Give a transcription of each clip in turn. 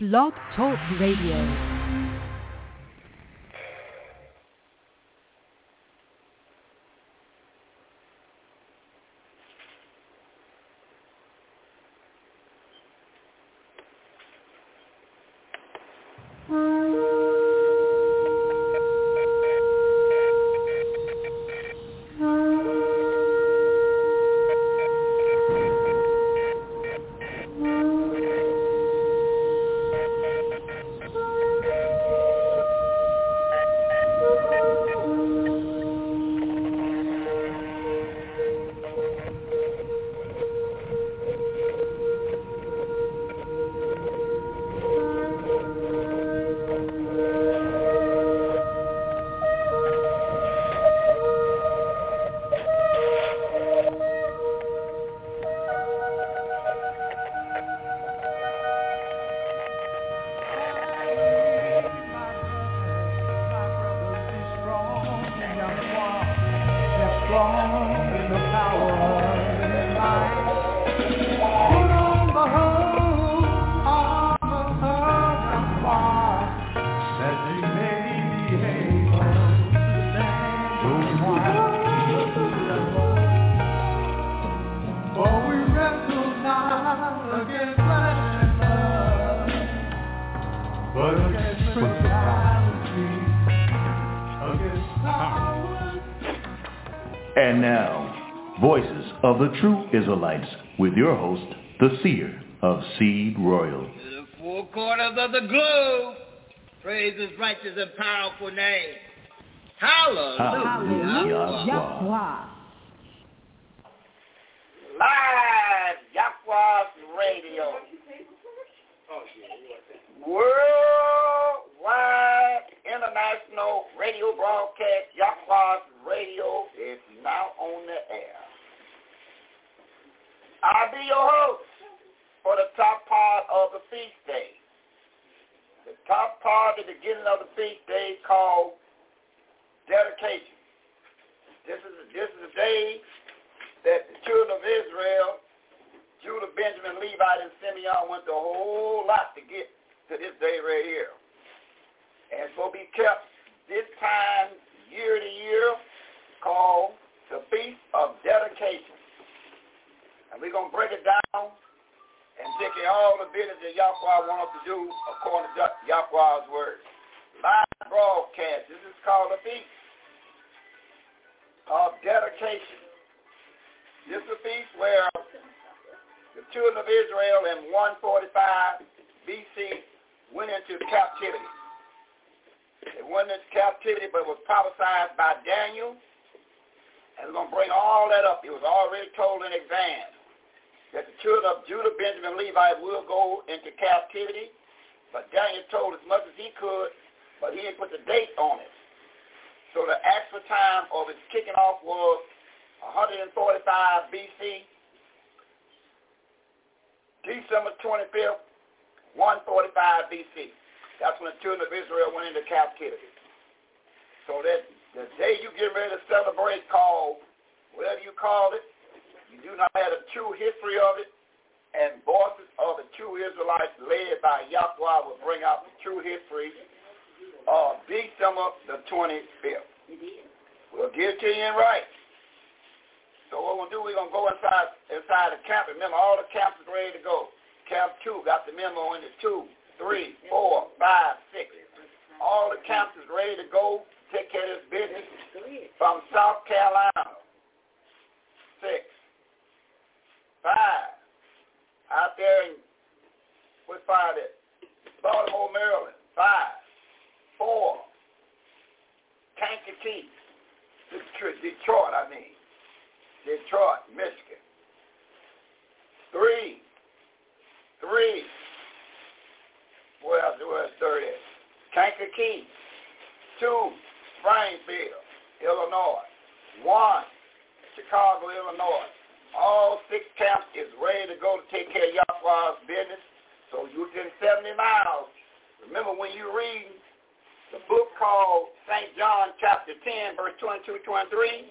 Blog Talk Radio. Of the True Israelites with your host, the seer of Seed Royal. To the four corners of the globe, praise his righteous and powerful name. Hallelujah. Hallelujah. Yahweh. Live Yahweh's Radio. Worldwide international radio broadcast Yahweh's Radio is now on the air. I'll be your host for the top part of the feast day. The top part, the beginning of the feast day called dedication. This is this is a day that the children of Israel, Judah, Benjamin, Levi, and Simeon went a whole lot to get to this day right here. And so be kept this time year to year called the Feast of Dedication. And we're going to break it down and take in all the business that Yahweh wants us to do according to Yahweh's word. Live broadcast. This is called a feast of dedication. This is a feast where the children of Israel in 145 BC went into captivity. They went into captivity, but it was prophesied by Daniel. And we're going to bring all that up. It was already told in advance that the children of Judah, Benjamin, Levi will go into captivity. But Daniel told as much as he could, but he didn't put the date on it. So the actual time of its kicking off was 145 BC, December 25th, 145 BC. That's when the children of Israel went into captivity. So that the day you get ready to celebrate called, whatever you call it, you do not have the true history of it, and voices of the true Israelites led by Yahweh will bring out the true history uh, of December the 25th. We'll get to you in right. So what we'll do, we're going to go inside inside the camp. Remember, all the camps is ready to go. Camp 2 got the memo in the 2, 3, 4, 5, 6. All the camps is ready to go. Take care of this business from South Carolina. 6, 5. Out there in, what five it? Baltimore, Maryland. 5, 4. Kankakee. Detroit, I mean. Detroit, Michigan. Three. Three. Where else? Where's third is? Kankakee. Two. Springfield, Illinois. One. Chicago, Illinois. All six camps is ready to go to take care of Yahweh's business. So you're within 70 miles. Remember when you read the book called St. John chapter 10, verse 22, 23,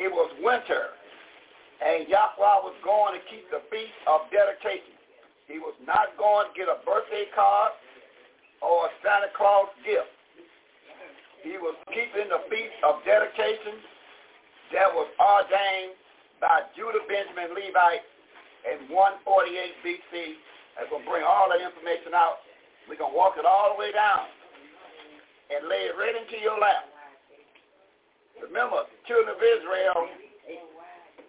it was winter, and Yahweh was going to keep the feast of dedication. He was not going to get a birthday card or a Santa Claus gift. He was keeping the feast of dedication that was ordained by Judah Benjamin Levite in 148 BC. That's going to bring all that information out. We're going to walk it all the way down and lay it right into your lap. Remember, children of Israel,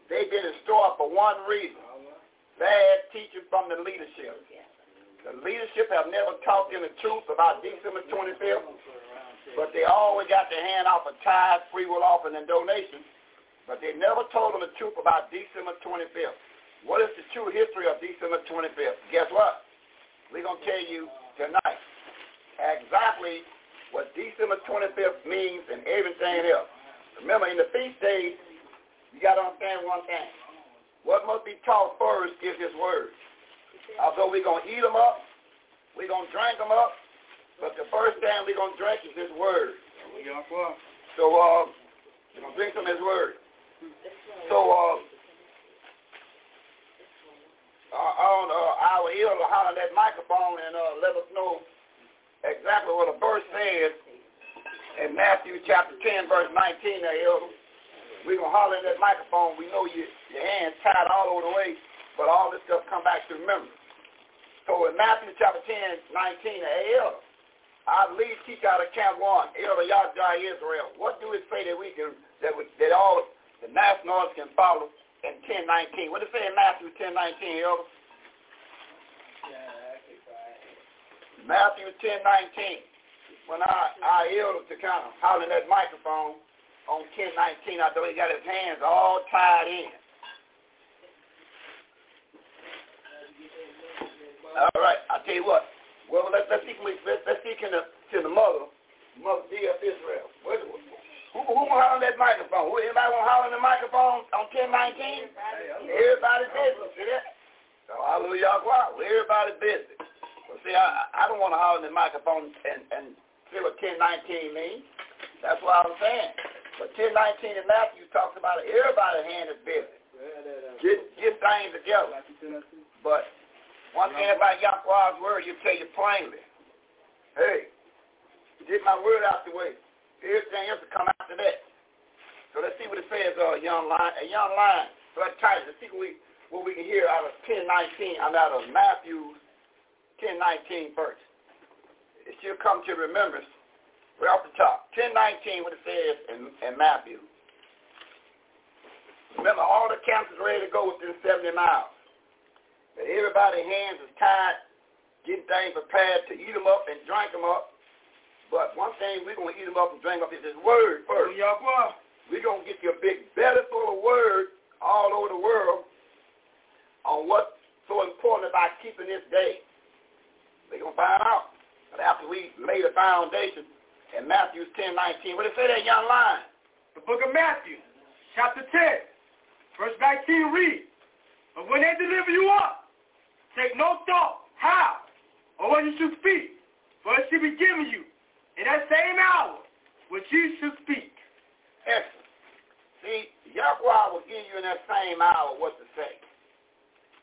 they've been in store for one reason bad teaching from the leadership. The leadership have never taught them the truth about December 25th, but they always got their hand off a tithe, free will offering, and donation, but they never told them the truth about December 25th. What is the true history of December 25th? Guess what? We're going to tell you tonight exactly what December 25th means and everything else. Remember, in the feast days, you got to understand one thing. What must be taught first is his word. Although we're going to eat them up, we're going to drink them up, but the first thing we're going to drink is his word. So uh, we're going to drink from his word. So uh, on uh, our to holler that microphone and uh, let us know exactly what a verse says in Matthew chapter 10, verse 19 there, elder. We're going to holler in that microphone. We know you, your hands tied all over the way, but all this stuff come back to remember. So in Matthew chapter 10, 19, elder, I believe teach out of camp one, elder Yahweh Israel. What do it say that we can, that, we, that all the nationals can follow in 10, 19? What it say in Matthew 10, 19, elder? Matthew 10, 19. When I, I elder to kind of holler in that microphone, on 1019, I thought he got his hands all tied in. All right, I'll tell you what. Well, let's let's speak let's, let's speak in the, to the mother, mother dear of Israel. What, who who gonna holler that microphone? Who, anybody want to holler in the microphone on 1019? Everybody's busy. See that? So hallelujah, well, everybody's busy. Well, see, I I don't want to holler in the microphone and and see what 1019 means. That's what I'm saying. But 1019 in Matthew talks about it. Everybody's hand is busy. Get, get things together. But one thing about Yahweh's word, you tell you plainly, hey, get my word out the way. Everything else will come after that. So let's see what it says, uh, young line. A young line. So let's try Let's see what we, what we can hear out of 1019. I'm out of Matthew 1019 first. It should come to remembrance right off the top. 1019, what it says in, in Matthew. Remember, all the camps is ready to go within 70 miles. But everybody's hands is tied, getting things prepared to eat them up and drink them up. But one thing we're going to eat them up and drink up is his word first. We're going to get you a big belly full of word all over the world on what's so important about keeping this day. They're going to find out. But after we lay the foundation, in Matthew 10, 19. What did it say that young line? The book of Matthew, chapter 10, verse 19 reads, But when they deliver you up, take no thought how or what you should speak, for it should be given you in that same hour which you should speak. Excellent. See, Yahweh will give you in that same hour what to say.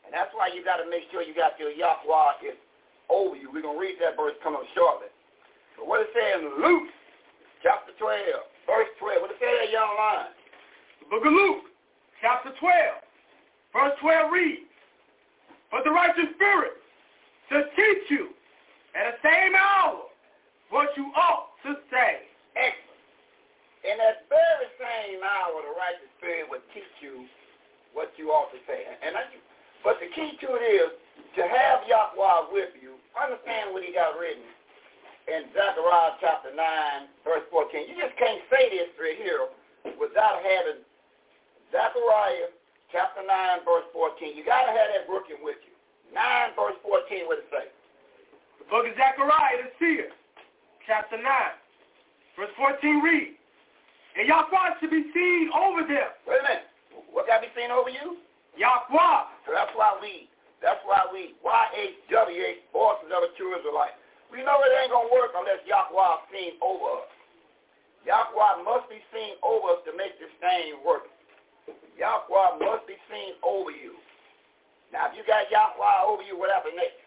And that's why you got to make sure you got your Yahweh is over you. We're going to read that verse coming up shortly. But what it says in Luke chapter 12, verse 12, what it say that young line? The book of Luke, chapter 12, verse 12 reads, But the righteous spirit to teach you at the same hour what you ought to say. Excellent. In that very same hour, the righteous spirit will teach you what you ought to say. And I, but the key to it is to have Yahweh with you. Understand what he got written in Zechariah chapter 9, verse 14. You just can't say this right here without having Zechariah chapter 9, verse 14. You got to have that working with you. 9, verse 14, what it say? The book of Zechariah, the seer, chapter 9, verse 14 read, And Yahweh should be seen over them. Wait a minute. What got to be seen over you? Yahweh. So that's why we, that's why we, Y-H-W-H, voices of the true Israelite. We know it ain't going to work unless Yahweh seen over us. Yahweh must be seen over us to make this thing work. Yahweh must be seen over you. Now, if you got Yahweh over you, what happened next?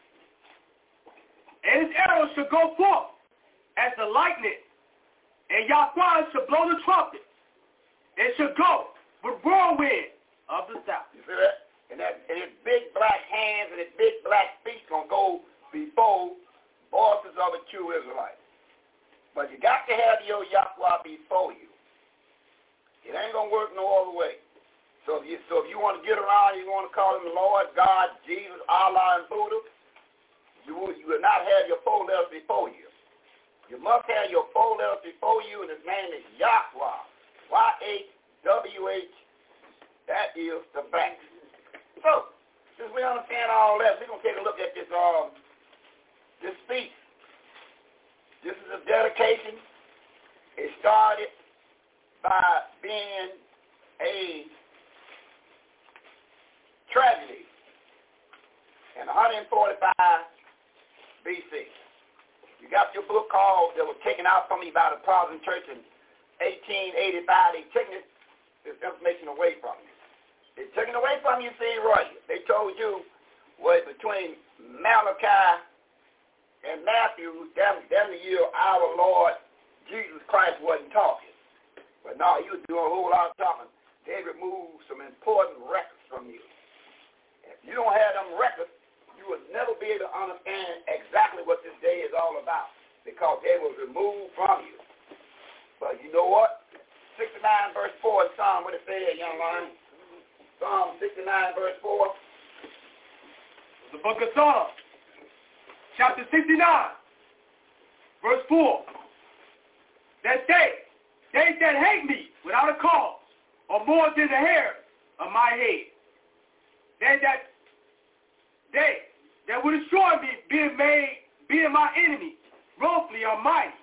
And his arrows shall go forth as the lightning, and Yahweh shall blow the trumpet. It shall go with whirlwind of the south. You see that? And, that, and his big black hands and his big black feet going to go before voices of the true Israelites. But you got to have your Yahweh before you. It ain't going to work no other way. So if you so if you want to get around, you want to call him Lord, God, Jesus, Allah, and Buddha, you will, you will not have your four letters before you. You must have your four letters before you, and his name is Yahweh. Y-H-W-H. That is the bank. So, since we understand all that, we're going to take a look at this um this speech. This is a dedication. It started by being a tragedy in 145 BC. You got your book called that was taken out from me by the Protestant Church in 1885. They taken this, this information away from you. They took it away from you, see, Roy. They told you was between Malachi and Matthew, them, them the year our Lord Jesus Christ wasn't talking. But no, he was doing a whole lot of talking. They removed some important records from you. If you don't have them records, you will never be able to understand exactly what this day is all about because they was removed from you. But you know what? 69 verse 4 is Psalm, what it says, young man. Psalm 69 verse 4. The book of Psalms, chapter 69, verse 4. That they, they that hate me without a cause, are more than the hair of my head. They that, they that would destroy me, being made, being my enemy, wrongfully or mighty,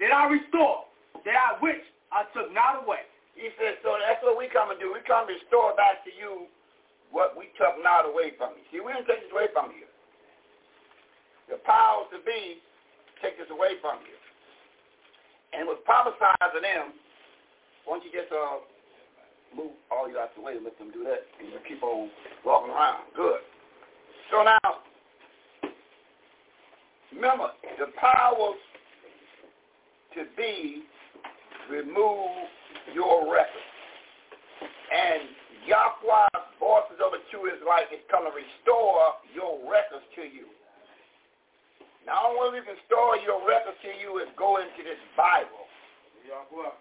that I restore, that I which I took not away. He said, so that's what we come and do. We come to restore back to you what we took not away from you. See, we didn't take this away from you. The powers to be take this away from you. And was prophesied to them, why don't you just uh, move all you out the way and let them do that, and you keep on walking around. Good. So now, remember, the powers to be remove your record. And Yahweh's voices of the true Israelite is going to restore your records to you. Now, only we can restore your records to you is go into this Bible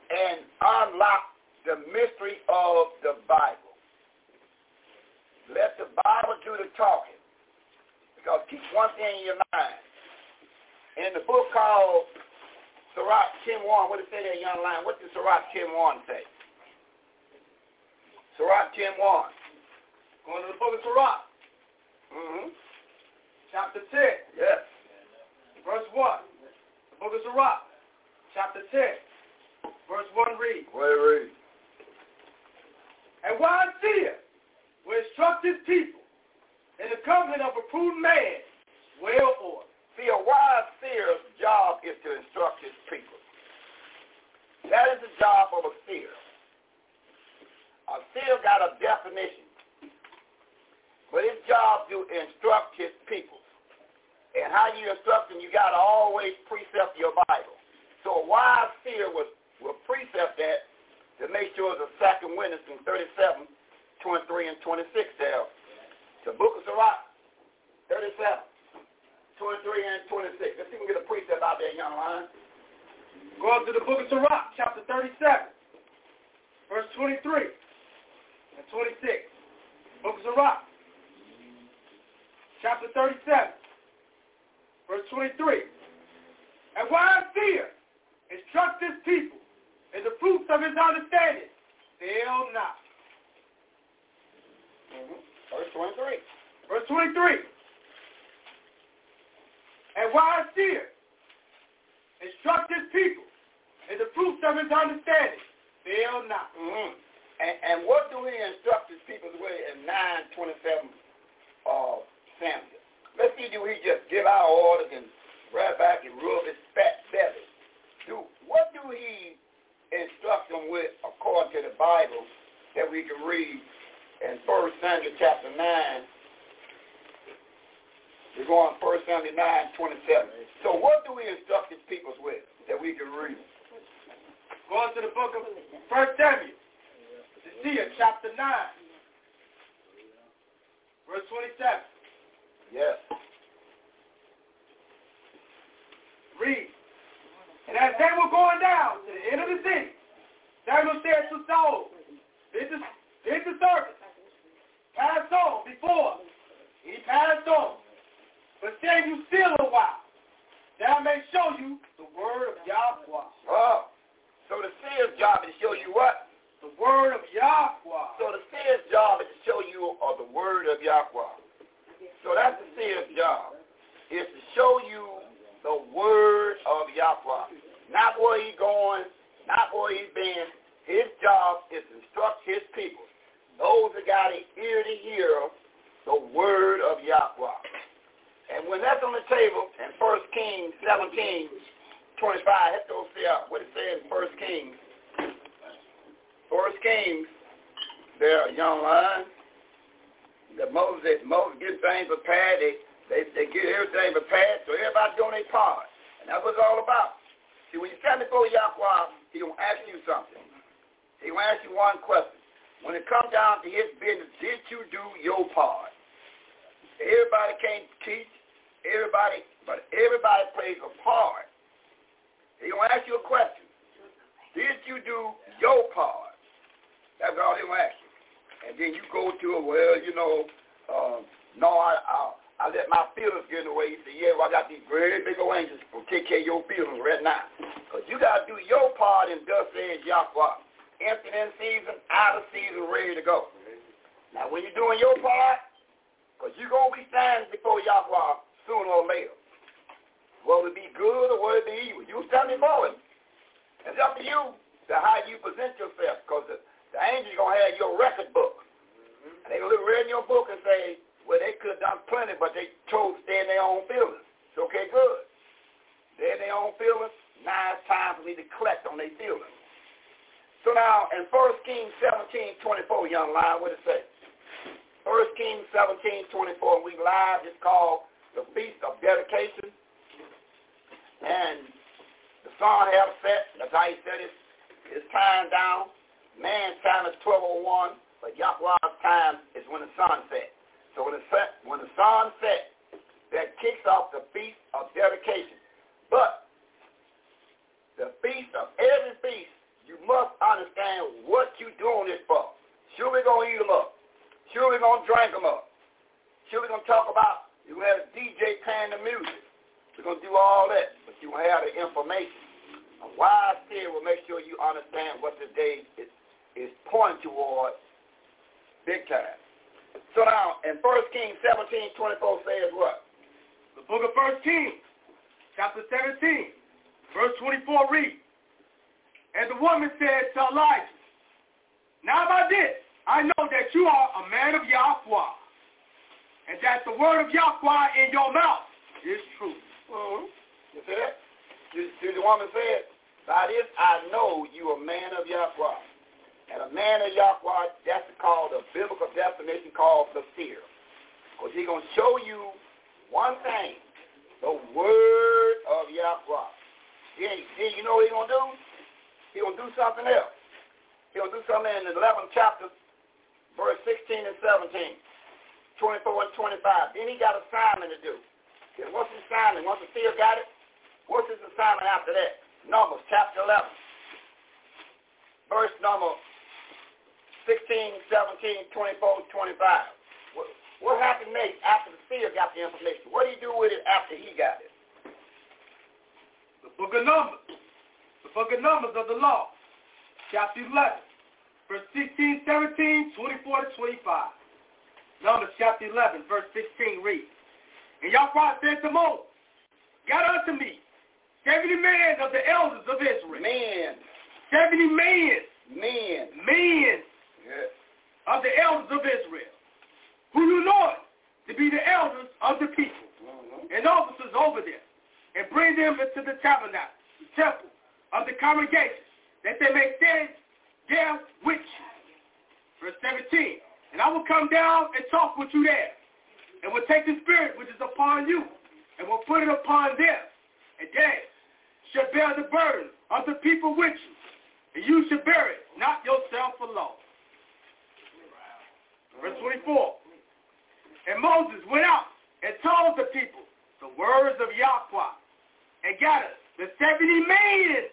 and unlock the mystery of the Bible. Let the Bible do the talking. Because keep one thing in your mind. In the book called Sirach 10.1, what did it say there, young line? What did Sirach 10.1 say? Sirach 10.1. Going to the book of Sirach. Mm-hmm. Chapter 10. Yes. Verse 1. The book of Sirach. Chapter 10. Verse 1 read. What it read? And wise seer will instruct his people in the covenant of a prudent man, well ordered. See, a wise seer's job is to instruct his people. That is the job of a seer. A seer got a definition. But his job to instruct his people. And how you instruct them, you got to always precept your Bible. So a wise seer will, will precept that to make sure it's a second witness in 37, 23, and 26 there. The book of Sirach, 37. 23 and 26. Let's see if we can get a precept out there, young line. Go up to the book of Sirach, chapter 37, verse 23 and 26. Book of Sirach, chapter 37, verse 23. And why fear instruct his people in the fruits of his understanding, fail not. Mm-hmm. Verse 23. Verse 23. And why fear instruct his people in the fruits of his understanding, fail not. Mm-hmm. And, and what do he instruct his people the way in 927 of Samuel? Let's see, do he just give out orders and right back and rub his fat belly? Do What do he instruct them with according to the Bible that we can read in 1 Samuel chapter 9, go on 1 Samuel 9, 27. So what do we instruct these people with that we can read? Go on to the book of 1 Samuel. It, chapter 9. Verse 27. Yes. Read. And as they were going down to the end of the city, Samuel said to Saul, Bid the, bid the servant pass on before. He passed on. But stay you still a while, that I may show you the word of Yahweh. Oh. So the seer's job is to show you what? The word of Yahweh. So the seer's job is to show you of the word of Yahweh. So that's the seer's job, is to show you the word of Yahweh. Not where he's going, not where he's been. His job is to instruct his people. Those that got an ear to hear the word of Yahweh. And when that's on the table in 1 Kings 17, 25, let's go see out what it says in 1 Kings. 1 Kings, there young lion. the Moses, Moses gets things prepared. They, they, they get everything prepared, so everybody doing their part. And that's what it's all about. See, when you stand before Yahweh, he going to ask you something. He will ask you one question. When it comes down to his business, did you do your part? Everybody can't teach. Everybody, but everybody plays a part. He gonna ask you a question. Did you do your part? That's all he gonna ask you. And then you go to it. Well, you know, um, no, I, I I let my feelings get in the way. He said, yeah, well, I got these great big old angels to take care of your feelings right now. Because you got to do your part in thus says Yahweh empty in season, out of season, ready to go. Now, when you're doing your part, because you're going to be standing before Yahweh sooner or later. Will it be good or will it be evil? You stand before him. It's up to you to how you present yourself because the, the angel's going to have your record book. Mm-hmm. And they're going to look in your book and say, well, they could have done plenty, but they chose to stay in their own feelings. It's okay, good. They're in their own feelings. Now it's time for me to collect on their feelings. So now, in 1 Kings 17, 24, young lion, what it say? 1 Kings 17, 24, we live, it's called the Feast of Dedication. And the sun have set, that's how he said it, it's time down. Man's time is 1201, but Yahweh's time is when the sun sets. So when the, set, when the sun sets, that kicks off the Feast of Dedication. But the feast of every feast you must understand what you're doing this for. Sure we're going to eat them up. Sure we're going to drink them up. Sure we're going to talk about, you have a DJ playing the music. We're going to do all that, but you have the information. A wise seer will make sure you understand what the day is, is pointing toward big time. So now, in 1 Kings 17, 24 says what? The book of 1 Kings, chapter 17, verse 24 reads, and the woman said to Elijah, Now by this, I know that you are a man of Yahweh, and that the word of Yahweh in your mouth is true. Mm-hmm. You see that? You the woman said, By this I know you a man of Yahweh. And a man of Yahweh, that's called a biblical definition called the seer. Because he's going to show you one thing, the word of Yahweh. Then, then you know what he's going to do? He's going to do something else. He's going to do something in the 11th chapter, verse 16 and 17, 24 and 25. Then he got assignment to do. Then what's his assignment? Once the seer got it, what's his assignment after that? Numbers chapter 11, verse number 16, 17, 24, 25. What, what happened next after the seer got the information? What did he do with it after he got it? The book of Numbers The book of Numbers of the law, chapter 11, verse 16, 17, 24 to 25. Numbers chapter 11, verse 16 reads, And Yahweh said to Moses, Got unto me 70 men of the elders of Israel. Men. 70 men. Men. Men yes. of the elders of Israel, who you know to be the elders of the people, mm-hmm. and officers over them, and bring them into the tabernacle, the temple, of the congregation, that they may stand there with you. Verse 17. And I will come down and talk with you there, and will take the spirit which is upon you, and will put it upon them, and they shall bear the burden of the people with you, and you shall bear it, not yourself alone. Verse 24. And Moses went out and told the people the words of Yahweh, and gathered the 70 men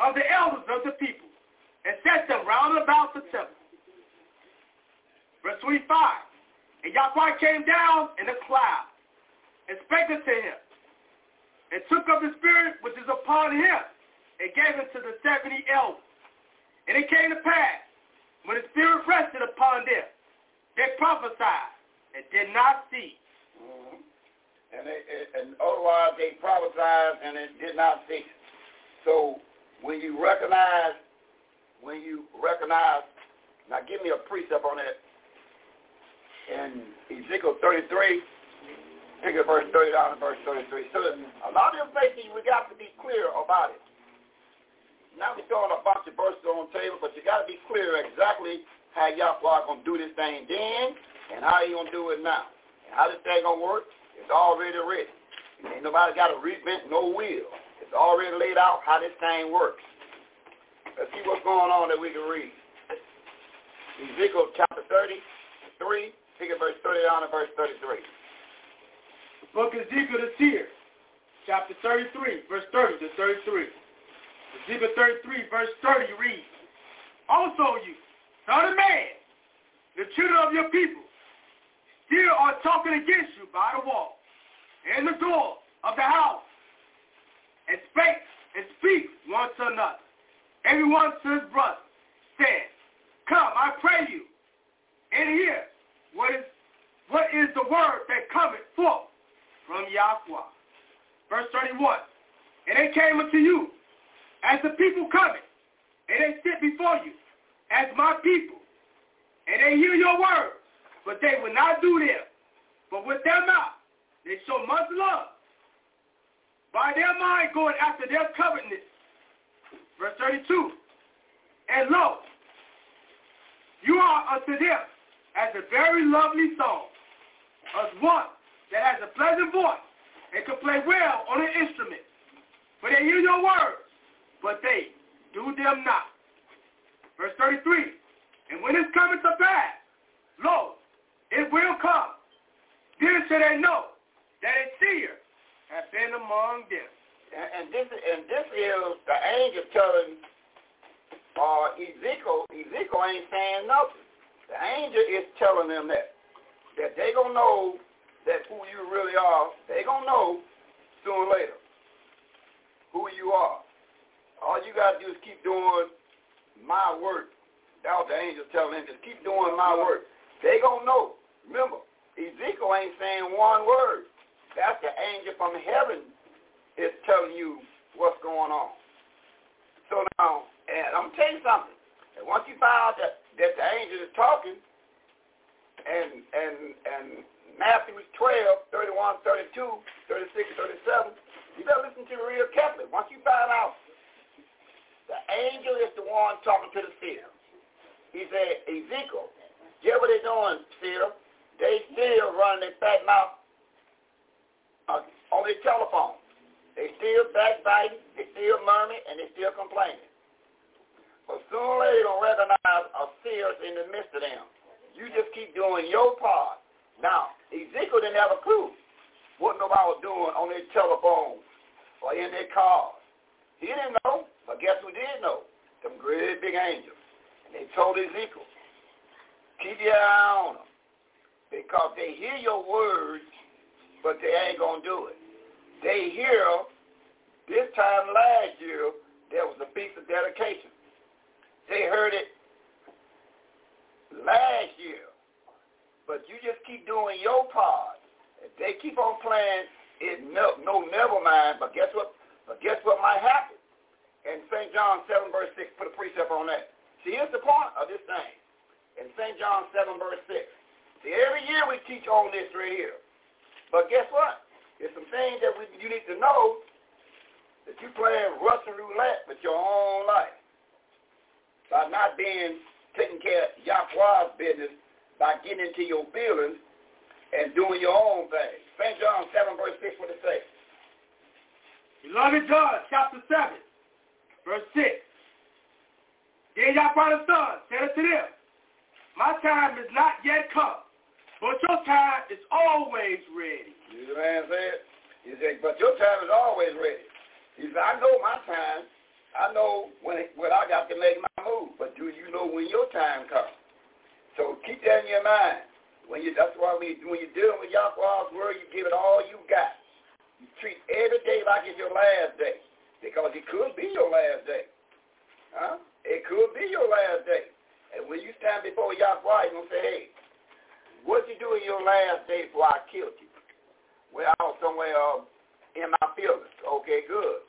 of the elders of the people, and set them round about the temple. Verse 25. And Yahweh came down in a cloud and spake unto him, and took up the spirit which is upon him, and gave it to the seventy elders. And it came to pass, when the spirit rested upon them, they prophesied and did not see. Mm-hmm. And, and otherwise they prophesied and it did not cease. So when you recognize, when you recognize, now give me a precept on that in Ezekiel 33, pick up verse 30 down to verse 33. So a lot of information, we got to be clear about it. Now we're throwing a bunch of verses on the table, but you got to be clear exactly how y'all Yahweh going to do this thing then and how he going to do it now. And how this thing going to work, it's already written. Ain't nobody got to reinvent no wheel. It's already laid out how this thing works. Let's see what's going on that we can read. Ezekiel chapter 33, Pick at verse 30 down to verse 33. Book Ezekiel the seer, chapter 33, verse 30 to 33. Ezekiel 33, verse 30 reads, Also you, son of man, the children of your people, still are talking against you by the wall and the door of the house, and spake and speak one to another, everyone to his brother, saying, Come, I pray you, and hear what is what is the word that cometh forth from Yahweh. Verse 31. And they came unto you as the people coming, and they sit before you as my people, and they hear your words, but they will not do them. But with their mouth they show much love. By their mind going after their covetousness. Verse 32. And lo, you are unto them as a very lovely song, as one that has a pleasant voice and can play well on an instrument. For they hear your words, but they do them not. Verse 33, and when it's coming to pass, lo, it will come. Then shall they know that a seer has been among them. And this, and this is the angel telling uh, Ezekiel, Ezekiel ain't saying nothing. The angel is telling them that. That they going to know that who you really are. they going to know sooner or later who you are. All you got to do is keep doing my work. That was the angel telling them, just keep doing my work. They going to know. Remember, Ezekiel ain't saying one word. That's the angel from heaven is telling you what's going on. So now, and I'm telling you something. And once you find out that that the angel is talking, and and and Matthew 12, 31, 32, 36, 37, you better listen to the real carefully. Once you find out the angel is the one talking to the seer. He said, Ezekiel, get what they're doing, seer? They still running their fat mouth uh, on their telephone. They still backbiting, they still murmuring, and they still complaining. Sooner or later, going recognize a seer in the midst of them. You just keep doing your part. Now, Ezekiel didn't have a clue what nobody was doing on their telephones or in their cars. He didn't know, but guess who did know? Some great big angels. And they told Ezekiel, keep your eye on them because they hear your words, but they ain't going to do it. They hear, this time last year, there was a piece of dedication. They heard it last year. But you just keep doing your part. If they keep on playing, it no, no never mind. But guess what? But guess what might happen? In St. John 7 verse 6, put a precept on that. See, here's the point of this thing. In St. John 7 verse 6. See, every year we teach on this right here. But guess what? There's some things that we, you need to know that you're playing Russian roulette with your own life by not being taking care of Yahweh's business by getting into your feelings and doing your own thing. St. John 7, verse 6, what it say? Beloved John, chapter 7, verse 6. Then Yahweh the Son said unto them, My time is not yet come, but your time is always ready. You know what I'm saying? He said, but your time is always ready. He said, I know my time. I know when when I got to make my move, but do you know when your time comes? So keep that in your mind. When you that's why when, you, when you're dealing with Yahweh's word, you give it all you got. You treat every day like it's your last day. Because it could be your last day. Huh? It could be your last day. And when you stand before Yahweh, you're to say, hey, what you do in your last day before I killed you? Well, I was somewhere uh, in my feelings. Okay, good.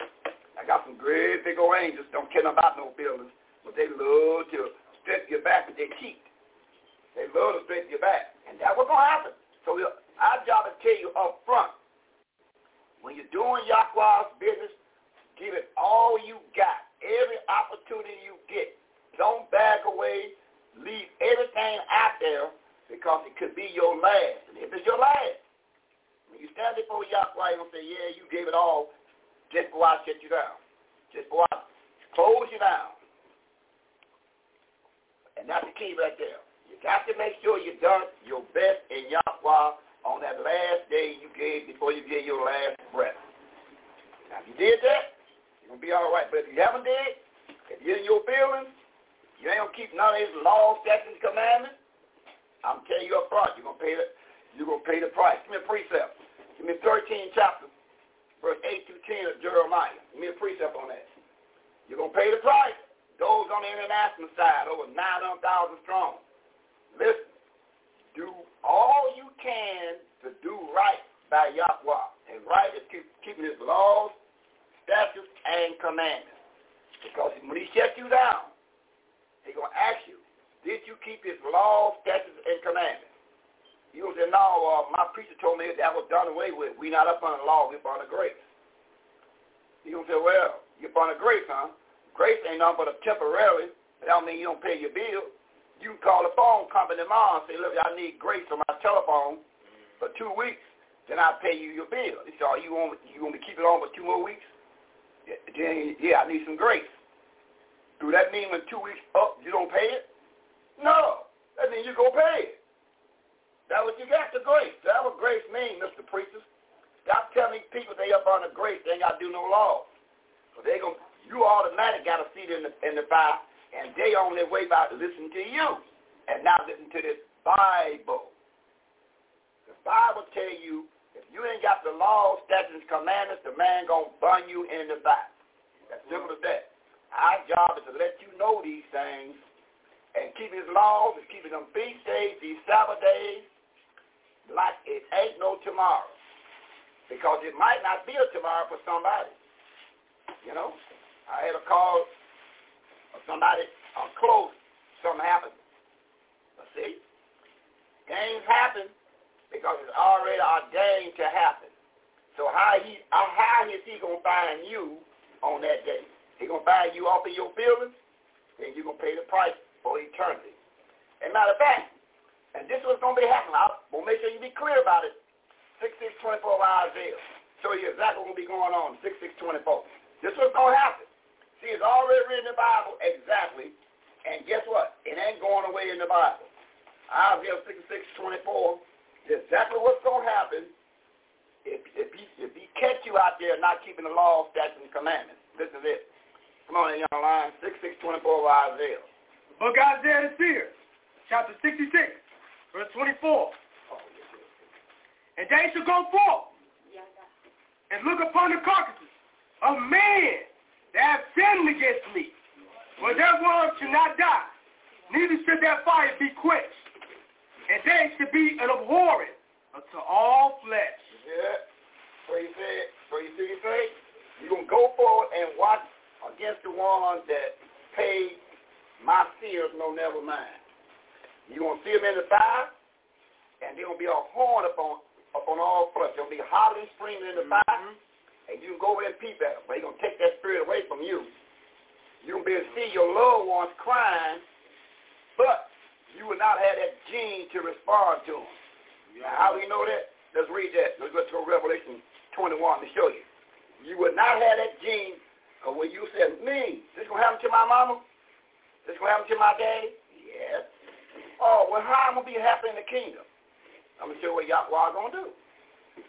I got some great big old angels. Don't care about no feelings. But they love to strip your back with their teeth. They love to strip your back. And that's what's going to happen. So our job is to tell you up front. When you're doing Yahweh's business, give it all you got. Every opportunity you get. Don't back away. Leave everything out there because it could be your last. And if it's your last, when you stand before Yahweh, to say, yeah, you gave it all just I shut you down. Just I close you down. And that's the key right there. You got to make sure you done your best in Yahweh on that last day you gave before you gave your last breath. Now, if you did that, you're going to be all right. But if you haven't did, if you're in your feelings, you ain't going to keep none of his laws, statutes, commandments, I'm telling you up front, you're going to pay the, you're going to pay the price. Give me a precept. Give me 13 chapter, verse 8 through 10 of Jeremiah. Give me a precept on that. You're going to pay the price. Those on the international side, over 900,000 strong. Listen, do all you can to do right by Yahweh. And right is keep, keeping his laws, statutes, and commandments. Because when he shuts you down, he's going to ask you, did you keep his laws, statutes, and commandments? You will say, no, uh, my preacher told me that was done away with. we not up on the law, we're up on the grace. You will say, well, you're up on the grace, huh? Grace ain't nothing but a temporary. That don't mean you don't pay your bill. You can call the phone company tomorrow and say, look, I need grace on my telephone for two weeks. Then I'll pay you your bill. He said, oh, you want, you want me to keep it on for two more weeks? Yeah, then, yeah, I need some grace. Do that mean when two weeks up, you don't pay it? No. That means you go pay it. That what you got the grace. That what grace means, Mr. Preachers. Stop telling people they up on the grace, they ain't got to do no law. So they gonna, you automatic got a seat in the, in the fire, and they on their way by to listen to you, and not listen to this Bible. The Bible tell you, if you ain't got the law, statutes, commandments, the man gonna burn you in the back. That's simple as that. Our job is to let you know these things and keep his laws and keeping them feast days, these Sabbath days, like it ain't no tomorrow. Because it might not be a tomorrow for somebody. You know, I had a call of somebody on close, something happened. But see, things happen because it's already ordained to happen. So how he uh, how is he gonna find you on that day? He gonna find you off of your feelings, then you're gonna pay the price for eternity. And matter of fact, and this was going to be happening. I will make sure you be clear about it. 6624 Isaiah. Show you exactly what's going to be going on. 6624. This was going to happen. See, it's already written in the Bible exactly. And guess what? It ain't going away in the Bible. Isaiah 6624 is exactly what's going to happen if, if, he, if he catch you out there not keeping the law, statutes, and commandments. This is it. Come on, in, young line. 6624 of Isaiah. The book Isaiah the seer, chapter 66 verse 24. And they shall go forth and look upon the carcasses of men that have sinned against me. For their worms shall not die, neither shall their fire be quenched. And they shall be an abhorrence unto all flesh. Yeah. So you say, so you see, you going to go forward and watch against the ones that pay my fears no never mind. You're going to see them in the fire, and they're going to be a horn upon, upon all flesh. They'll be hollering, and screaming in the fire, mm-hmm. and you can go over there and peep at them. But they're going to take that spirit away from you. You're going to be able to see your loved ones crying, but you will not have that gene to respond to them. Now, how do you know that? Let's read that. Let's go to Revelation 21 to show you. You would not have that gene of when you said, me, this going to happen to my mama? This going to happen to my daddy? Yes. Oh, well, how am going to be happy in the kingdom? I'm going to show you what Yahweh going to do.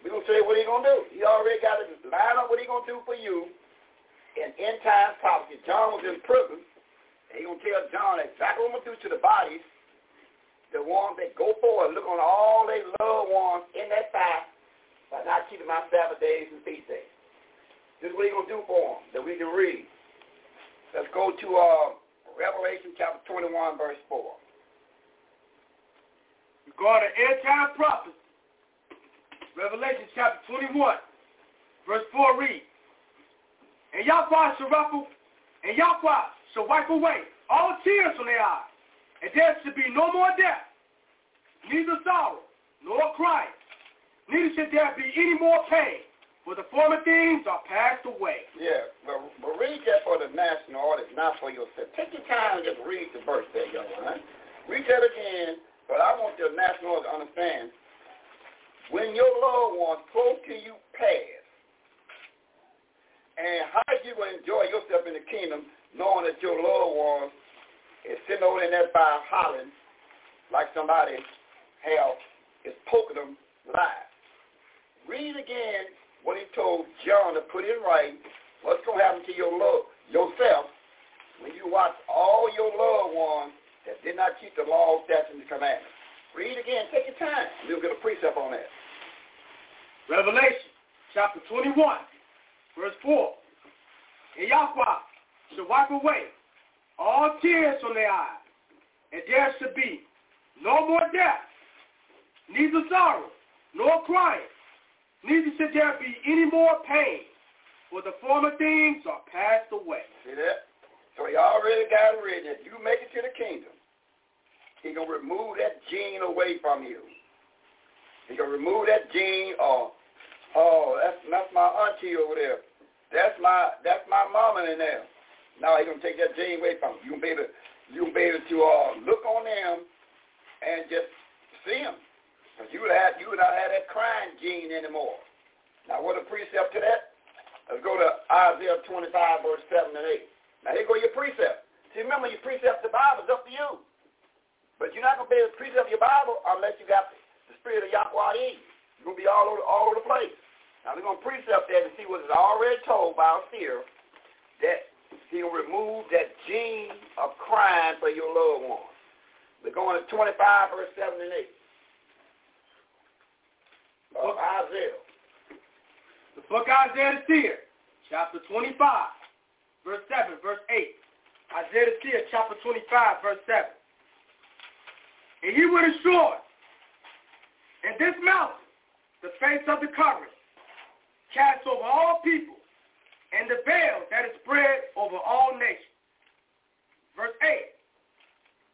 We're going to tell you what he's going to do. He already got to line up what he's going to do for you in end time prophecy. John was in prison. And he's going to tell John exactly what I'm going to do to the bodies the ones that go forward, look on all their loved ones in that fire by not keeping my Sabbath days and feast days. This is what he's going to do for them, that we can read. Let's go to uh, Revelation chapter 21, verse 4. Regarding end-time prophecy, Revelation chapter 21, verse 4 reads, And Yahweh shall ruffle, and Yahweh shall wipe away all tears from their eyes and there shall be no more death, neither sorrow, nor crying, neither should there be any more pain, for the former things are passed away. Yeah, but, but read that for the national audience, not for yourself. Take your time and just read the verse there, young man. Read that again, but I want the national to understand, when your loved ones close to you pass, and how you will enjoy yourself in the kingdom knowing that your loved ones is sitting over in that fire hollering like somebody hell is poking them live. Read again what he told John to put in writing. What's going to happen to your love, yourself when you watch all your loved ones that did not keep the law, statutes, and the commandments. Read again. Take your time. We'll get a precept on that. Revelation chapter 21, verse 4. And Yahweh shall wipe away all tears from their eyes, and there shall be no more death, neither sorrow, nor crying, neither should there be any more pain, for the former things are passed away. See that? So he already got it written. If you make it to the kingdom, he going to remove that gene away from you. He going to remove that gene or, oh, that's, that's my auntie over there. That's my, that's my mama in there. Now he's gonna take that gene away from you. You gonna be able, you gonna be able to uh, look on them and just see them. Cause you would have, you would not have that crying gene anymore. Now what a precept to that? Let's go to Isaiah 25 verse 7 and 8. Now here go your precept. See, remember your precept the Bible is up to you. But you're not gonna be able to precept your Bible unless you got the spirit of Yahweh in you. You're gonna be all over all over the place. Now we're gonna precept that and see what is already told by our seer that he'll remove that gene of crime for your loved ones. We're going to 25 verse 7 and 8. Of Isaiah. The book of Isaiah the seer, chapter 25, verse 7, verse 8. Isaiah the seer, chapter 25, verse 7. And he would assure in this mountain the face of the covering, cast over all people, and the veil that is spread over all nations. Verse 8.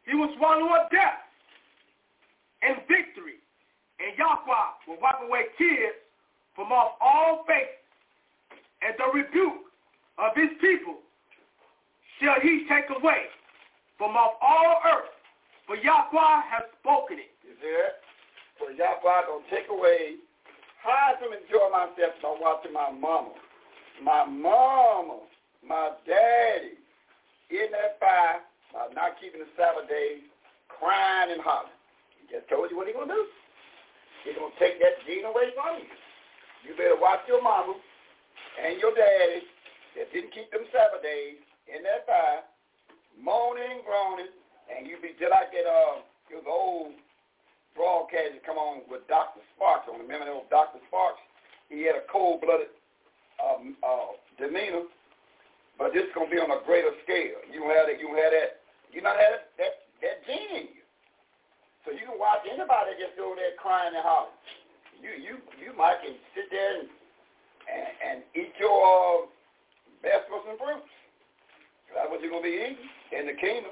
He will swallow up death and victory, and Yahweh will wipe away tears from off all faces, and the rebuke of his people shall he take away from off all earth, for Yahweh has spoken it. You see that? So Yahweh to take away. How I can enjoy myself by watching my mama my mama, my daddy in that fire by not keeping the Sabbath days, crying and hollering. He just told you what he's going to do. He's to take that gene away from you. You better watch your mama and your daddy that didn't keep them Sabbath days in that fire, moaning groaning, and you be just like that, uh, it was old broadcast that come on with Dr. Sparks on. Remember that old Dr. Sparks? He had a cold-blooded um, uh, demeanor, but this is gonna be on a greater scale. You have that. You have that. You not have that that gene in you, so you can watch anybody just go there crying and hollering. You you you might can sit there and and, and eat your uh, vegetables and fruits. That's what you're gonna be eating in the kingdom.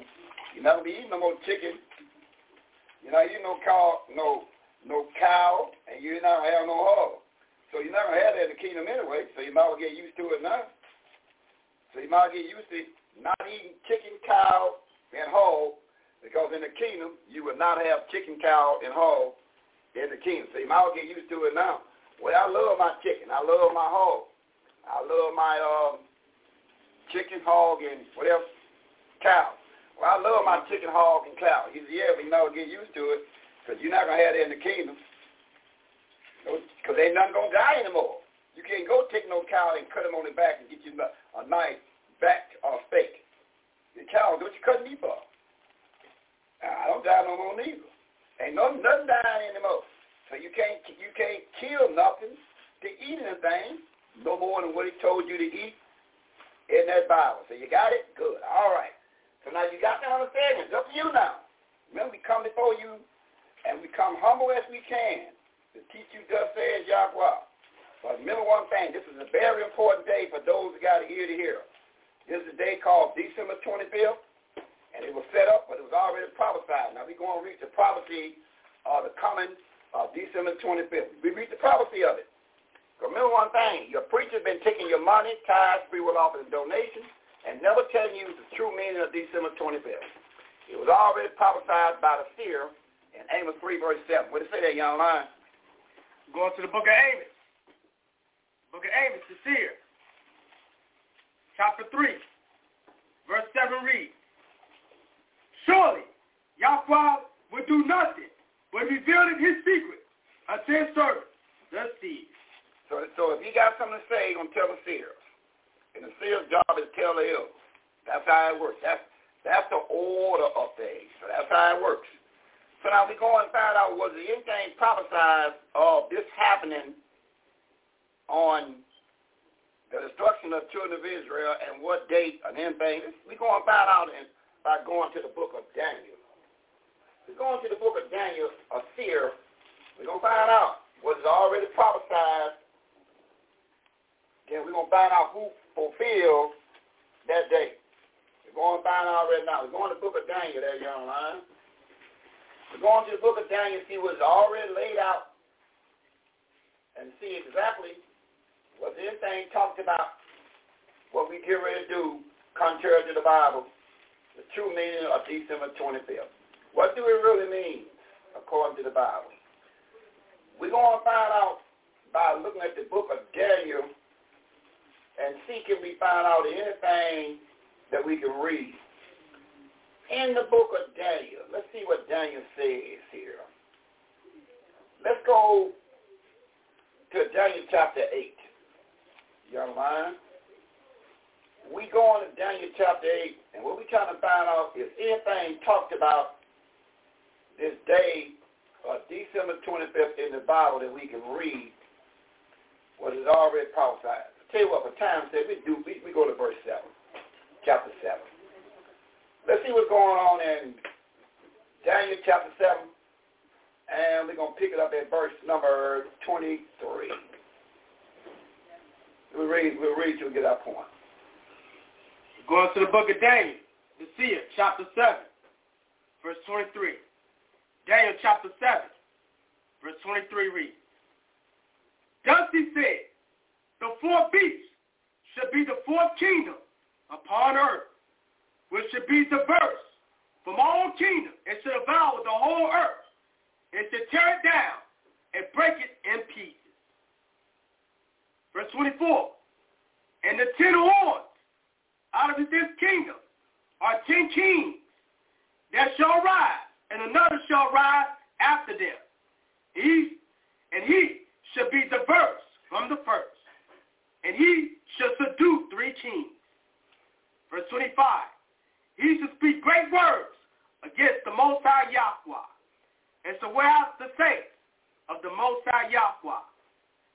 You're not gonna be eating no more chicken. You're not eating no cow, no no cow, and you're not have no hog. So you never had that in the kingdom anyway, so you might get used to it now. So you might get used to not eating chicken, cow, and hog, because in the kingdom you would not have chicken, cow, and hog in the kingdom. So you might get used to it now. Well, I love my chicken. I love my hog. I love my um, chicken, hog, and whatever, cow. Well, I love my chicken, hog, and cow. He said, yeah, but you know, get used to it because you're not going to have it in the kingdom because ain't nothing going to die anymore. You can't go take no cow and cut him on the back and get you a nice back or steak. The cow, what you cutting me for? I don't die no more neither. Ain't no, nothing dying anymore. So you can't you can't kill nothing to eat anything no more than what he told you to eat in that Bible. So you got it? Good. All right. So now you got to understand it. It's up to you now. Remember, we come before you and we come humble as we can to teach you thus says Yahweh. But remember one thing, this is a very important day for those who got an ear to hear. This is a day called December 25th, and it was set up, but it was already prophesied. Now we're going to read the prophecy of the coming of December 25th. We read the prophecy of it. Remember one thing, your preacher's been taking your money, tithes, free will offers, and donations, and never telling you the true meaning of December 25th. It was already prophesied by the seer in Amos 3, verse 7. What did it say there, young lion? Going to the book of Amos. Book of Amos, the seer chapter 3, verse 7 reads, Surely Yahweh will do nothing but reveal his secret unto his servant, the seers. So, so if you got something to say, you're going to tell the seers. And the seer's job is tell the elders. That's how it works. That's, that's the order of things. So that's how it works. So now we go and find out, was there anything prophesied of this happening on the destruction of children of Israel and what date and anything. We're going to find out in, by going to the book of Daniel. We're going to the book of Daniel, a seer. We're going to find out what is already prophesied. Then we're going to find out who fulfilled that date. We're going to find out right now. We're going to the book of Daniel there, young line. We're going to the book of Daniel, and see what's already laid out and see exactly was anything talked about what we get ready to do contrary to the Bible, the true meaning of December 25th. What do it really mean according to the Bible? We're going to find out by looking at the book of Daniel and see can we find out anything that we can read. In the book of Daniel, let's see what Daniel says here. Let's go to Daniel chapter 8 young man. We go on to Daniel chapter 8, and what we're trying to find out is anything talked about this day, uh, December 25th in the Bible that we can read what is already prophesied. Tell you what, for time's sake, we, do, we, we go to verse 7, chapter 7. Let's see what's going on in Daniel chapter 7, and we're to pick it up at verse number 23. We'll read, we'll read till we get our point. Going to the book of Daniel, the seer, chapter 7, verse 23. Daniel chapter 7, verse 23 reads, Thus he said, the fourth beast should be the fourth kingdom upon earth, which should be diverse from all kingdoms and should devour the whole earth and should tear it down and break it in pieces. Verse 24. And the ten horns out of this kingdom are ten kings that shall rise, and another shall rise after them. He and he shall be diverse from the first, and he shall subdue three kings. Verse 25. He shall speak great words against the Most High Yahweh, and to wear out the saints of the Most High Yahweh,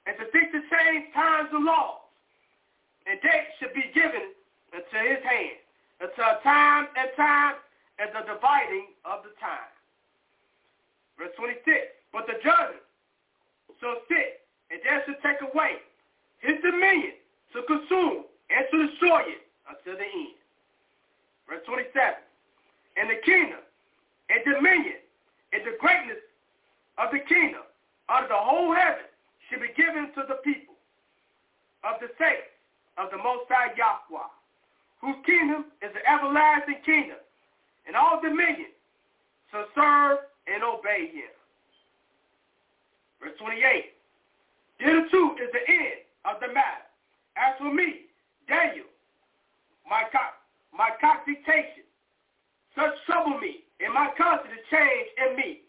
and to seek to change times and laws. And dates should be given unto his hand, until time and time and the dividing of the time. Verse 26, but the judges shall sit, and there shall take away his dominion to consume and to destroy it until the end. Verse 27, and the kingdom and dominion and the greatness of the kingdom out of the whole heaven should be given to the people of the saints of the Most High Yahweh, whose kingdom is an everlasting kingdom, and all dominion shall serve and obey him. Verse 28. Hitherto is the end of the matter. As for me, Daniel, my, co- my cogitation, such trouble me, and my conscience change in me.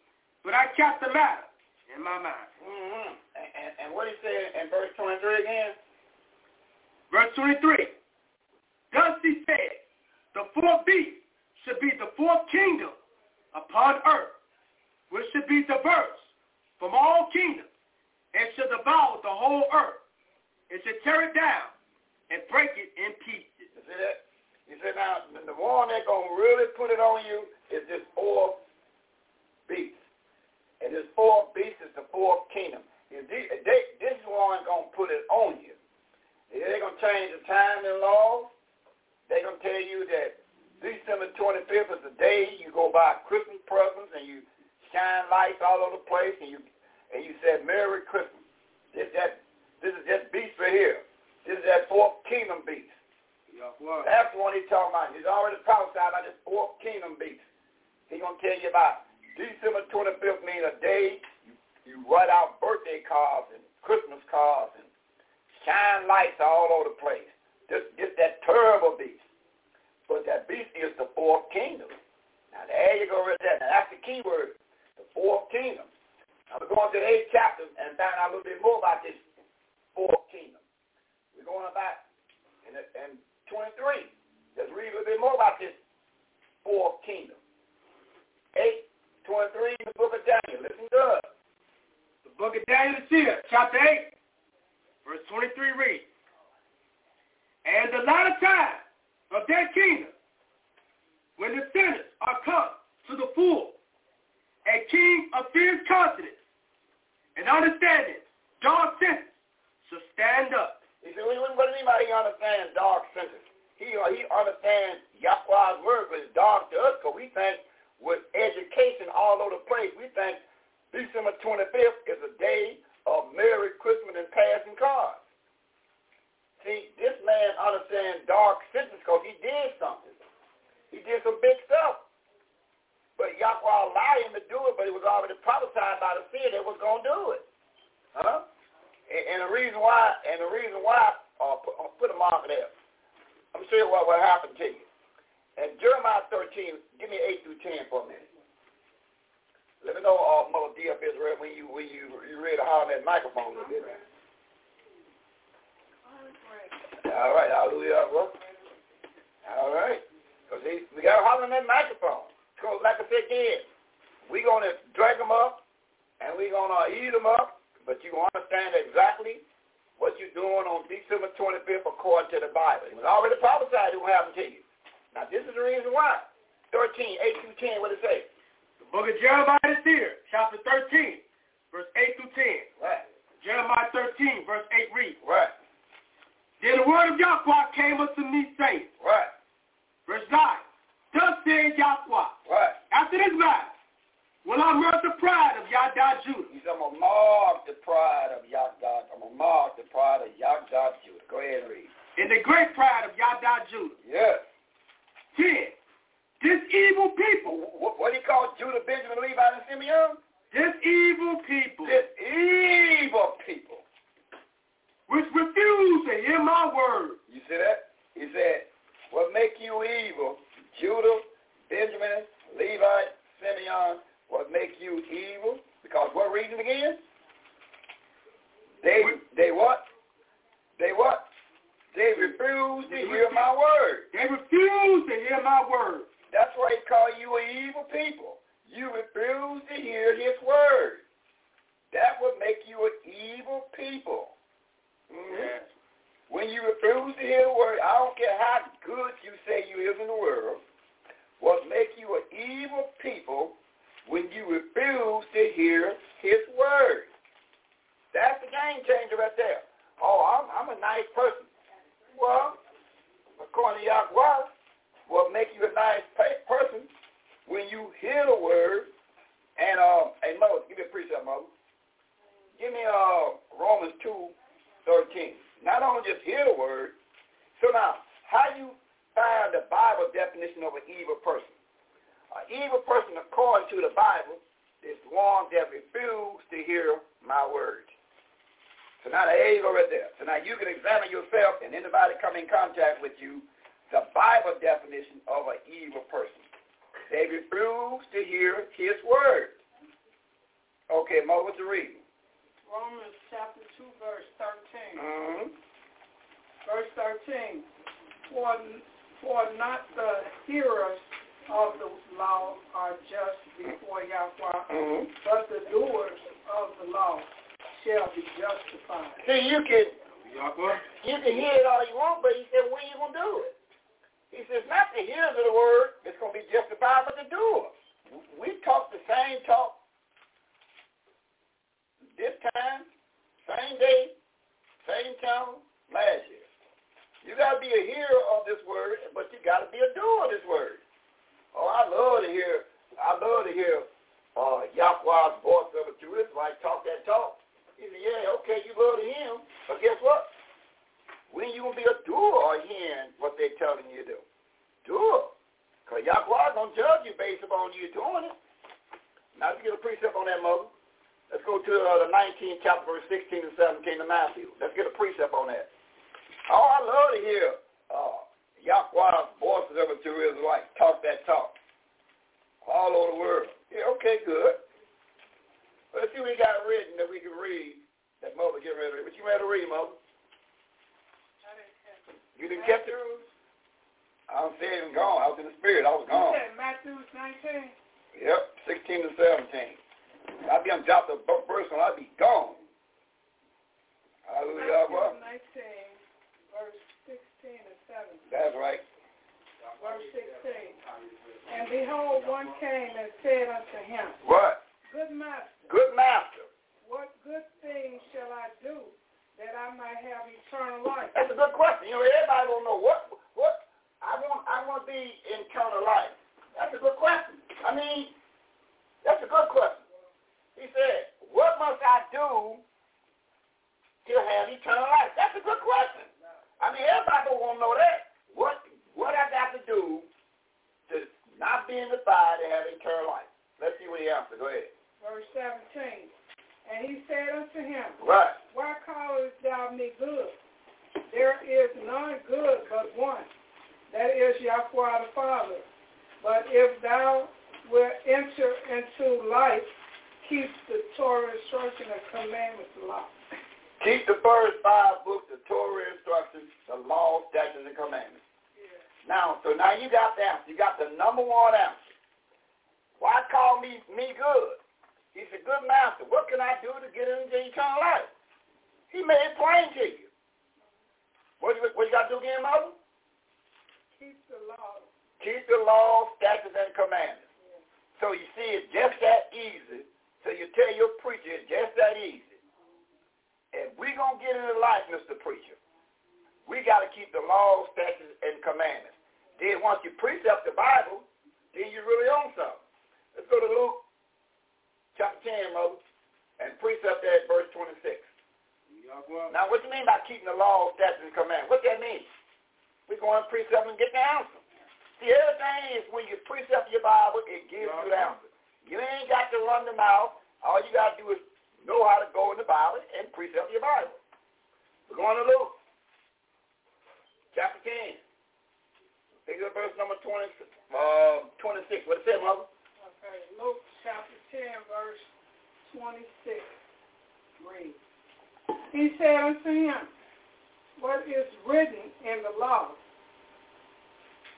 But I kept the matter in my mind. Mm-hmm. And, and, and what he said in verse 23 again? Verse 23. Thus he said, the fourth beast should be the fourth kingdom upon earth, which should be diverse from all kingdoms, and should devour the whole earth, and should tear it down and break it in pieces. You see that? He said, now, the one that's going to really put it on you is this fourth beast. And this fourth beast is the fourth kingdom. They, this one going to put it on you. They're going to change the time and law. They're going to tell you that December 25th is the day you go buy Christmas presents and you shine lights all over the place and you and you said Merry Christmas. This that this is that beast right here. This is that fourth kingdom beast. That's the one he's talking about. He's already prophesied about this fourth kingdom beast. He's gonna tell you about December 25th means a day you, you write out birthday cards and Christmas cards and shine lights all over the place. Just, just that terrible beast. But that beast is the fourth kingdom. Now there you go right there. Now that's the key word, the fourth kingdom. Now we're going to the eighth chapter and find out a little bit more about this fourth kingdom. We're going about in, in 23. Let's read a little bit more about this fourth kingdom. 8, 23 in the book of Daniel. Listen good. The book of Daniel is here, chapter 8, verse 23 reads, And the latter time of their kingdom, when the sinners are come to the full, a king of fierce countenance and understanding, dark sense, shall stand up. He said, what, what do you mean by dark senses? He, he understands Yahweh's word, but it's dark to us because we think with education all over the place, we think December 25th is a day of Merry Christmas and passing cards. See, this man understands dark senses because he did something. He did some big stuff. But Yahweh allowed him to do it, but it was already prophesied by the seer that was going to do it. Huh? And, and the reason why, and the reason why, uh, put, uh, put a mark there. I'm going sure what what happened to you. And Jeremiah 13, give me 8 through 10 for a minute. Let me know, uh, Mother D. up Israel, when you when you you ready to holler that microphone a little bit. All right, hallelujah, bro. All right. Because we got to holler in that microphone. Because like I said again, we're going to drag them up and we're going to eat them up, but you understand exactly what you're doing on December 25th according to the Bible. It was already prophesied it will happen to you. Now, this is the reason why. 13, 8 through 10, what it say? The book of Jeremiah is here, chapter 13, verse 8 through 10. Right. Jeremiah 13, verse 8 reads, Right. Then the word of Yahweh came unto me, saying, Right. verse 9, Thus said Yahweh, Right. after this matter, will I murder the pride of Yahdah Judah, He said, I'm going to mark the pride of Yahdah. I'm going to mark the pride of Yahdah Judah. Go ahead and read. and the great pride of Yahdah Judah. Yes. 10. This evil people, What, what do you call Judah, Benjamin, Levi, and Simeon? this evil people, This evil people. which refuse to hear my word, You see that? He said, what make you evil? Judah, Benjamin, Levi, Simeon, what make you evil? Because what reason again? They, they what? They what? They refuse to hear my word. they refuse to hear my word. That's why he called you an evil people. You refuse to hear his word. That would make you an evil people. Mhm. When you refuse to hear the word, I don't care how good you say you is in the world, what make you an evil people when you refuse to hear his word. That's the game changer right there. Oh, I'm, I'm a nice person. Well, according to Yahweh, what make you a nice person when you hear the word and, uh, hey, Moses, give me a precept, Moses. Give me uh, Romans 2, 13. Not only just hear the word. So now, how you find the Bible definition of an evil person? An evil person, according to the Bible, is the ones that refuse to hear my word. So now there you go right there. So now you can examine yourself and anybody come in contact with you, the Bible definition of an evil person. They refuse to hear his word. Okay, Mo, what's the reading? Romans chapter 2, verse 13. Mm-hmm. Verse 13. For, for not the hearers of the law are just before Yahweh, Mm-hmm. but the doers of the law shall be justified. See, you can Yahweh. you can hear it all you want, but he said, when you gonna do it? He says, not the hearers of the word that's gonna be justified, but the doers. We talk the same talk this time, same day, same town, last year. You gotta be a hearer of this word, but you gotta be a doer of this word. Oh, I love to hear I love to hear uh Yahweh's voice of a true Israelite talk that talk. He said, Yeah, okay, you love to him, but guess what? When you gonna be a doer of hearing what they're telling you to do? Doer. Because Yahweh gonna judge you based upon you doing it. Now let's get a precept on that, mother. Let's go to uh, the 19th chapter, verse 16 and 17 of Matthew. Let's get a precept on that. Oh, I love to hear uh, Yahweh's voices of a true Israelite talk that talk all over the world. Yeah, okay, good. Let's see what we got written that we can read. That mother get ready to read. What you ready to read, mother? I didn't catch it. You didn't catch it? I was saying gone. I was in the spirit. I was you gone. said Matthew 19? Yep, 16 to 17. I'd be on top of the first one. I'd be gone. Hallelujah. Matthew 19, verse 16 and 17. That's right. Verse 16. And behold, one came and said unto him, What? Good master, Good master. what good thing shall I do that I might have eternal life? That's a good question. You know, everybody will know what what I want. I want to be in eternal life. That's a good question. I mean, that's a good question. He said, "What must I do to have eternal life?" That's a good question. I mean, everybody will want to know that. What what I got to do to not be in the fire to have eternal life? Let's see what he answered. Go ahead. Verse 17. And he said unto him, Right. Why callest thou me good? There is none good but one, that is Yahweh the Father. But if thou wilt enter into life, keep the Torah instruction and commandments of law. Keep the first five books, the Torah instructions, the law, statutes, and commandments. Now, so now you got the answer. You got the number one answer. Why call me me good? He's a good master. What can I do to get into eternal life? He made it plain to you. What, you- what you got to do again, mother? Keep the law. Keep the law, statutes, and commandments. So you see, it's just that easy. So you tell your preacher it's just that easy. If we going to get into life, Mr. Preacher, we got to keep the law, statutes, and commandments. Then once you precept the Bible, then you really own something. Let's go to Luke chapter 10, mother, and precept that verse 26. Now, what do you mean by keeping the law, statutes, and commandments? What that mean? We go and precept and get the answer. See, everything is when you precept your Bible, it gives you the answer. You ain't got to run the mouth. All you got to do is know how to go in the Bible and precept your Bible. We're going to Luke, chapter 10. Pick up verse number 20, uh, 26. What it say, mother? Okay, Luke chapter 10, verse 26. Read. He said unto him, What is written in the law?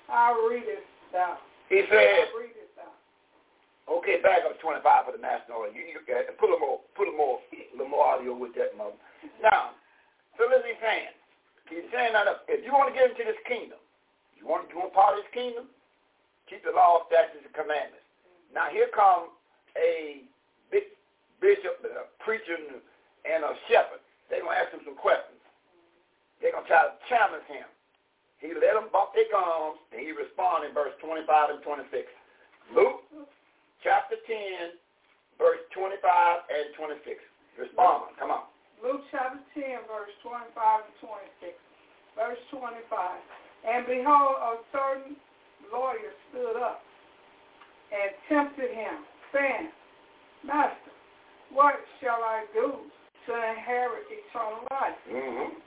How readest thou? He said, How readest thou? Okay, back up to 25 for the national. You, you uh, put a more, put a more, a little more audio with that, mother. Now, so listen, he's saying, he's saying that if you want to get into this kingdom, you want, to you want part of this kingdom, keep the law, statutes, and commandments. Now here comes a big bishop, a preacher, and a shepherd. They're gonna ask him some questions. They're gonna try to challenge him. He let them bump their gums, and he responded in verse 25 and 26. Luke chapter 10, verse 25 and 26. Respond. Come on. Luke chapter 10, verse 25 and 26. Verse 25. And behold, a certain lawyer stood up and tempted him, saying, Master, what shall I do to inherit eternal life? Mm-hmm.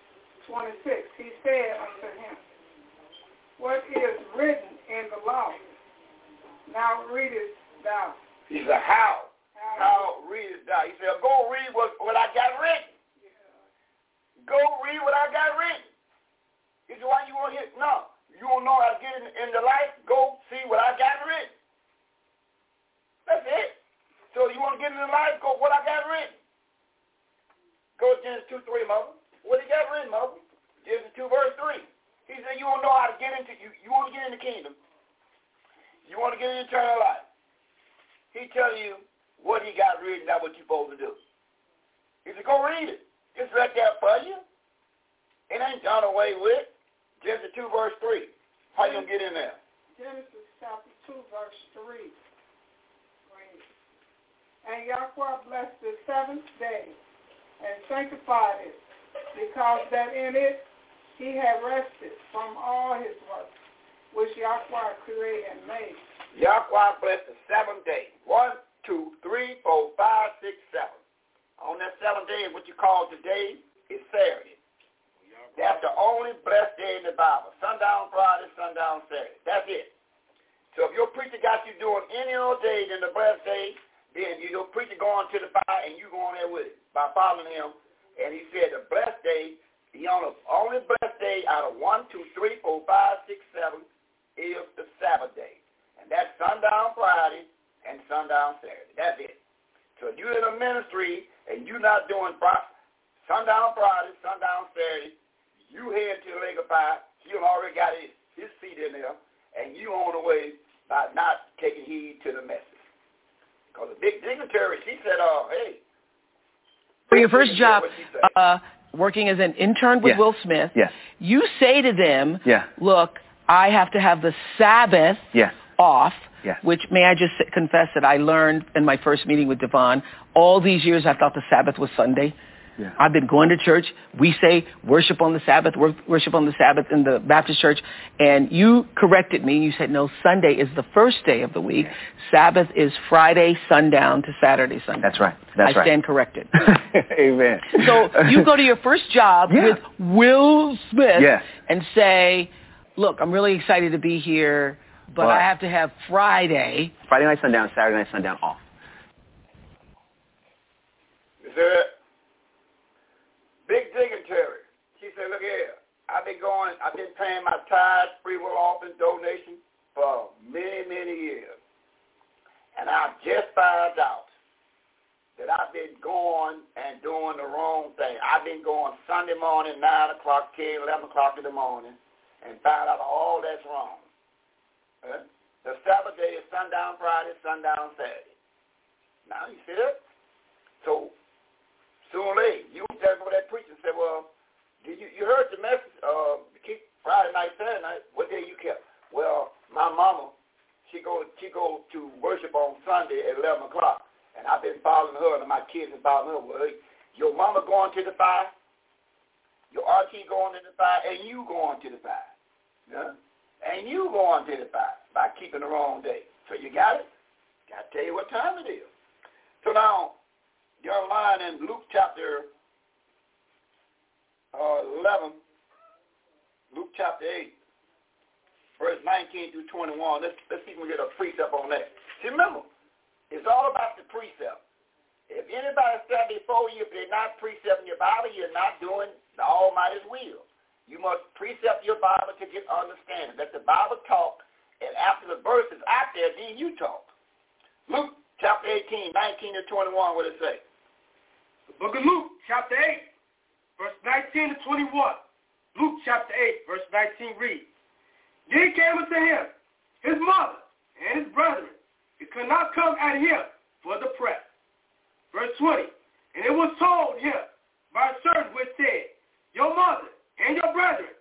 26. He said unto him, What is written in the law? Now readest thou. He said, how? How readest thou? He said, go read what, what I got written. Go read what I got written. He said, why you want to hear? No. You don't know how to get in, in the life? Go see what I got written. That's it. So you want to get in the life? Go what I got written. Go to Genesis 2, 3, mother. What he got written, mother? Genesis 2, verse 3. He said, you don't know how to get into, you, you want to get in the kingdom. You want to get in eternal life. He tell you what he got written, not what you're supposed to do. He said, go read it. It's right there for you. It ain't done away with. Genesis 2, verse 3. How you going to get in there? Genesis chapter 2, verse 3. And Yahweh blessed the seventh day and sanctified it, because that in it he had rested from all his works, which Yahweh created and made. Yahweh blessed the seventh day. One, two, three, four, five, six, seven. On that seventh day, what you call today is Saturday. That's the only blessed day in the Bible. Sundown Friday, sundown Saturday. That's it. So if your preacher got you doing any other day than the blessed day, then your preacher going to the fire and you going there with it by following him. And he said the blessed day, the only, only blessed day out of one, two, three, four, five, six, seven is the Sabbath day. And that's sundown Friday and sundown Saturday. That's it. So if you're in a ministry and you're not doing sundown Friday, sundown Saturday, you head to the lake of fire. He already got his, his feet in there, and you on the way by not taking heed to the message. Because the big dignitary, she said, uh, hey. For your first job, uh, working as an intern with Yes. Will Smith, Yes. you say to them, Yeah. look, I have to have the Sabbath Yes. Off, Yes. which may I just confess that I learned in my first meeting with Devon. All these years I thought the Sabbath was Sunday. Yeah. I've been going to church. We say worship on the Sabbath, worship on the Sabbath in the Baptist church. And you corrected me. You said, no, Sunday is the first day of the week. Sabbath is Friday sundown to Saturday sundown. That's right. That's I right. stand corrected. Amen. So you go to your first job Yeah. with Will Smith Yes. and say, look, I'm really excited to be here, but But- I have to have Friday. Friday night sundown, Saturday night sundown off. He said, big dignitary. She said, look here, I've been going, I've been paying my tithes, free will offering, donation for many, many years. And I've just found out that I've been going and doing the wrong thing. I've been going Sunday morning, 9 o'clock, 10, 11 o'clock in the morning, and found out all that's wrong. The Sabbath day is sundown Friday, sundown Saturday. Now, you see that? So, sooner or you tell what that preacher said, well, did you, you heard the message, uh, Friday night, Saturday night, what day you kept? Well, my mama, she go, she go to worship on Sunday at 11 o'clock, and I've been following her, and my kids been following her. Well, your mama going to the fire, your auntie going to the fire, and you going to the fire. Yeah? And you going to fire by keeping the wrong day. So you got it? Got to tell you what time it is. So now, your line in Luke chapter uh, 11, Luke chapter 8, verse 19 through 21. Let's, let's see if we get a precept on that. See, remember, it's all about the precept. If anybody stand before you, if they're not precepting your Bible, you're not doing the Almighty's will. You must precept your Bible to get understanding. Let the Bible talk, and after the verse is out there, then you talk. Luke chapter 18, 19 to 21, what it say? The book of Luke, chapter 8, verse 19 to 21. Luke chapter 8, verse 19 reads, Then came unto him his mother and his brethren. He could not come at him for the press. Verse 20, And it was told him by a servant which said, Your mother and your brethren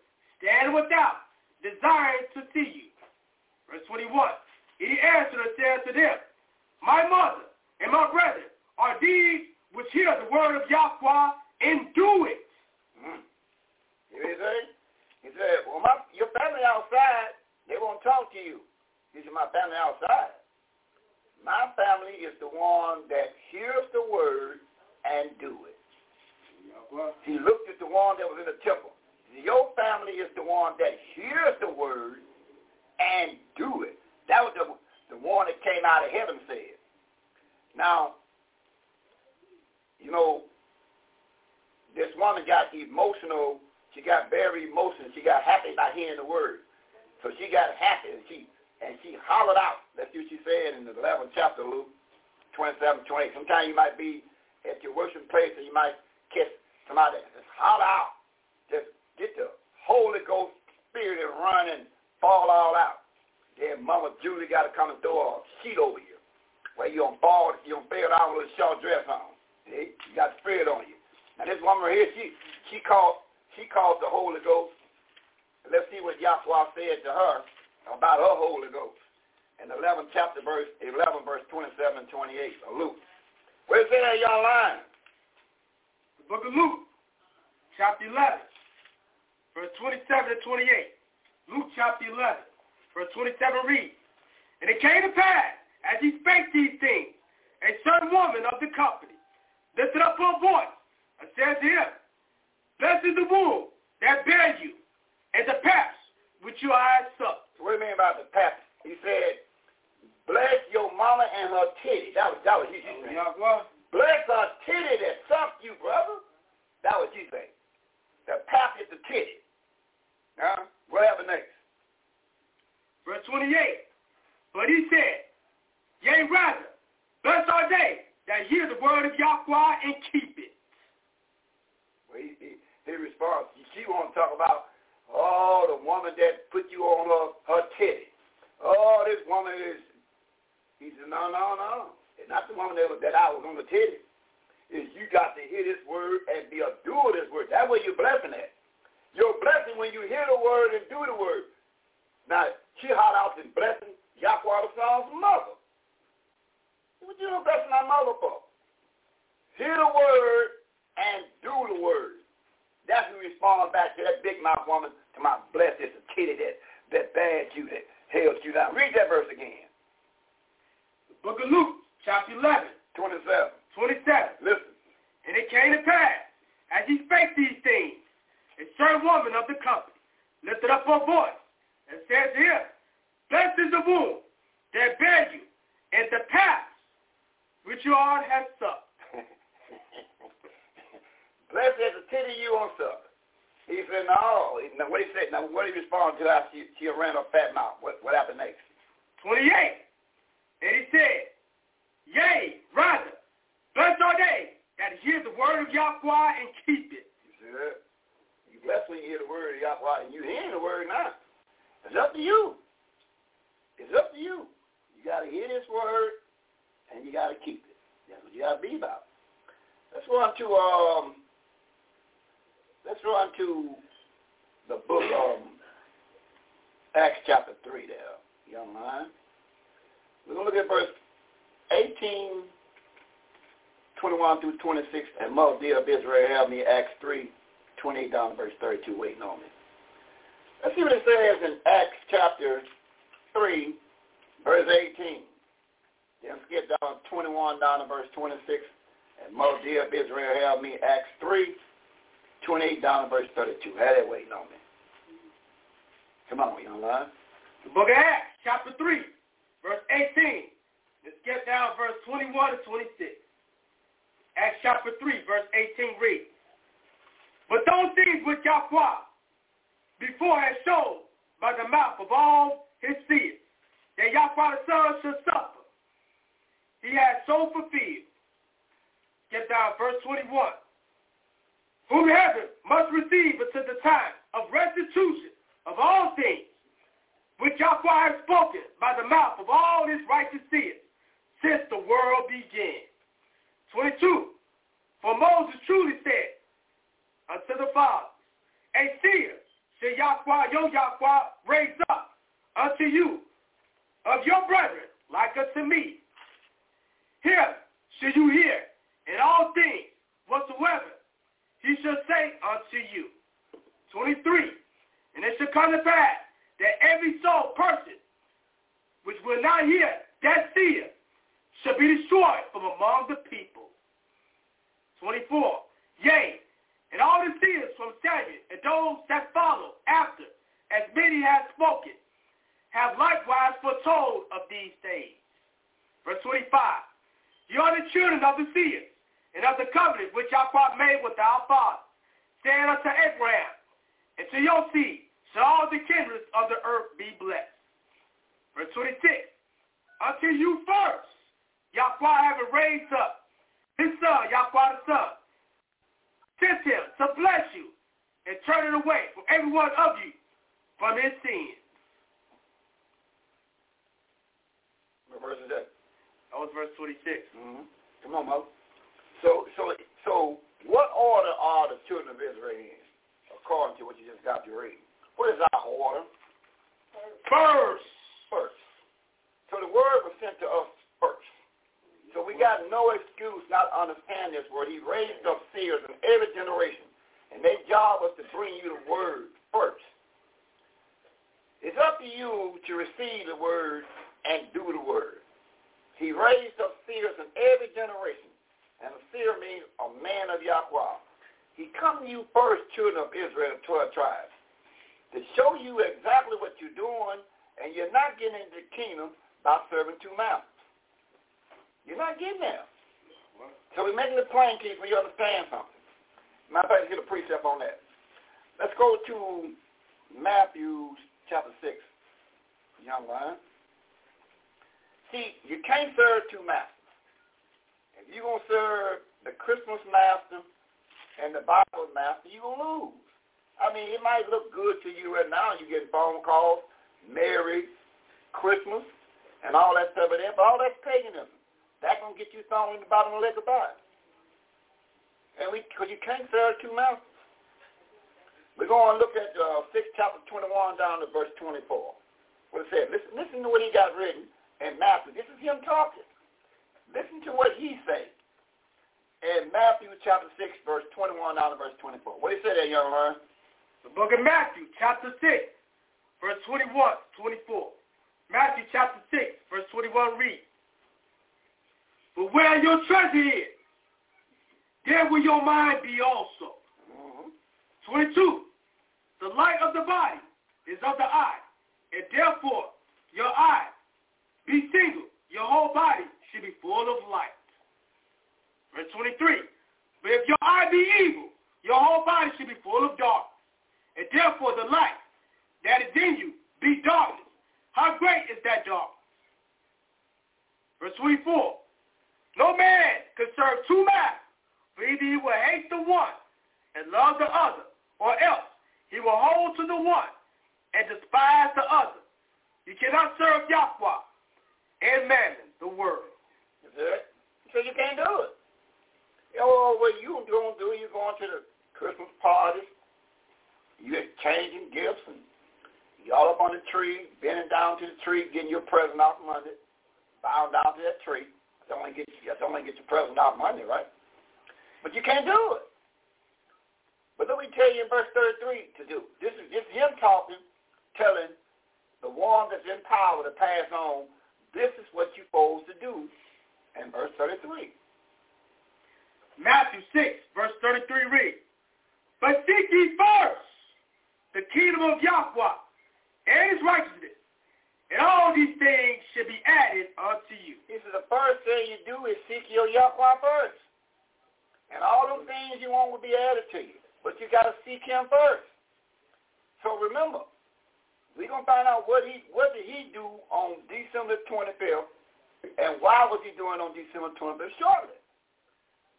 stand without, desiring to see you. Verse 21, He answered and said to them, My mother and my brethren are these which hear the word of Yahweh and do it. Mm. You know what he said, well, my, your family outside, they won't talk to you. He said, my family outside. My family is the one that hears the word and do it. He looked at the one that was in the temple. Your family is the one that hears the word and do it. That was the, the one that came out of heaven said. Now, you know, this woman got emotional. She got very emotional. She got happy by hearing the word. So she got happy and she and she hollered out. That's what she said in the 11th chapter, Luke 27, 28. Sometimes you might be at your worship place and you might catch somebody just holler out. Just get the Holy Ghost spirit and run and fall all out. Then Mama Julie got to come and throw a sheet over you. Where you on fall, you on fail down with a short dress on. See? You got spirit on you. Now this woman right here, she she called she called the Holy Ghost. Let's see what Yahweh said to her about her Holy Ghost. In the 11th chapter, verse 11, verse 27 and 28 of Luke. Where's that y'all line? The book of Luke, chapter 11, verse 27 to 28. Luke chapter 11, verse 27 reads, And it came to pass, as he spake these things, a certain woman of the company lifted up her voice and said to him, Blessed is the womb that bare you, and the paps which your eyes sucked. What do you mean about the paps? He said, Bless your mama and her titty. That was that was you saying. Bless her titty that sucked you, brother. That was you saying. The pap is the titty. Now, what happened next? Verse 28. But he said, Yea, rather, blessed are they that hear the word of Yahweh and keep it. Well, he, he, he responds. She want to talk about, oh, the woman that put you on her, her titty. Oh, this woman is, he said, no, no, no. It's not the woman that, was, that I was on the titty. Is you got to hear this word and be a doer of this word. That's where you're blessing at. You're blessing when you hear the word and do the word. Now, she hot out and blessing Yahweh Son's mother. What you know blessing our mother for? Hear the word and do the word. That's who responds back to that big mouth woman, to my blessed kitty that, that bad you, that held you down. Read that verse again. The book of Luke, chapter 11, 27. 27. Listen. And it came to pass, as he spake these things, a certain woman of the company lifted up her voice and said to him, Blessed is the womb that bare you, and the paps which you all have sucked. Blessed is the titty you on suck. He said, no. Now, what he said, now, what he responded to after she, she ran her fat mouth? What, what happened next? 28. And he said, Yea, rather, blessed are they that hear the word of Yahweh and keep it. You see that? You blessed when you hear the word of Yahweh, and you hearing the word now. It's up to you. It's up to you. You got to hear this word, and you got to keep it. That's what you got to be about. Let's run to um. Let's run to the book of Acts chapter three. There, young man. We're gonna look at verse 18, 21 through 26, and Mother dear of Israel, help me. Acts 3, 28 down to verse 32, waiting on me. Let's see what it says in Acts chapter 3, verse 18. Then skip down 21 down to verse 26. And Mother dear of Israel, help me. Acts 3, 28 down to verse 32. Have that waiting on me. Come on, young man. The book of Acts, chapter 3, verse 18. Let's get down verse 21 to 26. Acts chapter 3, verse 18 reads, But those things which Yahweh before had shown by the mouth of all his seers, that Yahweh the Son should suffer, he has so fulfilled. Get down verse 21. Whom heaven must receive until the time of restitution of all things, which Yahweh has spoken by the mouth of all his righteous seers, since the world began. 22. For Moses truly said unto the fathers, A seer shall Yahweh, your Yahweh, raise up unto you of your brethren like unto me. Here shall you hear in all things whatsoever he shall say unto you. 23. And it shall come to pass that every soul person which will not hear that seer shall be destroyed from among the people. 24. Yea, and all the seers from Samuel and those that follow after, as many have spoken, have likewise foretold of these things. Verse 25. You are the children of the seers, and of the covenant which I Yahweh made with our father, saying unto Abraham, and to your seed shall all the kindreds of the earth be blessed. Verse 26. Unto you first, Yahweh having raised up his son, Yahweh the son, sent him to bless you and turn it away from every one of you from his sins. What verse is that? That was verse 26. Mm-hmm. Come on, Mo. So, so, so, what order are the children of Israel in, according to what you just got to read? What is our order? First. First. So the word was sent to us first. So we got no excuse not to understand this word. He raised up seers in every generation, and their job was to bring you the word first. It's up to you to receive the word and do the word. He raised up seers in every generation, and a seer means a man of Yahweh. He come to you first, children of Israel, 12 tribes, to show you exactly what you're doing, and you're not getting into the kingdom by serving two masters. You're not getting there. So we're making it plain, Keith, for you understand something. Matter fact, get a precept on that. Let's go to Matthew chapter 6, young line. See, you can't serve two masters. If you're going to serve the Christmas master and the Bible master, you're going to lose. I mean, it might look good to you right now. You get phone calls, Merry Christmas, and all that stuff, but all that's paganism. That's going to get you thrown in the bottom of the lake of fire. And we, because you can't serve two masters. We're going to look at uh, 6 chapter 21 down to verse 24. What it said. Listen, listen to what he got written in Matthew. This is him talking. Listen to what he said in Matthew chapter 6, verse 21 down to verse 24. What he said there, young man? The book of Matthew, chapter 6, verse 21, 24. Matthew chapter 6, verse 21 reads, But where your treasure is, there will your mind be also. Mm-hmm. 22. The light of the body is of the eye, and therefore your eye be single. Your whole body should be full of light. Verse 23. But if your eye be evil, your whole body should be full of darkness. And therefore the light that is in you be darkness. How great is that darkness? Verse 24. No man can serve two masters, for either he will hate the one and love the other, or else he will hold to the one and despise the other. You cannot serve Yahweh and mammon, the world. Is it? So you can't do it. Oh, what you to do, you're going to the Christmas party, you're exchanging gifts, and you all up on the tree, bending down to the tree, getting your present out from under it, bowing down to that tree. That's only get you, that's only get your present from under, right? But you can't do it. But let me tell you in verse 33 to do. This is just him talking, telling the one that's in power to pass on, this is what you're supposed to do in verse 33. Matthew 6, verse 33 reads, But seek ye first the kingdom of Yahweh and his righteousness, and all these things should be added unto you. He said the first thing you do is seek your Yahweh first. And all those things you want will be added to you. But you got to seek him first. So remember, we're going to find out what he what did he do on December 25th and why was he doing on December 25th shortly.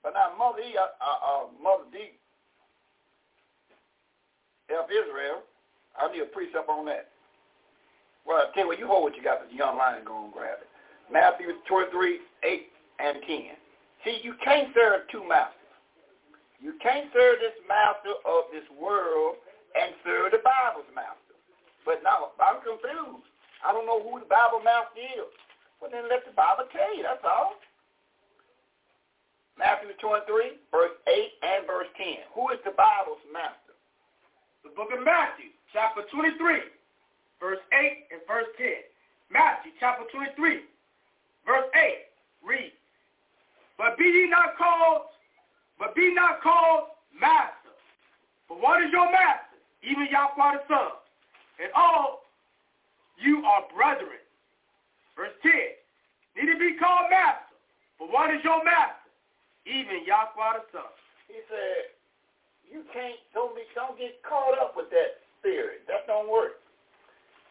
But now Mother, e, uh, uh, Mother D of Israel, I need a precept on that. Well, I tell you what, you hold what you got, this young lion go and grab it. Matthew 23, 8 and 10. See, you can't serve two masters. You can't serve this master of this world and serve the Bible's master. But now, I'm confused. I don't know who the Bible master is. Well, then let the Bible tell you. That's all. Matthew 23, verse 8 and verse 10. Who is the Bible's master? The book of Matthew, chapter 23, verse 8 and verse 10. Matthew, chapter 23, verse 8. Read. But be ye not called, but be not called master. For what is your master? Even Yahweh the Son. And all you are brethren. Verse 10. Need to be called master. For what is your master? Even Yahweh the Son. He said, you can't, don't, be, don't get caught up with that spirit. That don't work.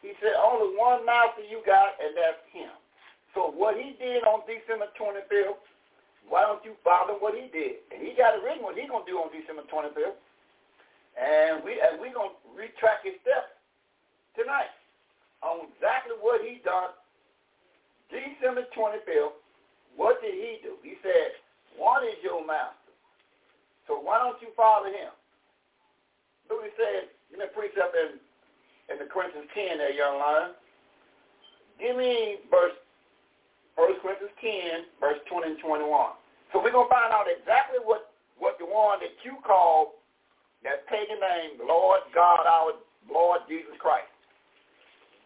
He said, only one master you got, and that's him. So what he did on December 25th, why don't you follow what he did? And he got it written what he's going to do on December 25th. And, we, and going to retrack his steps tonight on exactly what he done December 25th. What did he do? He said, one is your master. So why don't you follow him? Look he said in the precept in, in the Corinthians 10 there, young lion. Give me verse 1 Corinthians 10, verse 20 and 21. So we're going to find out exactly what, what the one that you call that pagan name, Lord God, our Lord Jesus Christ.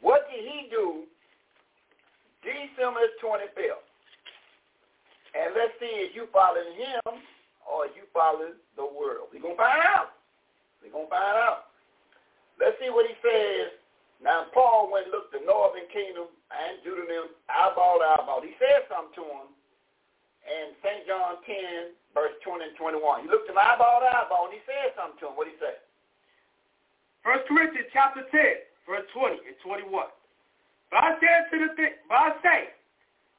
What did he do December 25th? And let's see if you following him or you following the world. We're going to find out. We're going to find out. Let's see what he says. Now, Paul went and looked the northern kingdom and Judah eyeball to eyeball. He said something to him in St. John 10, verse 20 and 21. He looked him eyeball to eyeball and he said something to him. What did he say? First Corinthians chapter 10, verse 20 and 21. But I say to the th- but I say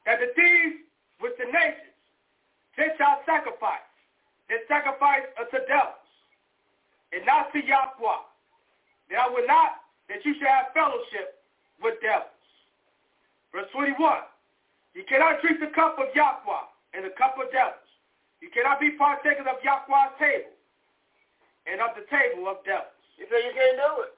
that the things which the nations Gentiles sacrifice, they sacrifice unto devils, and not to Yahweh. That I will not that you should have fellowship with devils. Verse 21. You cannot drink the cup of Yahweh and the cup of devils. You cannot be partakers of Yahweh's table and of the table of devils. He said you can't do it.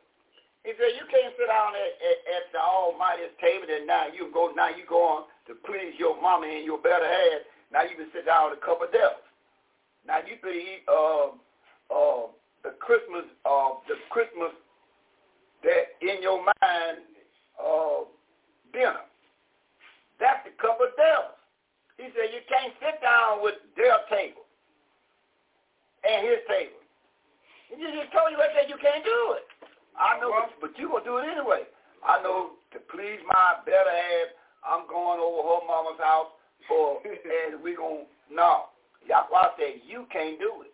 He said you can't sit down at, at, at the Almighty's table and now you go now you go on to please your mama and your better half. Now you can sit down with a cup of devils. Now you could eat uh, uh, the Christmas uh, the Christmas that in your mind uh, dinner. That's the cup of devils. He said you can't sit down with their table and his table. He just told you right there you can't do it. I know, but, but you're going to do it anyway. I know to please my better half, I'm going over her mama's house for, and we going to, no. Yahweh said you can't do it.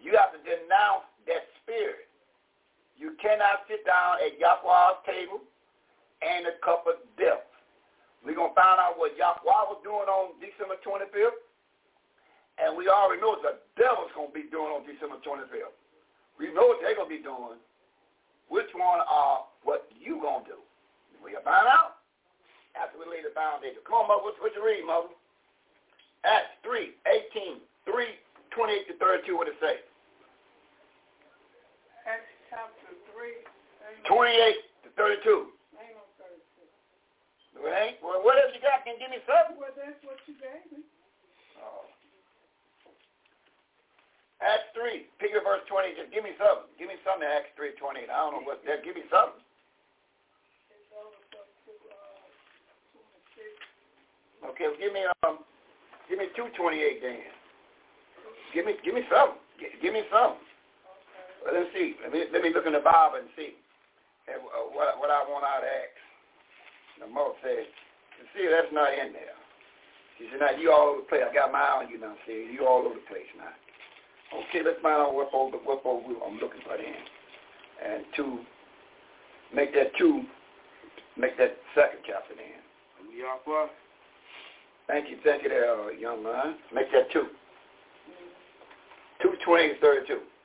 You have to denounce that spirit. You cannot sit down at Yahweh's table and a cup of death. We're going to find out what Yahweh was doing on December 25th. And we already know what the devil's going to be doing on December 25th. We know what they're going to be doing. Which one are what you going to do? We'll find out after we lay the foundation. Come on, Mother. What, what you read, Mother? Acts 3, 18, 3, 28 to 32, what it say? Acts chapter 3. 28 to 32. Ain't no 32. Right? Well, whatever you got, can give me something. Well, that's what you gave me. Oh. Acts 3, pick up verse 20. Just give me something. Give me something in Acts 3, 28. I don't know what that. Give me something. It's over to, uh, 26. Okay, well, give me um, give me 228 then. Give me, give me something. Give, give me something. Well, let's see. Let me let me look in the Bible and see and, uh, what what I want out of Acts. The mother said, "See, that's not in there." She said, "Now you all over the place. I got my eye on you now. See, you all over the place now." Okay, let's find out what over what over I'm looking for then. And two, make that two, make that second chapter then. Thank you, thank you there, uh, young man. Make that two. Two twenty thirty-two. Um,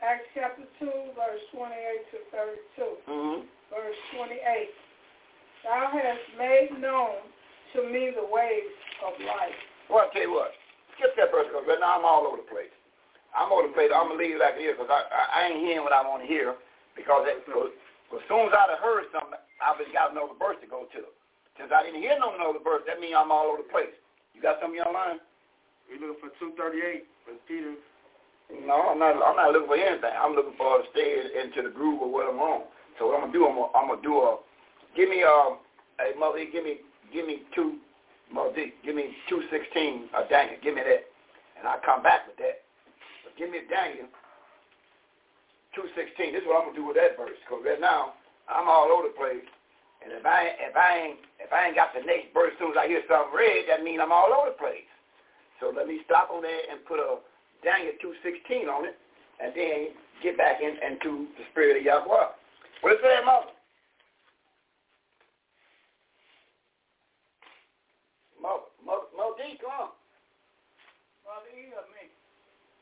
Acts chapter 2, verse 28 to 32. Mm-hmm. Verse 28. Thou hast made known to me the ways of life. Well, I'll tell you what. Skip that verse because right now I'm all over the place. I'm all over the place. I'm going to leave it like it is because I, I, I ain't hearing what I want to hear because it, cause, cause as soon as I'd have heard something, I've got another verse to go to. Since I didn't hear no another verse, that means I'm all over the place. You got something you online? We're looking for 238 from Peter. No, I'm not. I'm not looking for anything. I'm looking for to stay into the groove of what I'm on. So what I'm gonna do, I'm gonna, I'm gonna do a. Give me um hey, Mother, give me, give me two, Mother, give me two sixteen, uh, Daniel, give me that, and I'll come back with that. But give me Daniel two sixteen. This is what I'm gonna do with that verse, cause right now I'm all over the place, and if I if I ain't if I ain't got the next verse, as soon as I hear something read, that means I'm all over the place. So let me stop on there and put a Daniel two sixteen on it, and then get back in, into the spirit of Yahweh. What is that, Mother? Mother, Mother, Mother D, come on. Mother E or me?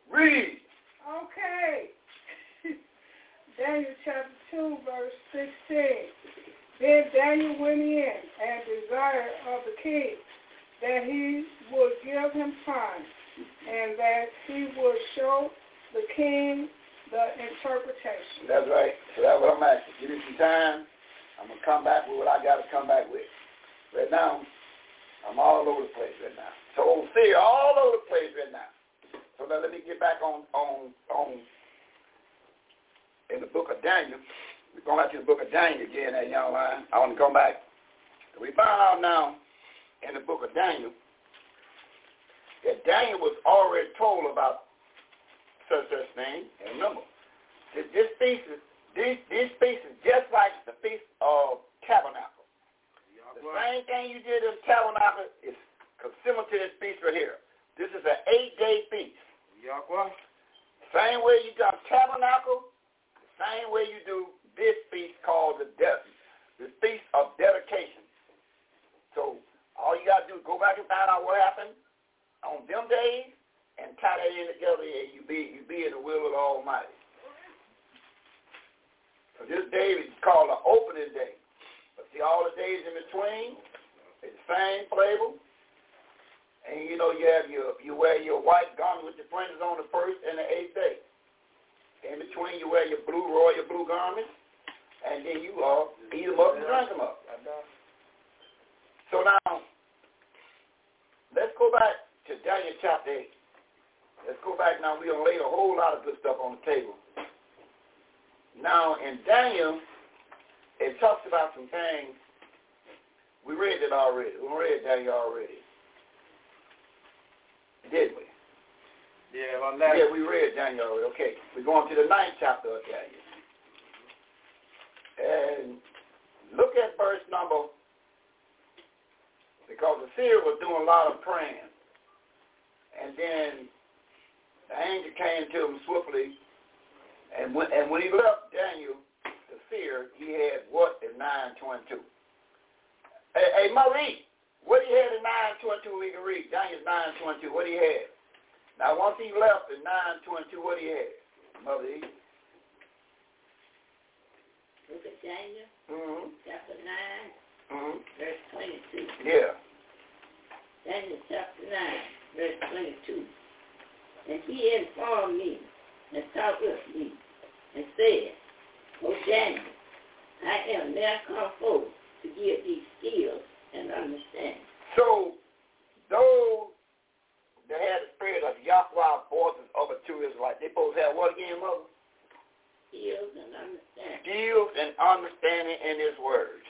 Read. Okay. Daniel chapter 2, verse 16. Then Daniel went in and desired of the king that he would give him time and that he would show the king the interpretation. That's right. So that's what I'm asking. Give me some time. I'm going to come back with what I got to come back with. Right now, I'm all over the place right now. So see, all over the place right now. So now let me get back on on on in the book of Daniel. We're going back to the book of Daniel again, that young line. I want to come back. We find out now in the book of Daniel that Daniel was already told about such such thing. And remember, this, this feast is these these feasts is just like the feast of tabernacle. The same thing you did in tabernacle is similar to this feast right here. This is an eight-day feast. Yahweh. Same way you got tabernacle, the same way you do this feast called the death, the feast of dedication. So all you got to do is go back and find out what happened on them days and tie that in together and you be you be in the will of the Almighty. So this day is called the opening day. But see all the days in between, it's the same flavor. And you know you have your you wear your white garment with your fringes on the first and the eighth day. In between you wear your blue royal blue garment and then you uh, eat them up and drink them up. So now, let's go back to Daniel chapter 8. Let's go back now. We're going to lay a whole lot of good stuff on the table. Now, in Daniel, it talks about some things. We read it already. We read Daniel already. Did we? Yeah, well, last Yeah, we read Daniel already. Okay, we're going to the ninth chapter of Daniel. And look at verse number, because the seer was doing a lot of praying. And then the angel came to him swiftly, and when, and when he left Daniel, the fear he had what in 922? Hey, hey Marie, what he had in 922 we can read? Daniel 922, what he had? Now, once he left in 922, what he had? Mother E. Book of Daniel, Mm-hmm. chapter 9, Mm-hmm. verse 22. Yeah. Daniel chapter 9, verse 22. And he informed me and talked with me and said, O Daniel, I am now come forth to give thee skills and understanding. So, those that had the spirit of Yahweh forces over two Israelites, they supposed to have what again, mother? Skills and understanding. Skills and understanding in his words.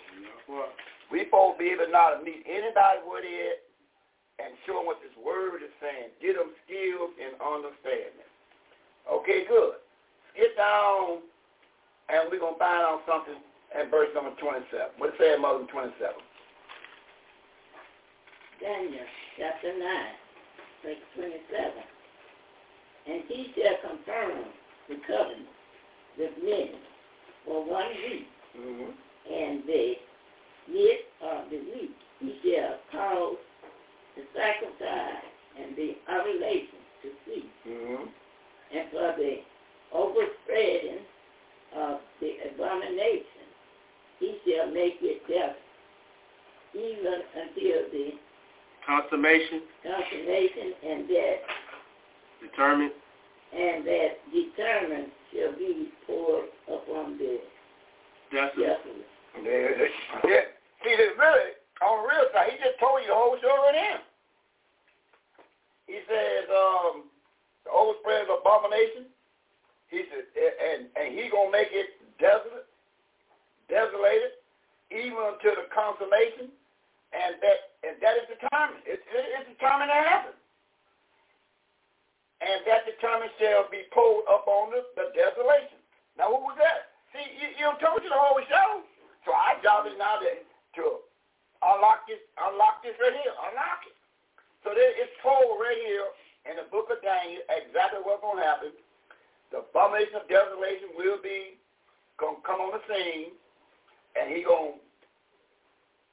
Yahweh. We supposed to be able not to not meet anybody where they at and show them what this word is saying. Get them skills and understanding. Okay, good. Get down, and we're going to find out something in verse number 27. What it say in Mother 27? Daniel chapter 9, verse 27. And he shall confirm the covenant with men for one week, Mm-hmm. and the mid of the week he shall cause the sacrifice and the oblation to cease, Mm-hmm. and for the overspreading of the abomination he shall make it death, even until the Consummation, consummation and that determined, and that determined shall be poured upon the desolate. desolate. Yeah, yeah. See, this really, on the real side, he just told you the whole story in. He says, um, the overspread of abomination, he said, and, and he going to make it desolate, desolated, even until the consummation, and that and that is determined. It, it, it's determined to happen. And that determined shall be pulled up on the, the desolation. Now, what was that? See, you, you told you the whole show. So our job is now to, to unlock this, unlock this right here, unlock it. So there, it's told right here in the book of Daniel exactly what's going to happen. The abomination of desolation will be going to come on the scene, and he going to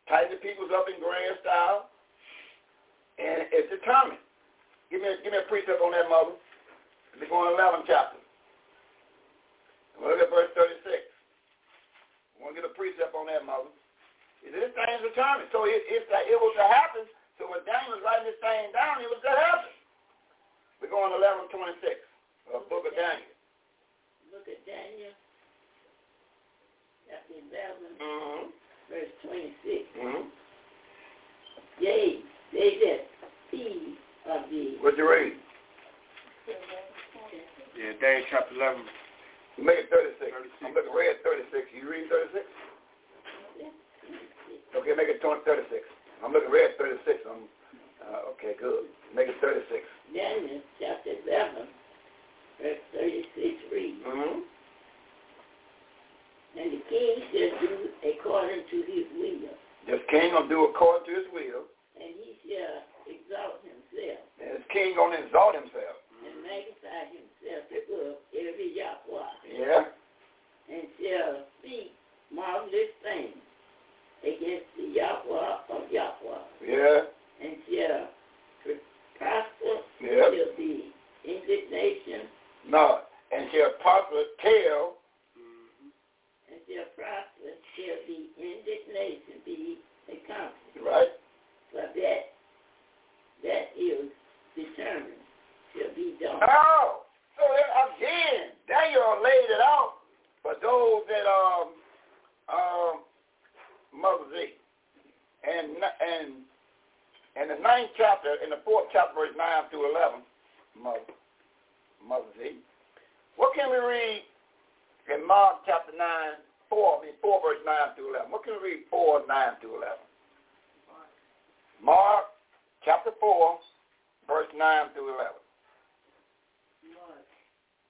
tighten the peoples up in grand style, and it's determined. Give me give me a precept on that, mother. Let's go on 11 chapter. Look at verse 36. I want to get a precept on that, mother. This thing determined? So it, it, it was to happen. So when Daniel was writing this thing down, it was to happen. We're going to 1126, the book of Daniel. Look at Daniel, chapter 11, Mm-hmm. verse 26. Mm-hmm. Yea, they that see of the What'd you read? Yeah, Daniel chapter 11. You make it 36. 36. I'm looking right at 36. You read 36? Okay, make it 20, 36. I'm looking at 36. I'm, uh, okay, good. Make it 36. Daniel chapter 11, verse 36 reads, Mm-hmm. And the king shall do according to his will, This king gonna do according to his will, and he shall exalt himself and his king gonna exalt himself. and magnify himself above every Yahweh, Yeah. and shall speak marvelous things against the Yahweh of Yahweh, Yeah. and shall pr- prosper Yeah. till the indignation, No. And shall prosper tell. and shall prosper till the indignation be accomplished. Right. But that that is determined shall be done. Oh. So again, Daniel laid it out for those that um um Mother Z. And and in the ninth chapter, in the fourth chapter, verse nine through eleven, Mother Mother Z. What can we read in Mark chapter nine, four, I mean four verse nine through eleven? What can we read four, nine through eleven? Mark chapter four, verse nine through eleven. Mark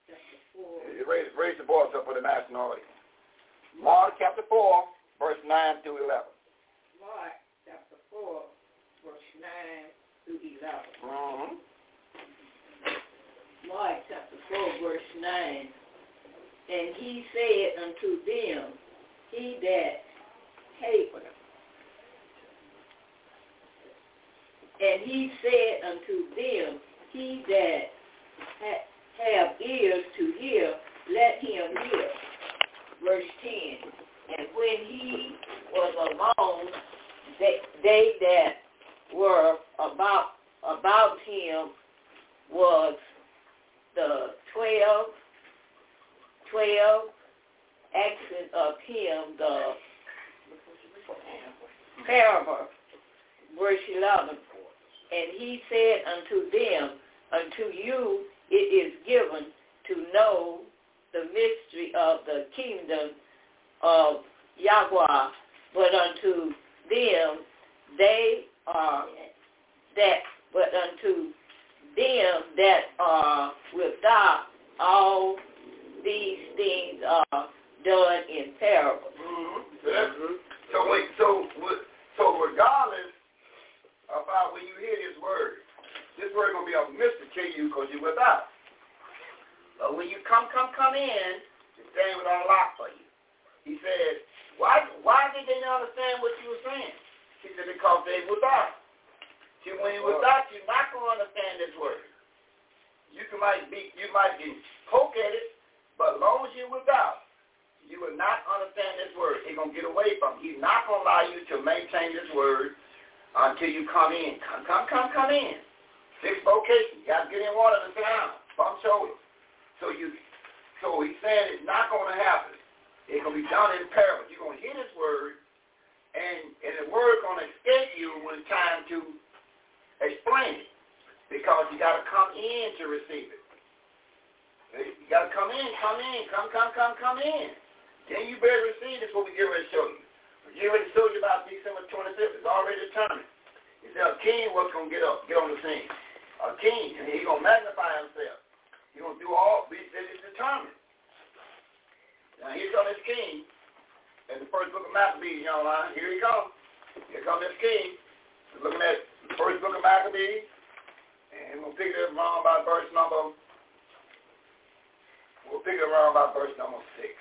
chapter 4, Raise, raise the voice up for the national audience. Mark chapter 4, verse 9 through 11. Mark chapter 4, verse 9 through 11. Mm-hmm. Mark chapter 4, verse 9. And he said unto them, He that hate And he said unto them, He that ha- have ears to hear, let him hear. Verse 10. And when he was alone, they, they that were about about him was the twelve, twelve actions of him, the parable, verse 11. And he said unto them, Unto you it is given to know the mystery of the kingdom of Yahweh, but unto them they are that, but unto them that are without, all these things are done in parables. Mm-hmm. So, wait, so, so regardless about when you hear this word, this word to be a mystery to you because you're without. But when you come, come, come in, this thing will unlock for you. He said, why, why did they not understand what you were saying? He said, because they without. See, when you're without, you're not going to understand this word. You can might be, you might be poke at it, but as long as you're without, you will not understand this word. He's going to get away from it. He's not going to allow you to maintain this word until you come in. Come, come, come, come in. Six vocation. You got to get in one at a time. Bump shoulders. So you, so he's saying it's not going to happen. It's going to be done in parables. You're going to hear this word, and, and the word going to escape you when it's time to explain it. Because you got to come in to receive it. You got to come in, come in, come, come, come, come in. Then you better receive this what we get ready to show you. You already told you about December 25th. It's already determined. He said a king was going to get up, get on the scene. A king, and he's going to magnify himself. He's going to do all, said it's determined. Now here comes this king. In the first book of Maccabees, young line. Here he comes. Here comes this king. We're looking at the first book of Maccabees. And we'll pick it up around by verse number, we'll pick it around by verse number 6.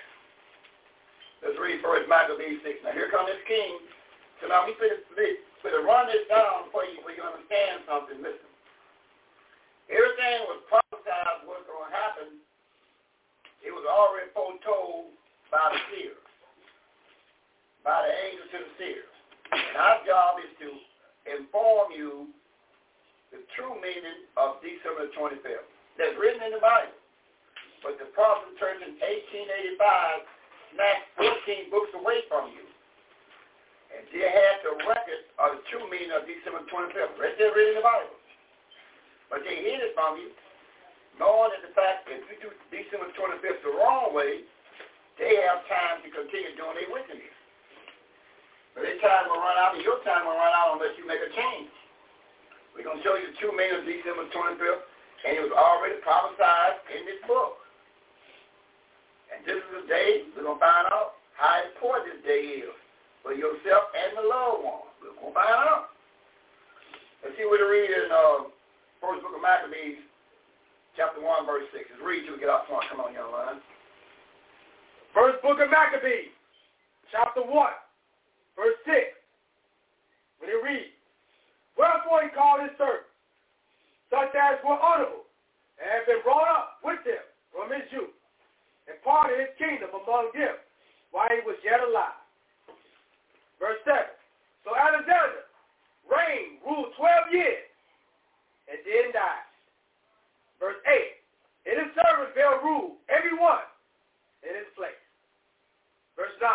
Let's read first Maccabees 6. Now here comes this king. So now we fit to run this down for you, for you understand something. Listen. Everything was prophesied was going to happen. It was already foretold by the seers, by the angels to the seers. And our job is to inform you the true meaning of December 25th. That's written in the Bible. But the Protestant church in 1885 snatched 14 books away from you. And they had the record of the true meaning of December 25th. Right there written in the Bible. But they hid it from you, knowing that the fact that if you do December 25th the wrong way, they have time to continue doing their wickedness. But their time will run out, and your time will run out unless you make a change. We're going to show you the true meaning of December 25th, and it was already prophesied in this book. And this is the day we're going to find out how important this day is for yourself and the loved one. We're going to find out. Let's see what it read in uh, First Book of Maccabees, chapter 1, verse 6. Let's read we get out front. Come on, young man. First Book of Maccabees, chapter 1, verse 6. When it reads, Wherefore he called his servants, such as were honorable, and had been brought up with him from his youth, and part of his kingdom among them while he was yet alive. Verse 7. So Alexander reigned, ruled 12 years, and then died. Verse 8. And his servants bare rule, every one in his place. Verse 9.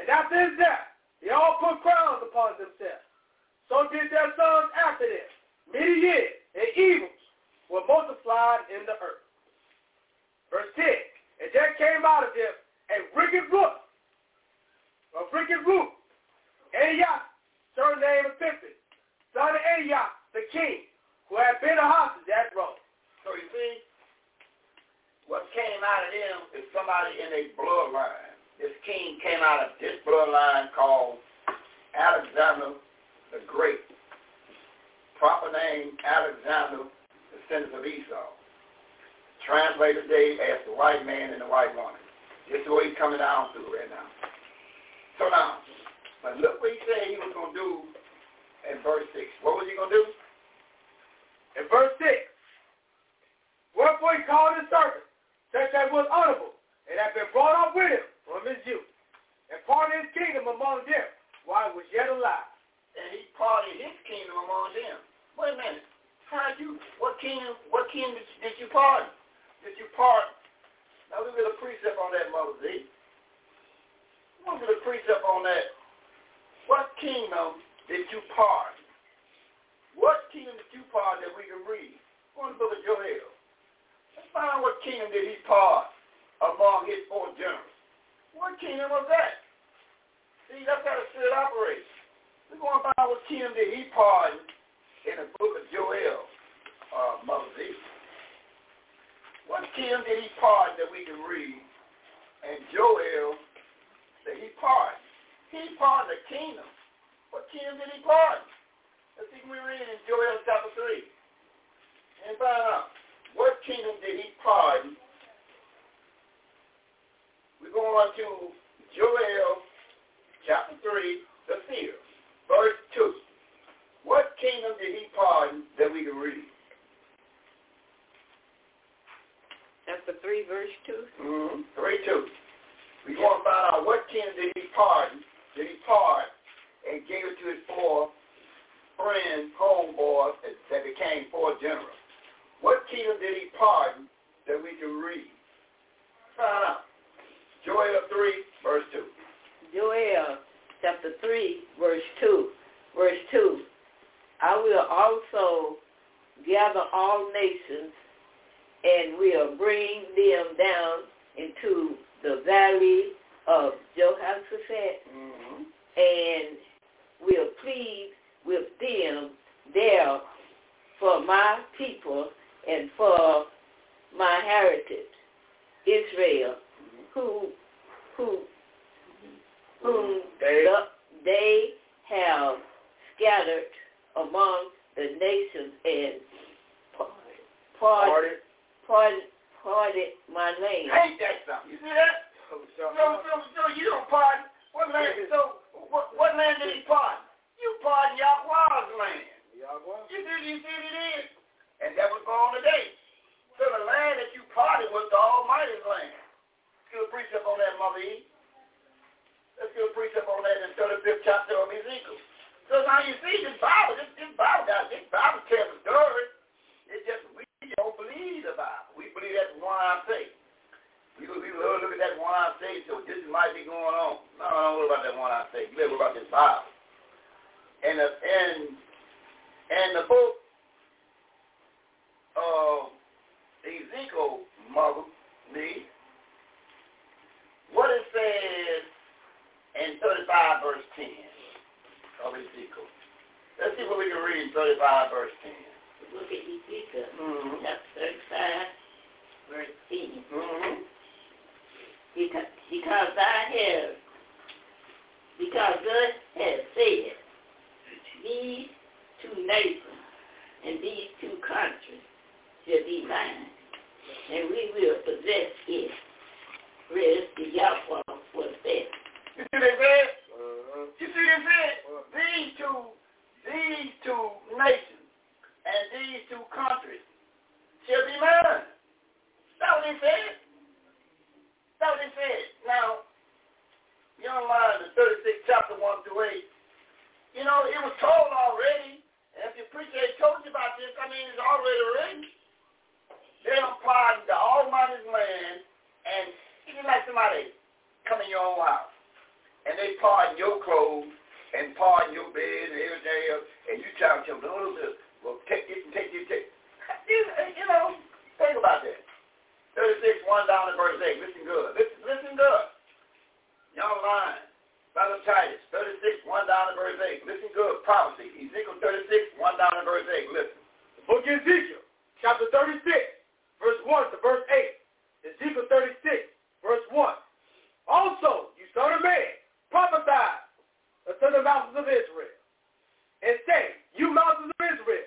And after his death, they all put crowns upon themselves. So did their sons after them. Many years and evils were multiplied in the earth. Verse 10, and there came out of them a wicked root, a wicked root, Antioch, surnamed Epiphanes, son of Antioch, the king, who had been a hostage at Rome. So you see, what came out of them is somebody in a bloodline. This king came out of this bloodline called Alexander the Great. Proper name, Alexander, descendant of Esau translated today as the white man and the white woman. This is what he's coming down through right now. So now, but look what he said he was going to do in verse 6. What was he going to do? In verse 6, Wherefore he called his servant, such as was honorable, and had been brought up with him from his youth, and parted his kingdom among them while he was yet alive. And he parted his kingdom among them. Wait a minute. How you, what kingdom, what kingdom did you pardon? Did you pardon? Now we get a precept on that, Mother Z. We'll get a precept on that. What kingdom did you pardon? What kingdom did you pardon that we can read? Go in the book of Joel. Let's find what kingdom did he pardon among his four generals. What kingdom was that? See, that's how the spirit operates. We're going to find what kingdom did he pardon in the book of Joel, uh, Mother. What kingdom did he pardon that we can read? And Joel said he pardoned. He pardoned the kingdom. What kingdom did he pardon? Let's see, we read in Joel chapter 3. And find out. What kingdom did he pardon? We go on to Joel chapter 3, the seer, verse 2. What kingdom did he pardon that we can read? Chapter 3, verse 2. Mm-hmm. 3, 2. We want to find out what kingdom did he pardon, did he pardon, and gave it to his four friends, homeboys, that became four generals. What kingdom did he pardon that we can read? Find out. Joel 3, verse 2. Joel chapter 3, verse 2. Verse 2. I will also gather all nations and will bring them down into the valley of Jehoshaphat Jehoshaphat mm-hmm. and will plead with them there for my people and for my heritage, Israel, who who whom They- the- they have scattered among the nations and parted Parted. parted, parted my land. Ain't that something? You see that? So, so, so you don't pardon. What land? So, what, what land did he pardon? You pardon Yahweh's land. Yahweh. You see, you see it is. And that was gone today. So the land that you parted was the Almighty's land. Let's get a precept on that, Mother E. Let's get a precept on that in the 35th chapter of Ezekiel. So now you see this Bible, this, this Bible, guys, this Bible tells a story. It's just we don't believe the Bible. We believe that one I say. We, we look at that one I say, so this might be going on. No, I don't worry about that one I say. You better worry about this Bible. And the and and the book of Ezekiel, mother, me, what it says in 35 verse 10 of Ezekiel. Let's see what we can read in 35 verse 10. The book of Ezekiel, Mm-hmm. chapter 35, verse 10. Mm-hmm. Because, because I have, because God has said, these two nations and these two countries shall be mine, and we will possess it. Rest the Yahweh was there. You see they said? Uh-huh. You see they said? These two, these two nations and these two countries shall be mine. That's what he said. That's what he said. Now, young line, the 36th chapter 1 through 8, you know, it was told already. And if your preacher told you about this, I mean, it's already written. They don't pardon the Almighty's land, and it's like somebody come in your own house, and they pardon your clothes, and pardon your bed, and everything else, and you tell them, no, no, no, well, take this and take this, and take you, you know, think about that. 36, 1 down to verse 8. Listen good. Listen, listen good. Young line. Brother Titus, 36, 1 down to verse 8. Listen good. Prophecy. Ezekiel 36, 1 down to verse 8. Listen. The book of Ezekiel, chapter 36, verse 1 to verse 8. Ezekiel 36, verse 1. Also, you son of man, prophesy unto the mountains of Israel, and say, you mountains of Israel,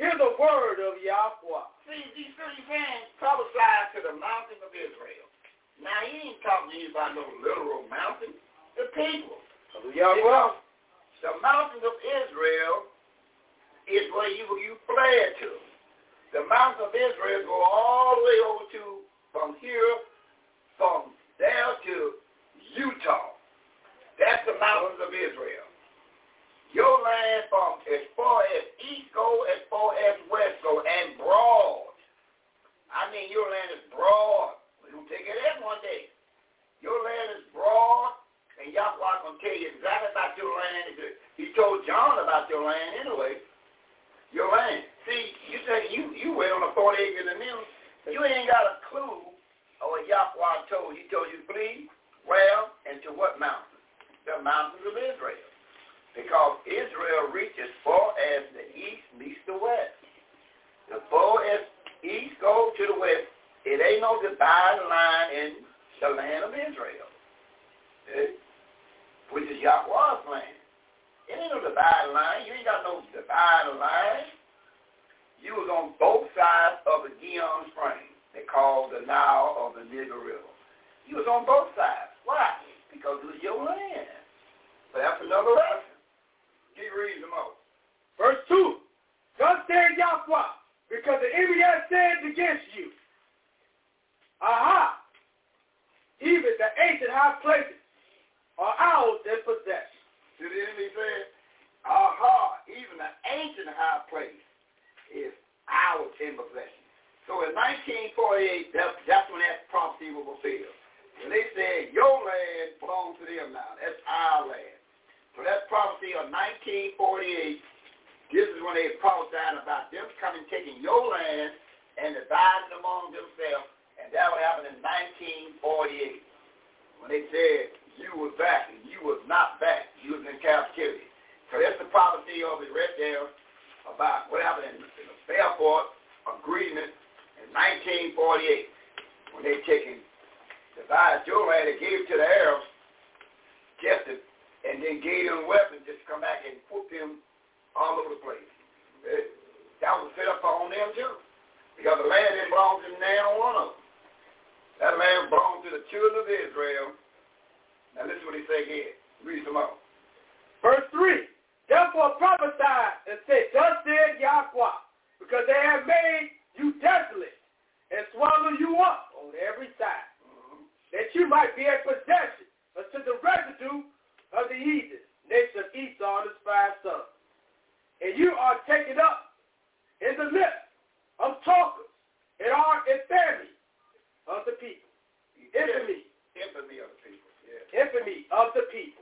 hear the word of Yahweh. See, these these men prophesied to the mountain of Israel. Now, he ain't talking to you about no literal mountain. The people. Yahweh. The mountains of Israel is where you you fled to. The mountains of Israel go all the way over to from here, from there to Utah. That's the mountains of Israel. Your land from as far as east go, as far as west go, and broad. I mean, your land is broad. We're going to take it in one day. Your land is broad, and Yahweh to tell you exactly about your land. He told John about your land anyway. Your land. See, you say you you went on a 40 acres and mill. You ain't got a clue of what Yahweh told. He told you flee, well, and to what mountain? The mountains of Israel. Because Israel reaches far as the east meets the west. The far as east goes to the west, it ain't no dividing line in the land of Israel. Okay? Which is Yahweh's land. It ain't no dividing line. You ain't got no dividing line. You was on both sides of the Gihon Spring. They call the Nile of the Niger River. You was on both sides. Why? Because it was your land. But that's another reference. Keep reading them out. Verse 2. Thus said Yahweh, because the enemy has said against you, Aha! Even the ancient high places are ours in possession. Did the enemy say, aha, even the ancient high place is ours in possession. So in 1948, that, that's when that prophecy was fulfilled. When they said, your land belongs to them now. That's our land. So that prophecy of 1948, this is when they prophesied about them coming, taking your land and dividing among themselves. And that will happen in 1948. When they said, you was back, and you was not back. You was in captivity. So that's the prophecy of it right there about what happened in, in the Fairport Agreement in 1948 when they taken the Tobias Joram and gave it to the Arabs just it, and then gave them weapons just to come back and put them all over the place. It, that was set up on them too. Because the land that belongs to them now, one of them. That land belongs to the children of Israel now listen to what he said again. Read some more. Verse 3. Therefore prophesy and say, Thus said Yahweh, because they have made you desolate and swallowed you up on every side, mm-hmm. that you might be a possession unto the residue of the heathen, nation of Esau his five sons. And you are taken up in the lips of talkers and are in families of the peace.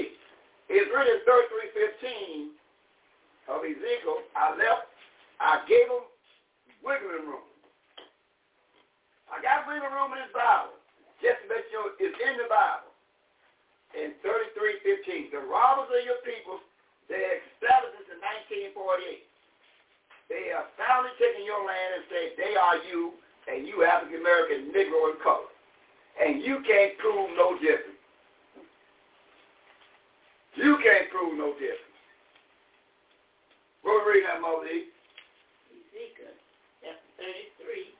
E. It's written in 3315 of Ezekiel, I left I gave him wiggling room. I got wiggling room in his Bible. Just to make sure it's in the Bible. In 3315. The robbers of your people they established this in 1948. They are soundly taking your land and say they are you and you African American Negro in color. And you can't prove no difference. You can't prove no difference. Go read that, Moses. Ezekiel chapter 33,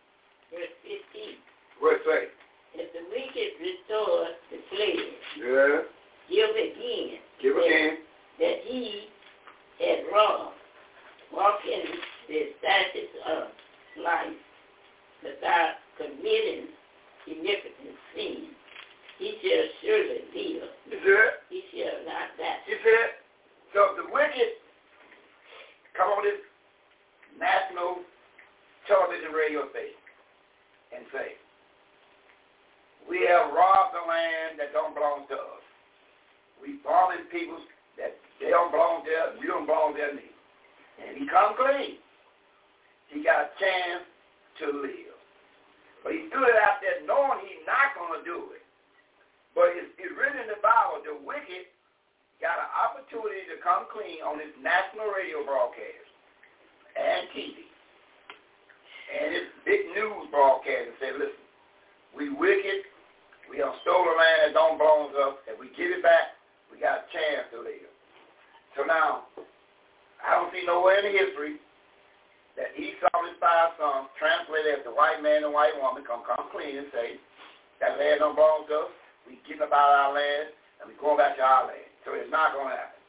verse 15. Verse 8. If the wicked restore the slave, Yeah. give again Give again. that he had robbed, walk in the statutes of life, without committing iniquitous sin, he shall surely live. You see it? He shall not die. You see it? So the wicked come on this national television radio station and say, we have robbed the land that don't belong to us. We bombing people that they don't belong there, we don't belong there neither. And he come clean. He got a chance to live. But he stood out there knowing he's not going to do it. But it's, it's written in the Bible, the wicked got an opportunity to come clean on his national radio broadcast and TV. And his big news broadcast and said, listen, we wicked, we done stole the land that don't belong to us. If we give it back, we got a chance to live. So now, I don't see nowhere in the history that Esau and his five sons translated as the white man and white woman come come clean and say, that land don't belong to us. We give about our land and we going back to our land. So it's not going to happen.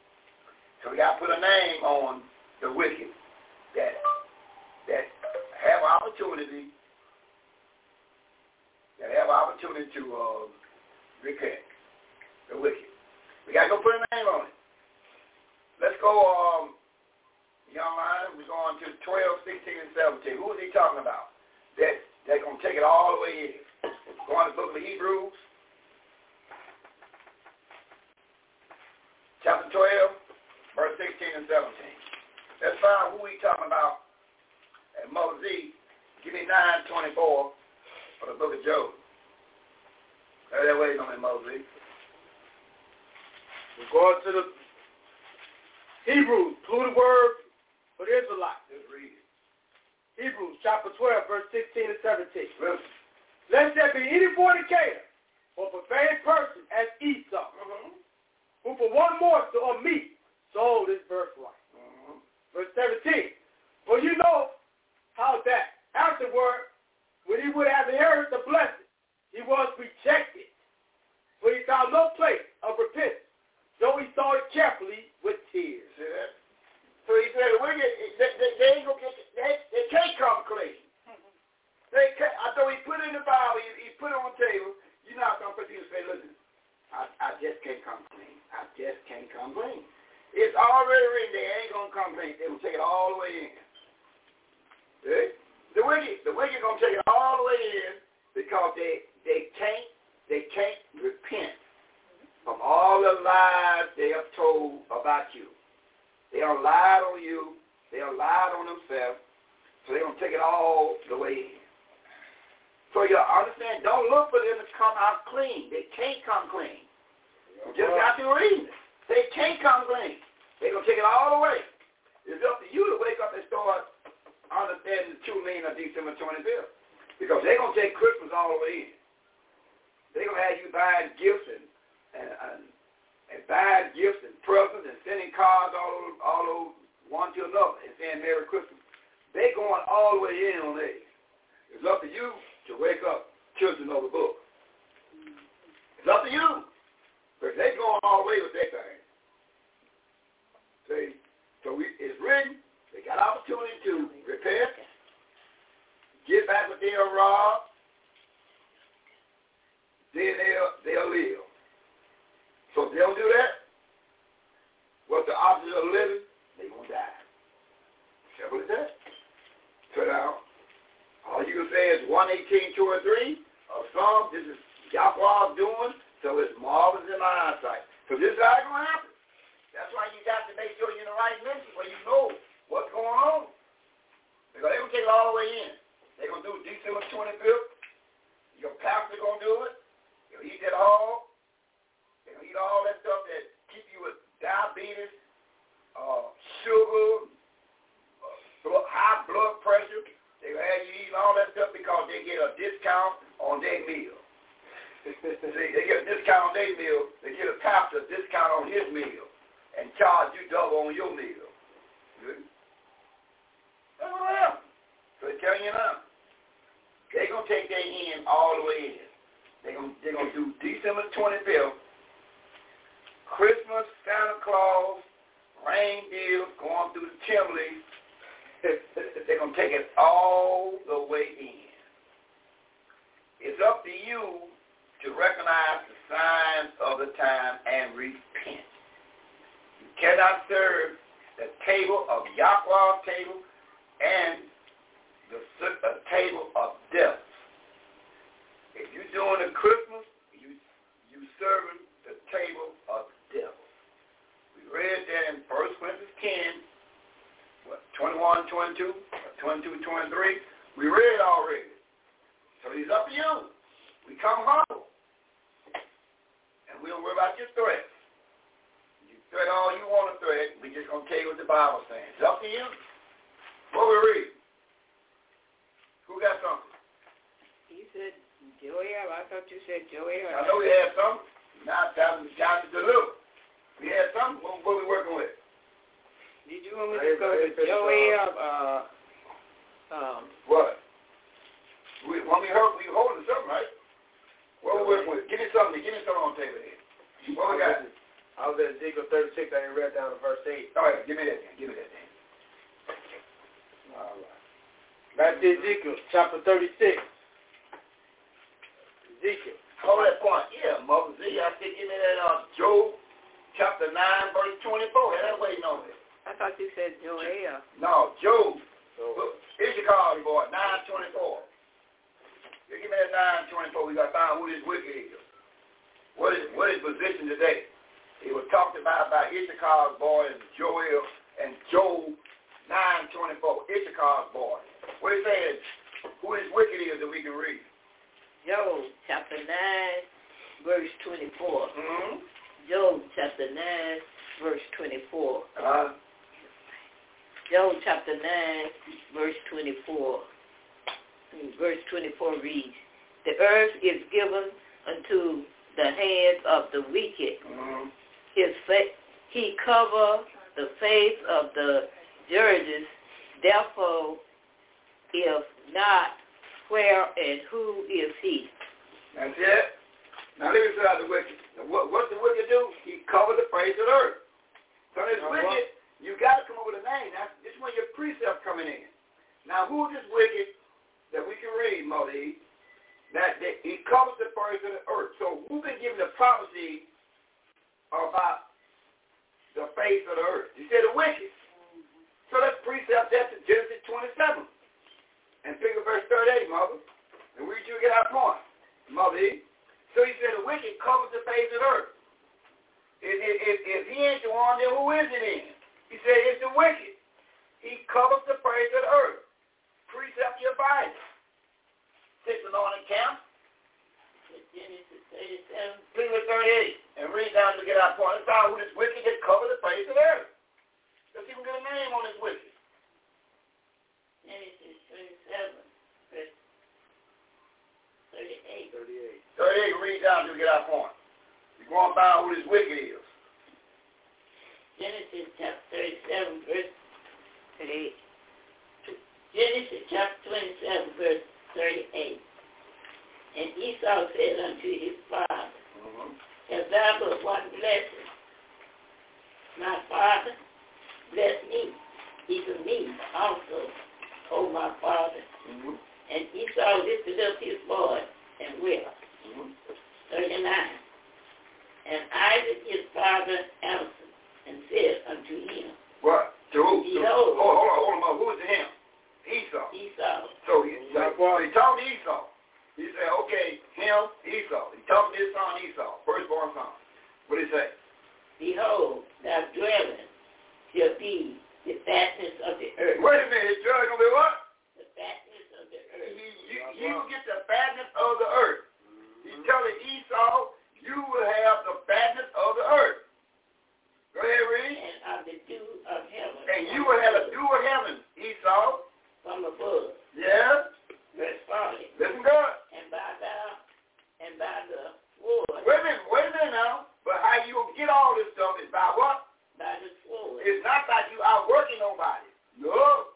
So we got to put a name on the wicked that that have opportunity that have opportunity to uh, repent. The wicked. We got to go put a name on it. Let's go, um, young line. We're going to 12, 16, and 17. Who is he talking about? That they're going to take it all the way in. Going to the book of Hebrews. Chapter 12, verse 16 and 17. Let's find who we talking about. And Moses, give me 924 for the book of Job. That way on me, Moses. We're going to the Hebrews, polluted word for the Israelites. Just read it. Hebrews chapter 12, verse 16 and 17. Listen. Lest there be any fornicator or profane person as Esau, Mm-hmm. One morsel of meat sold his birthright. Mhm. Verse 17. For you know how that afterward, when he would have inherited the blessing, he was rejected. For he found no place of repentance, though he sought it carefully with tears. So he said, wicked, they, they, they ain't gonna get, they, they can't come clean. They can't, I thought he put it in the Bible, he, he put it on the table. You're not gonna put you and say, listen, I, I just can't come clean. I just can't come clean. It's already written, they ain't gonna come clean. They will take it all the way in. See? The wicked, the wicked gonna take it all the way in because they, they can't, they can't repent from all the lies they have told about you. They are lied on you. They are lied on themselves. So they're going to take it all the way in. So you understand, don't look for them to come out clean. They can't come clean. You just got to read it. They can't come clean. They're going to take it all the way. It's up to you to wake up and start understanding the true meaning of December 25th. Because they're going to take Christmas all the way in. They're going to have you buying gifts and, and, and and buying gifts and presents and sending cards all over, all over one to another and saying Merry Christmas. They going all the way in on that. It's up to you to wake up children of the book. It's up to you. But they going all the way with their thing. See? So we, it's written, they got opportunity to repent, get back what they are then they'll, they'll live. So if they don't do that, what's the opposite of living? They gonna die. Simple as that. So now, all you can say is 118, 2 or 3 of Psalm, this is Yahweh's doing, so it's marvelous in my eyesight. So this is how it's gonna happen. That's why you got to make sure you're in the right mention where you know what's going on. Because they're gonna take it all the way in. They're gonna do December 25th. Your pastor gonna do it. He'll eat that all. They'll eat all that stuff that keep you with diabetes, uh, sugar, uh, high blood pressure. They'll have you eating all that stuff because they get a discount on their meal. See, they get a discount on their meal. They get a pastor a discount on his meal and charge you double on your meal. Good? That's what happened. So they tell you now. They're going to take their end all the way in. They're going they're gonna do December 25th Christmas, Santa Claus, reindeer going through the chimney. They're going to take it all the way in. It's up to you to recognize the signs of the time and repent. You cannot serve the table of Yahweh's table and the, the uh, table of death. If you're doing a Christmas, you you serving the table of devil. We read that in 1 Corinthians 10, what, 21, 22, 22, 23. We read already. So it's up to you. We come humble. And we don't worry about your threats. You threat all you want to threat. We just going to tell you what the Bible says. It's up to you. What we read? Who got something? He said Joel. I thought you said Joel. I know we had something. Now it's time, time to deliver. We had something. What, what we working with? Did you want me to go to Joel? Uh, um, What? We, when we heard, we holding something, right? What we working with? Give me something. Give me something on the table here. What we got? I was at Ezekiel 36. I didn't read down to verse 8. All right, give me that then. Give me that then. All right. Back to Ezekiel chapter 36. Ezekiel. Hold that point. Yeah, Moses. See, I said give me that uh, Job chapter 9, verse 24. That's waiting on it. I thought you said Joel. No, Job. Look, Issachar boy, 924. You give me that 924. We got to find who this wicked is. What is what is position today? He was talked about by Issachar's boy and Joel and Job 924. Issachar's boy. What it says? Who this wicked is that we can read? Job chapter 9, verse 24. Mm-hmm. Job chapter 9, verse 24. Uh, Job chapter 9, verse 24. Verse 24 reads, The earth is given unto the hands of the wicked. mm-hmm. His fa- he cover the face of the judges. Therefore, if not, where and who is he? That's it. Now let me say out the wicked. What, what the wicked do? He covered the face of the earth. So this wicked, you got to come up with a name. That's this is when your precept coming in. Now, who is this wicked that we can read, Modi? That, that he covers the face of the earth. So who been given the prophecy about the face of the earth? He said the wicked. So let's precept that to Genesis 27 and figure verse 38, mother. And we you get our point, mother? So he said the wicked covers the face of the earth. If, if, if, if he ain't the one, then who is it then? He said it's the wicked. He covers the face of the earth. Precept your Bible. Six anointing camp. Genesis 37. 38. And read down to get our point. Let's find who this wicked that covered the face of the earth. Let's even get a name on this wicked. Genesis 27, verse 38. 38, read down to get our point. We're going to find who this wicked is. Genesis chapter 37, verse 38. Genesis chapter 27, verse 38. And Esau said unto his father, Mm-hmm. Have thou but one blessing? My father, bless me, even me also, O my father. Mm-hmm. And Esau lifted up his voice and wept. Mm-hmm. 39. And Isaac his father answered and said unto him, What? To who? To, Behold. hold, hold on, hold on. Who is him? Esau. Esau, So he, so, so he talked to Esau. He said, okay, him, Esau. He talked to his son Esau, firstborn son. What did he say? Behold, thy dwelling shall be the fatness of the earth. Wait a minute, his judge gonna be what? The fatness of the earth. You, you, you get the fatness of the earth. He's mm-hmm. telling Esau, you will have the fatness of the earth. Read. And of the dew of heaven. And you will have a dew of heaven, Esau. From above. Yeah? Verse 40. Listen good. And by thou, and by the sword. Wait a minute, wait a minute now. But how you gonna get all this stuff is by what? By the sword. It's not by you out working nobody. No.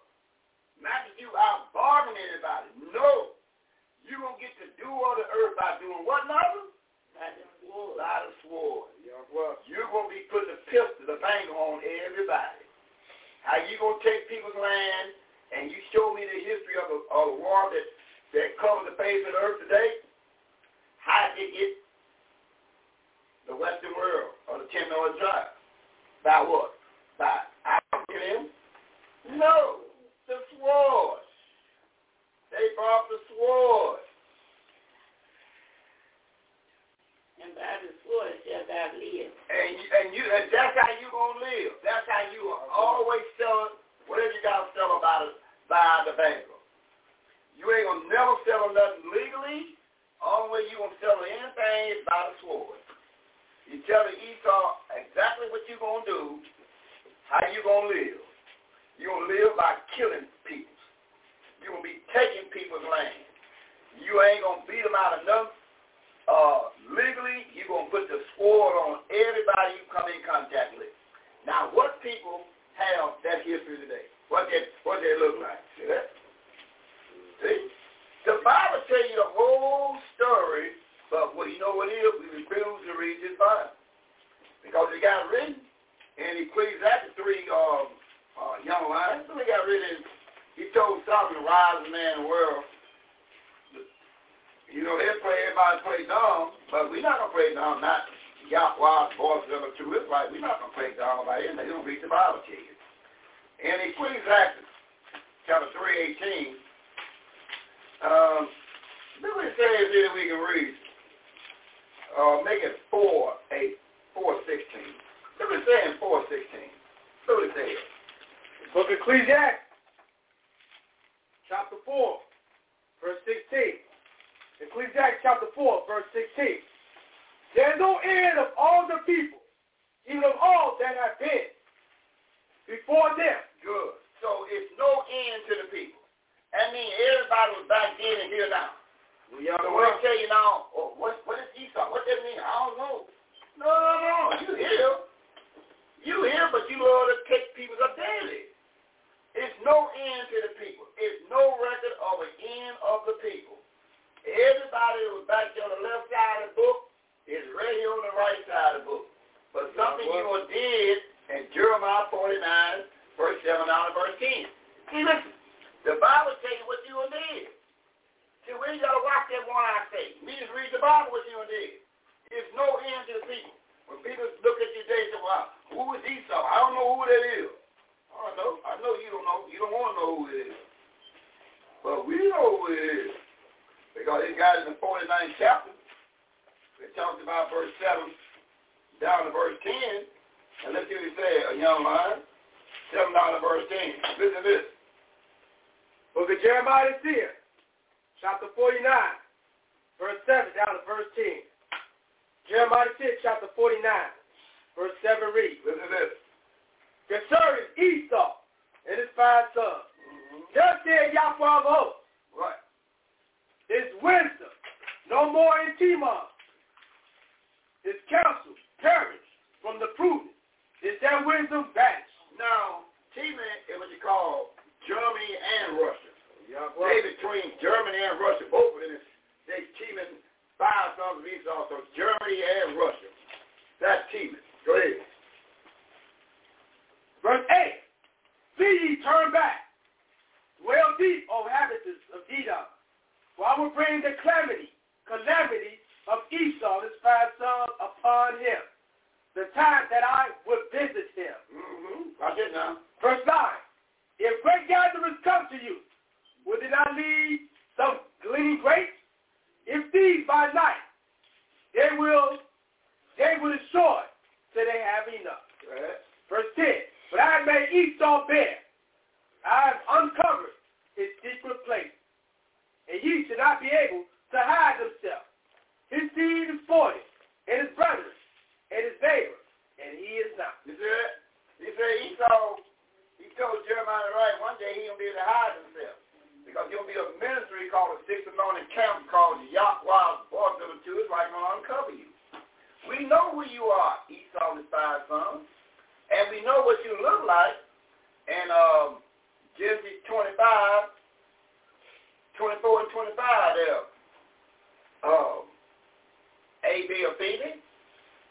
Not that you out bargaining anybody. No. You gonna get the dew of the earth by doing what now? By the sword. By the sword. You're gonna be putting the pistol, the finger on everybody. How you gonna take people's land and you show me the history of the, of the war that, that covers the face of the earth today? How did it get the Western world or the ten Northern tribes? By what? By African? No, the sword. They brought the sword. And by the sword shall thou live. And and you and that's how you gonna live. That's how you are always selling whatever you gotta sell about it by the banker. You ain't gonna never sell nothing legally. Only way you gonna sell anything is by the sword. You telling Esau exactly what you gonna do, how you gonna live. you gonna live by killing people. you gonna be taking people's land. You ain't gonna beat them out of nothing. Uh, legally, you're going to put the sword on everybody you come in contact with. Now, what people have that history today? What they, what they look like? See that? See? The Bible tell you the whole story, but well, you know what it is? We refuse to read this Bible. Because it got written in Ecclesiastes 3 um, uh, young lions. So they got written, he told Solomon, the wisest man in the world, you know, they play, everybody play dumb, but we're not going to play dumb, not Yahweh, boys, number two. It's like, we're not going to play dumb by it. They don't read the Bible to you. In Ecclesiastes, chapter 3, 18, um, look what it here that we can read. Uh, make it 4, 8, 4, 16. Look what it says in 4, 16. Look what it. Book Ecclesiastes, chapter 4, verse 16. Ecclesiastes chapter 4, verse 16. There is no end of all the people, even of all that have been before them. Good. So it's no end to the people. That means everybody was back then and here now. Yeah, So when I tell you now, oh, what, what is Esau? What does that mean? I don't know. No, no, no. You here. You here, but you love to take people up daily. It's no end to the people. It's no record of an end of the people. Everybody that was back there on the left side of the book is ready on the right side of the book. But something you did in Jeremiah 49, verse 7 down to verse 10. See, listen, the Bible tells you what you did. See, we got to watch that one I say. Me just read the Bible what you did. There's no end to the people. When people look at you, they say, well, who is Esau? I don't know who that is. I don't know. I know you don't know. You don't want to know who it is. But we know who it is. Because it got in the 49th chapter. It talks about verse 7 down to verse 10. And let's see what he said, a young man. 7 down to verse 10. Listen to this. Book of Jeremiah is here. Chapter 49. Verse 7 down to verse 10. Jeremiah 6, chapter 49, verse 7 reads. Listen to this. Concerning Esau and his five sons. Mm-hmm. Just said Yahweh of hosts. Right. His wisdom, no more in Teman. His counsel perished from the prudent. Is that wisdom vanished? Now, Teman is what you call Germany and Russia. Yeah, they between Germany and Russia, both of them, they Teman five sons of Esau, so Germany and Russia. That's Teman. Go ahead. Verse 8. See ye turn back. Dwell deep, O inhabitants of Edom. For I will bring the calamity, calamity of Esau, his five sons, upon him. The time that I would visit him. Mm-hmm. Watch it now. Verse 9. If great gatherings come to you, will it not leave some gleaning grapes? If these by night, they will they will destroy till they have enough. Right. Verse 10. But I have made Esau bare. I have uncovered his secret place. And ye should not be able to hide themselves. His seed is forty, and his brothers, and his neighbors, and he is not. You see that? He said Esau, he told Jeremiah right one day he gonna be able to hide himself. Because you'll be a ministry called a six anointed camp called Yahweh's voice number two is right to uncover you. We know who you are, Esau and five sons. And we know what you look like. And um, Genesis 25, 24 and 25 there. Um, A, B, or Phoebe.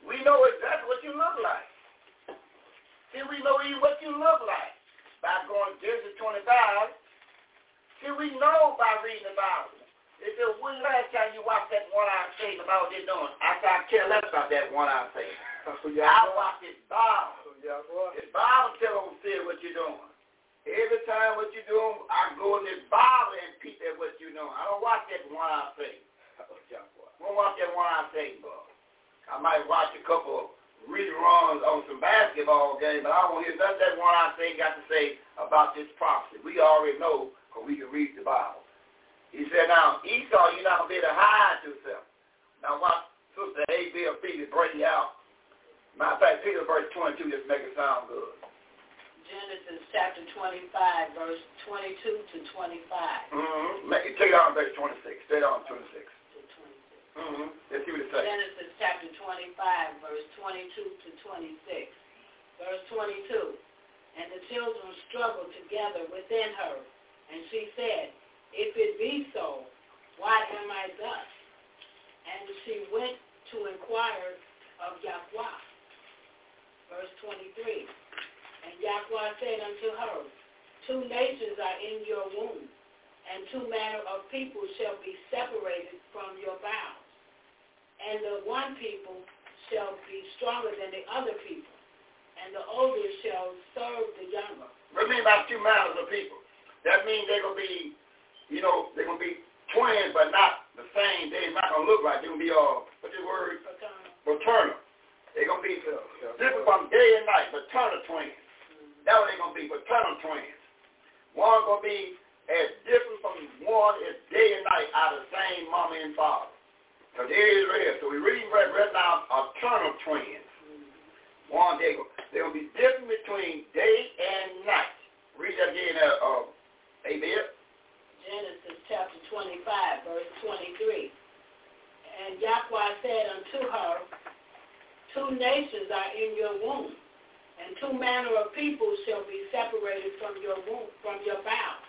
We know exactly what you look like. See, we know what you look like by going Genesis 25 See, we know by reading the Bible. If it said, when last time you watched that one-eye thing about what they're doing? I said, I care less about that one-eye thing. I watch this Bible. This Bible tells me what you're doing. Every time what you're doing, I go in this Bible and peep at what you're doing. I don't watch that one-eye oh, thing. I don't watch that one-eye thing, bro. I might watch a couple reruns on some basketball games, but I don't hear nothing that one-eye thing got to say about this prophecy. We already know because we can read the Bible. He said, now, Esau, you're not going to be able to hide yourself. Now, what Sister A, B, or P is bringing out. Matter of fact, Peter verse 22 just make it sound good. Genesis chapter 25, verse 22 to 25. Mm-hmm. Make take it on verse 26. Stay on 26. Mm-hmm. Let's see what it says. Genesis chapter 25, verse 22 to 26. Verse 22. And the children struggled together within her, and she said, If it be so, why am I thus? And she went to inquire of Yahweh. Verse 23. And Yahweh said unto her, Two nations are in your womb, and two manner of people shall be separated from your bowels. And the one people shall be stronger than the other people, and the older shall serve the younger. What do you mean by two manners of people? That means they're going to be, you know, they're going to be twins, but not the same. They're not going to look like they're going to be, uh, what's the word? Paternal. Paternal. They're going to be uh, different from day and night, paternal twins. That's what they're going to be, paternal twins. One going to be as different from one as day and night out of the same mama and father. Because there is red. So we're reading right, right now eternal twins. One day, they're to be different between day and night. Read that again, uh, uh, Amen. Genesis chapter 25, verse 23. And Yahweh said unto her, Two nations are in your womb, And two manner of people shall be separated from your womb, from your bowels.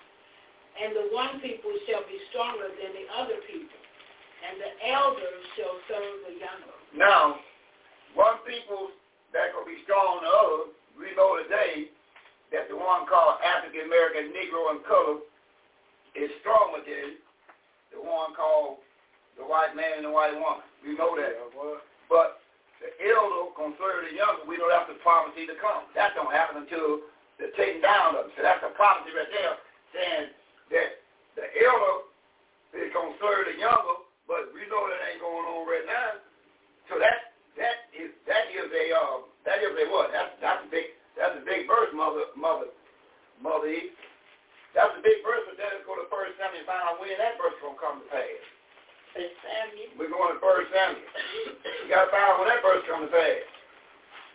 And the one people shall be stronger than the other people. And the elders shall serve the younger. Now, one people that will be strong than the other, we know today that the one called African American Negro and color is stronger than the one called the white man and the white woman. We know that. But the elder consider the younger, we know that's the prophecy to come. That don't happen until the taking down of them. So that's the prophecy right there saying that the elder is consider the younger, but we know that ain't going on right now. So that that is that is a uh, that is a what? That's that's a big that's a big verse, mother mother mother. That's a big verse, but then go to First Samuel and find out when that verse gonna come to pass. We're going to First Samuel. You got to find out when that verse comes to pass.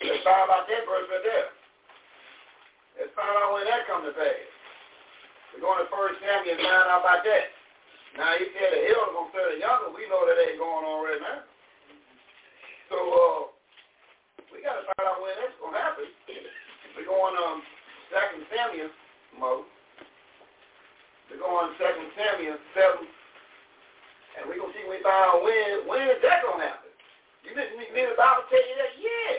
Let's find out that verse right there. Let's find out when that comes to pass. We're going to First Samuel and find out about that. Now, he said the elder gonna say the younger. We know that ain't going on right now. So, uh, we got to find out when that's gonna happen. We're going um Second Samuel, Mo. We're going Second Samuel seven. And we're going to see when we find out when, when is that going to happen. You mean, mean the Bible tell you that? Yeah.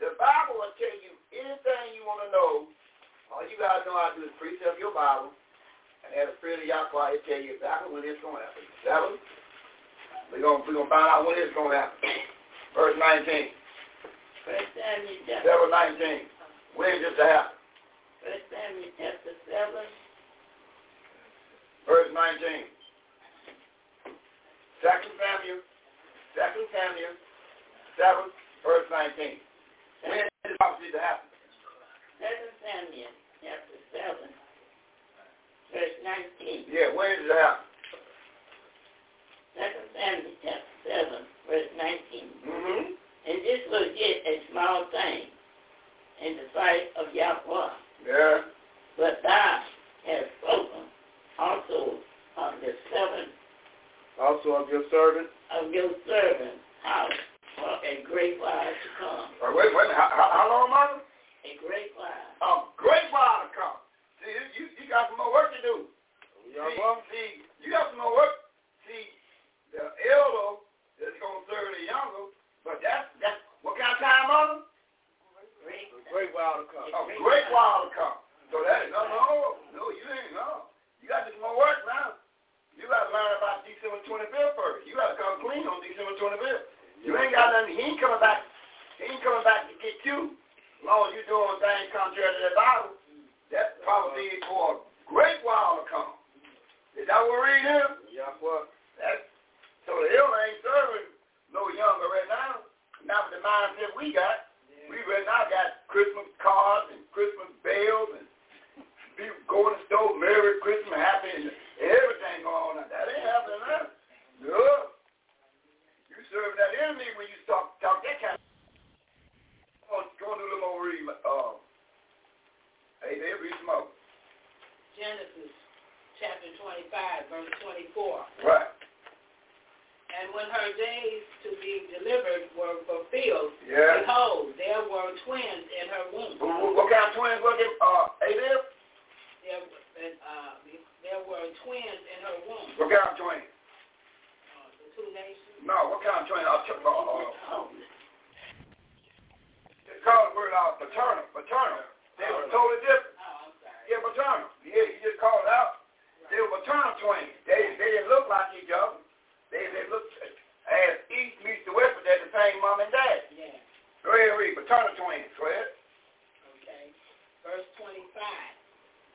The Bible will tell you anything you want to know. All you guys know how to do is precept your Bible and have the Spirit of Yahweh tell you exactly when it's going to happen. Seven. We're going we're gonna find out when it's going to happen. Verse 19. First Samuel chapter. Seven nineteen. When is this to happen? First Samuel chapter seven. Verse 19. Second Samuel, Second Samuel, seven, verse nineteen. When is this prophecy to happen? Second Samuel chapter seven. Verse nineteen. Yeah, when is it happen? Second Samuel chapter seven, verse nineteen. Mm-hmm. And this was yet a small thing in the sight of Yahweh. Yeah. But thou hast spoken also of the seven Also of your servant. of your servant house for a great while to come. Uh, wait, wait, how, how, how long, mother? A great while. A great while to come. See, you, you, you got some more work to do. See, see, you got some more work. See, the elder is going to serve the younger, but that's, that's, what kind of time, mother? Great, great while to come. A great while to come. So that is, no, no, no, you ain't, no. You got to do some more work now. You got to learn about December 25th first. You got to come clean on December 25th. You ain't got nothing, he ain't coming back, he ain't coming back to get you. As long as you're doing things contrary to the Bible, that's probably for a great while to come. Is that what we're reading here? Yeah, what? That's, so the elder ain't serving no younger right now. Not with the mindset we got. We right now got Christmas cards and Christmas bells and people going to the store, Merry Christmas, Happy, everything going on. That ain't happening now. No. You serve that enemy when you talk, talk that kind of Go, go do a little more reading. Uh, hey, they read some more. Genesis chapter 25, verse 24. Right. And when her days to be delivered were fulfilled, Yeah. behold, there were twins in her womb. What, what, what kind of twins was it? Uh, Adib? There, and, uh, there were twins in her womb. What kind of twins? Uh, the two nations. No, what kind of twins? Uh, uh, uh, it's called the word uh, paternal. Paternal. They were totally different. Oh, I'm sorry. Yeah, paternal. Yeah, you just called it out. They were paternal twins. They they didn't look like each other. They they looked as east meets the west, but they're the same mom and dad. Yeah. Go ahead and read paternal twins. Go ahead. Okay. Verse 25.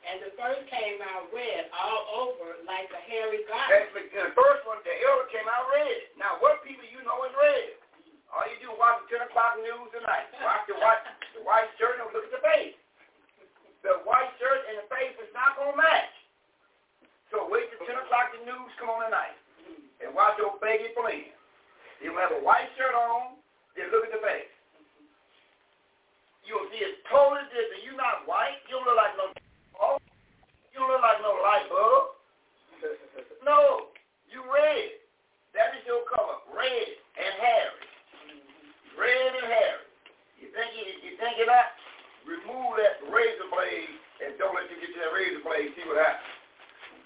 And the first came out red all over like a hairy That's the, first one, the elder came out red. Now, what people you know is red? All you do is watch the 10 o'clock news tonight. Watch the white, the white shirt and look at the face. The white shirt and the face is not going to match. So wait till 10 o'clock the news come on tonight and watch your baggy plan. You'll have a white shirt on, then look at the face. You'll see it's totally different. You're not white. You don't look like no oh, you don't look like no light bulb. No, you red. That is your color, red and hairy. Red and hairy. You think you, you think of remove that razor blade and don't let you get to that razor blade. See what happens.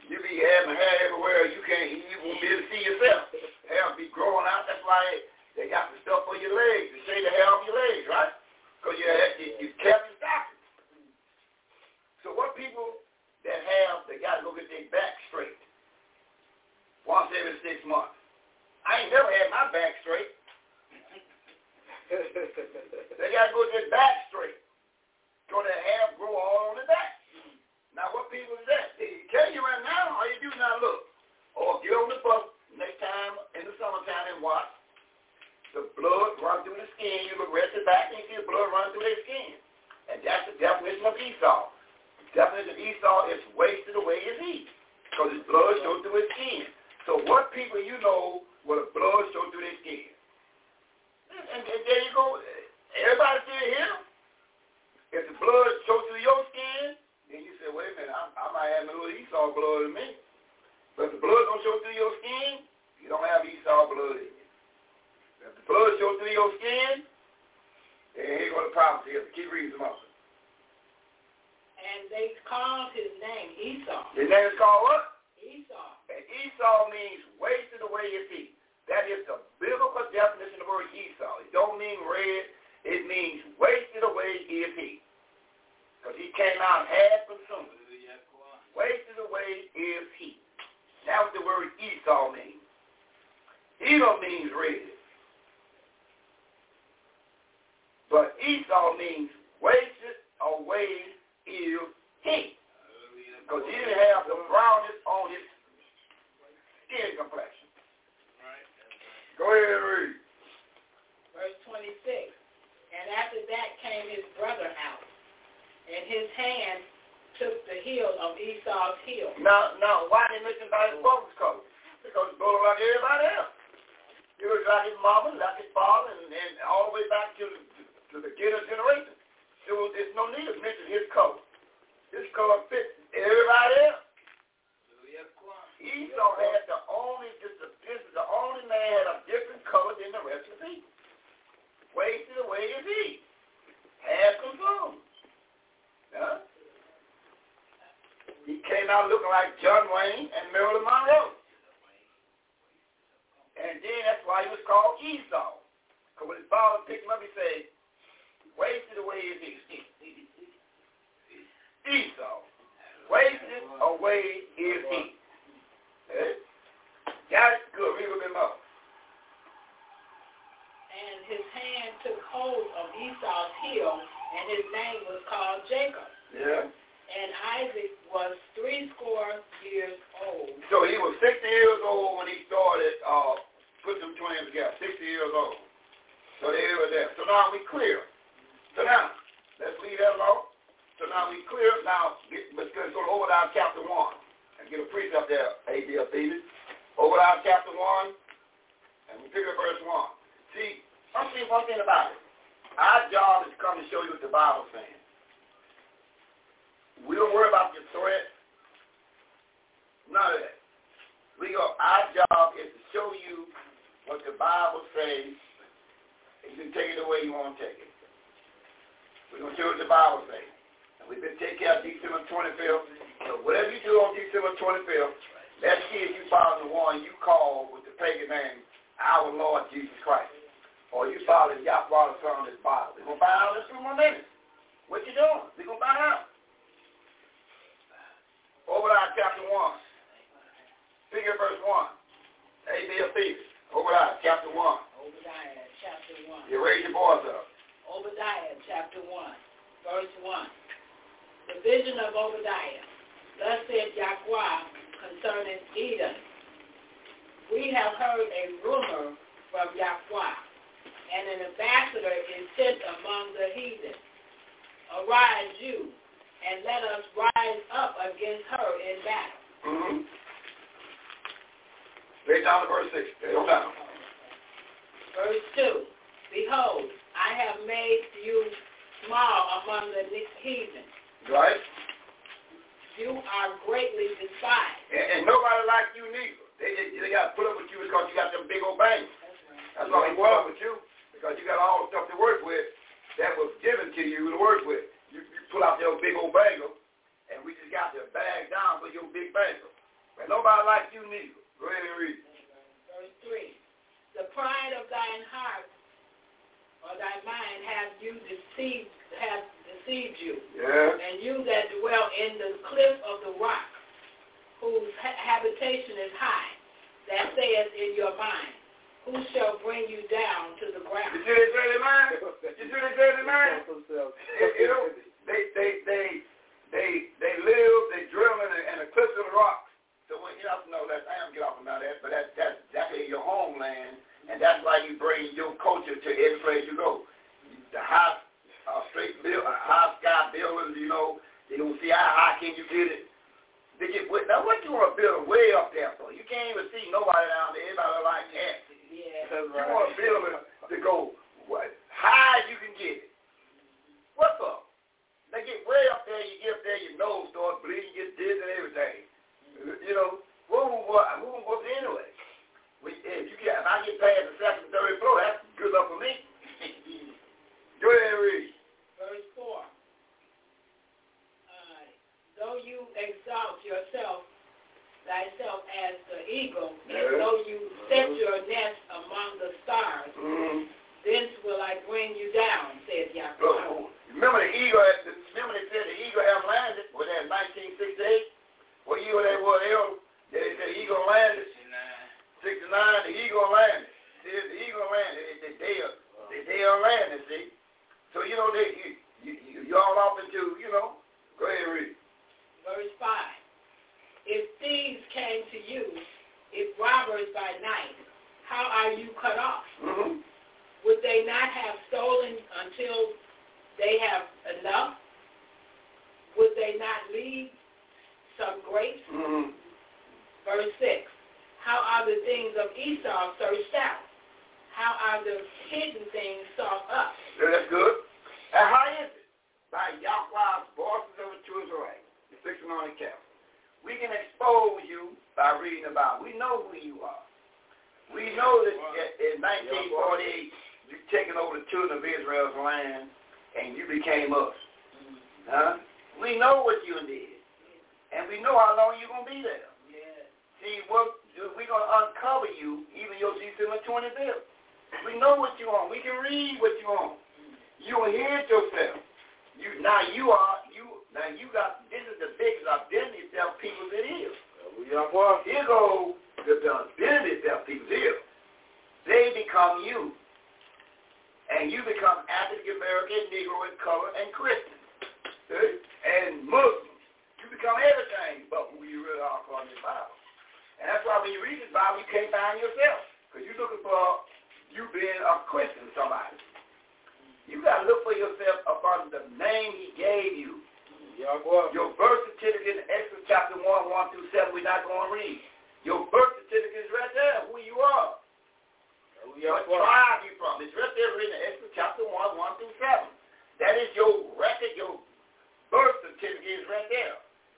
You be having hair everywhere. You can't. Won't be able to see yourself. Hair be growing out. That's why they, got the stuff for your legs to shave the hair off your legs, right? Because you you, you kept your stocking. So what people that have, they got to go get their back straight once every six months. I ain't never had my back straight. they got to go get their back straight. So their hair grow all on the back. Now what people is that? They tell you right now, all you do now look. Or get on the bus next time in the summertime and watch. The blood run through the skin. You look rest the back and you see the blood run through their skin. And that's the definition of Esau. The definition of Esau is wasted away his heat. Because his blood shows through his skin. So what people you know will the blood show through their skin? And, and there you go. Everybody still here? If the blood shows through your skin, then you say, wait a minute, I, I might have a little Esau blood in me. But if the blood don't show through your skin, you don't have Esau blood in you. If the blood shows through your skin, then here go the prophecy. Keep reading some more. And they called his name Esau. His name is called what? Esau. And Esau means wasted away his feet. That is the biblical definition of the word Esau. It don't mean red. It means wasted away his heat. Because he came out half consumed. Wasted away his heat. That's what the word Esau means. Edom means red. But Esau means wasted away his heat. Because he didn't have the brownness on his skin complexion. Go ahead and read. Verse 26. And after that came his brother out, and his hand took the heel of Esau's heel. Now, now, why didn't mention about his brother's coat? Because he looked like everybody else. He was like his mama, like his father, and, and all the way back to the, to the Guinness generation. There was, there's no need to mention his coat. His color fits everybody else. Esau had the only, just the, only man had a different color than the rest of the people. Wasted away his heat. Half consumed. Huh? He came out looking like John Wayne and Marilyn Monroe. And then that's why he was called Esau. Because when his father picked him up, he said, wasted away his heat. Esau. Wasted away his heat. Hey? Got? Good. Read little bit. And his hand took hold of Esau's heel, and his name was called Jacob. Yeah. And Isaac was three score years old. So he was 60 years old when he started uh, putting them twins together. 60 years old. So they were there. So now we clear. So now, let's leave that alone. So now we clear. Now, let's go to Obadiah chapter 1 and get a precept there, A.B.F. David. Obadiah chapter 1, and we pick up verse 1. See, I'm saying one thing about it. Our job is to come and show you what the Bible's saying. We don't worry about your threat. None of that. We go, our job is to show you what the Bible says, and you can take it the way you want to take it. We're going to show what the Bible says. And we've been taking care of December 25th. So whatever you do on December 25th, let's see if you follow the one you call with the pagan name, our Lord Jesus Christ. Or you follow Yahweh the Son of this Bible. We're going to find out in a few more minutes. What you doing? We're going to find out. Obadiah chapter 1. Figure verse 1. A.B.F. Phoebus. Obadiah chapter 1. Obadiah chapter 1. You raise your voice up. Obadiah chapter 1, verse 1. The vision of Obadiah. Thus said Yahweh concerning Edom. We have heard a rumor from Yahweh, and an ambassador is sent among the heathen. Arise you, and let us rise up against her in battle. Mm-hmm. Read down to verse 6. Go down. Verse 2. Behold, I have made you small among the heathen. Right. You are greatly despised. And, and nobody likes you neither. They, they, they got to put up with you because you got them big old bangs. That's, why they put up with you because you got all the stuff to work with that was given to you to work with. You, you pull out your big old bangle, and we just got to bag down for your big bangle. but nobody likes you neither. Go ahead and read. Verse 3. The pride of thine heart deceived have deceived you. Yeah. And you that dwell in the cliff of the rock, whose ha- habitation is high, that saith in your mind, who shall bring you down to the ground? You see this dirty mind? You see this dirty mind? It, you know, they, they, they, they, they live, they drill in the, in the cliffs of the rocks. So when you have to know that, I don't get off about that, but that, that, that's in your homeland, and that's why you bring your culture to every place you go. The high, uh, straight build, uh, high sky buildings, you know, they don't see how high can you get it. They get, now what you want to build way up there for? You can't even see nobody down there. Everybody like that. Yeah. Right. You want to build it to go what high as you can get it. What's up? They get way up there, you get up there, your nose starts bleeding, you get dizzy and everything. You know, who what who what anyway? We, if you get if I get past the second, third floor, that's good enough for me. Go ahead and read. Verse 4. Uh, though you exalt yourself, thyself as the eagle, Yeah. and though you set your nest among the stars, Mm-hmm. thence will I bring you down, saith Yahweh. Remember the eagle, remember they said the eagle have landed, was that 1968? What year that was? They said the eagle landed. 69, the eagle landed. See, the eagle landed. They, they, are, they, they are landed, see? So, you know, they, you, you, you, you all off into, you know, go ahead and read. Verse 5. If thieves came to you, if robbers by night, how are you cut off? Mm-hmm. Would they not have stolen until they have enough? Would they not leave some grapes? Mm-hmm. Verse 6. How are the things of Esau searched out? How are the hidden things sought up? Yeah, that's good. And how is it? By Yahweh's of the true Israel, the fixing on the cap. We can expose you by reading the Bible. We know who you are. We know that in 1948, you've taken over the children of Israel's land and you became us. Huh? We know what you did. And we know how long you're going to be there. See, what we're going to uncover you, even your December 25th. We know what you want. We can read what you want. You it yourself. You now you are you now you got this is the biggest identity theft people it is. Here go the, the identity theft people here. They become you. And you become African American, Negro and color and Christian. See? And Muslim. You become everything but who you really are according to the Bible. And that's why when you read this Bible, you can't find yourself. Because you're looking for you being a Christian somebody. You got to look for yourself upon the name he gave you. Your birth certificate in Exodus chapter 1, 1 through 7, we're not going to read. Your birth certificate is right there, who you are. What tribe you from. It's right there written in Exodus chapter 1, 1 through 7. That is your record, your birth certificate is right there.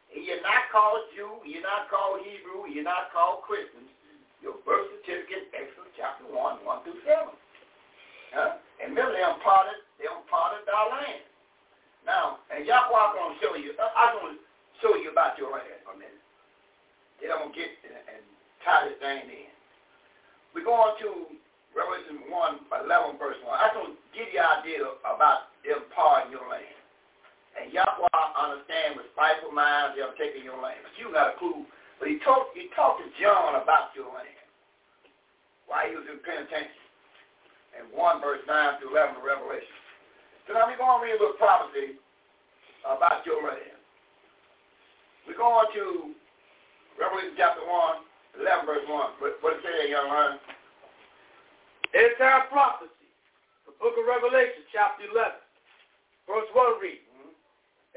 You're not called Jew, you're not called Hebrew, you're not called Christian. Your birth certificate, Exodus chapter 1, 1 through 7. Huh? And remember, they imparted, they imparted our land. Now, and Yahweh going to show you, I'm going to show you about your land for a minute. Then I'm going to get and, and tie this thing in. We're going to Revelation 1, 11, verse 1. I'm going to give you an idea about them parting your land. And Yahweh understand with spiteful minds they're taking your land. But you got a clue. But he talked he talked to John about your land while he was in penitentiary. And 1 verse 9 through 11 of Revelation. So now we're going to read a little prophecy about your land. We're going to Revelation chapter 1, 11 verse 1. What, it say there, young man? End time prophecy. The book of Revelation, chapter 11. Verse 1 reads.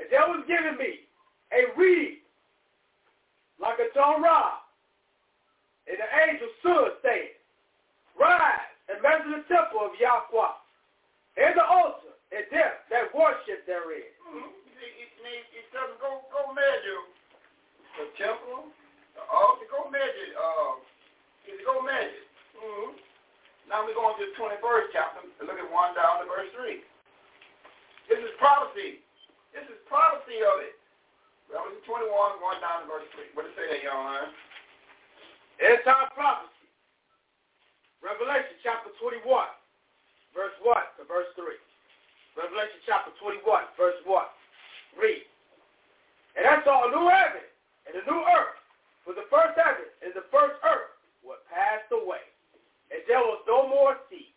And was given me a reed like a rod. And the angel stood saying, Rise and measure the temple of Yahweh, and the altar, and them that worship therein. Mm-hmm. It doesn't go, go measure the temple, the altar, go measure, uh, go measure. Mm-hmm. Now we're going to the 21st chapter, and look at 1 down to verse 3. This is prophecy. This is prophecy of it. Revelation 21, going down to verse 3. What does it say there, young man? End time prophecy. Revelation chapter 21, verse 1 to verse 3. Revelation chapter 21, verse 1. Read. And I saw a new heaven and a new earth. For the first heaven and the first earth were passed away, and there was no more sea.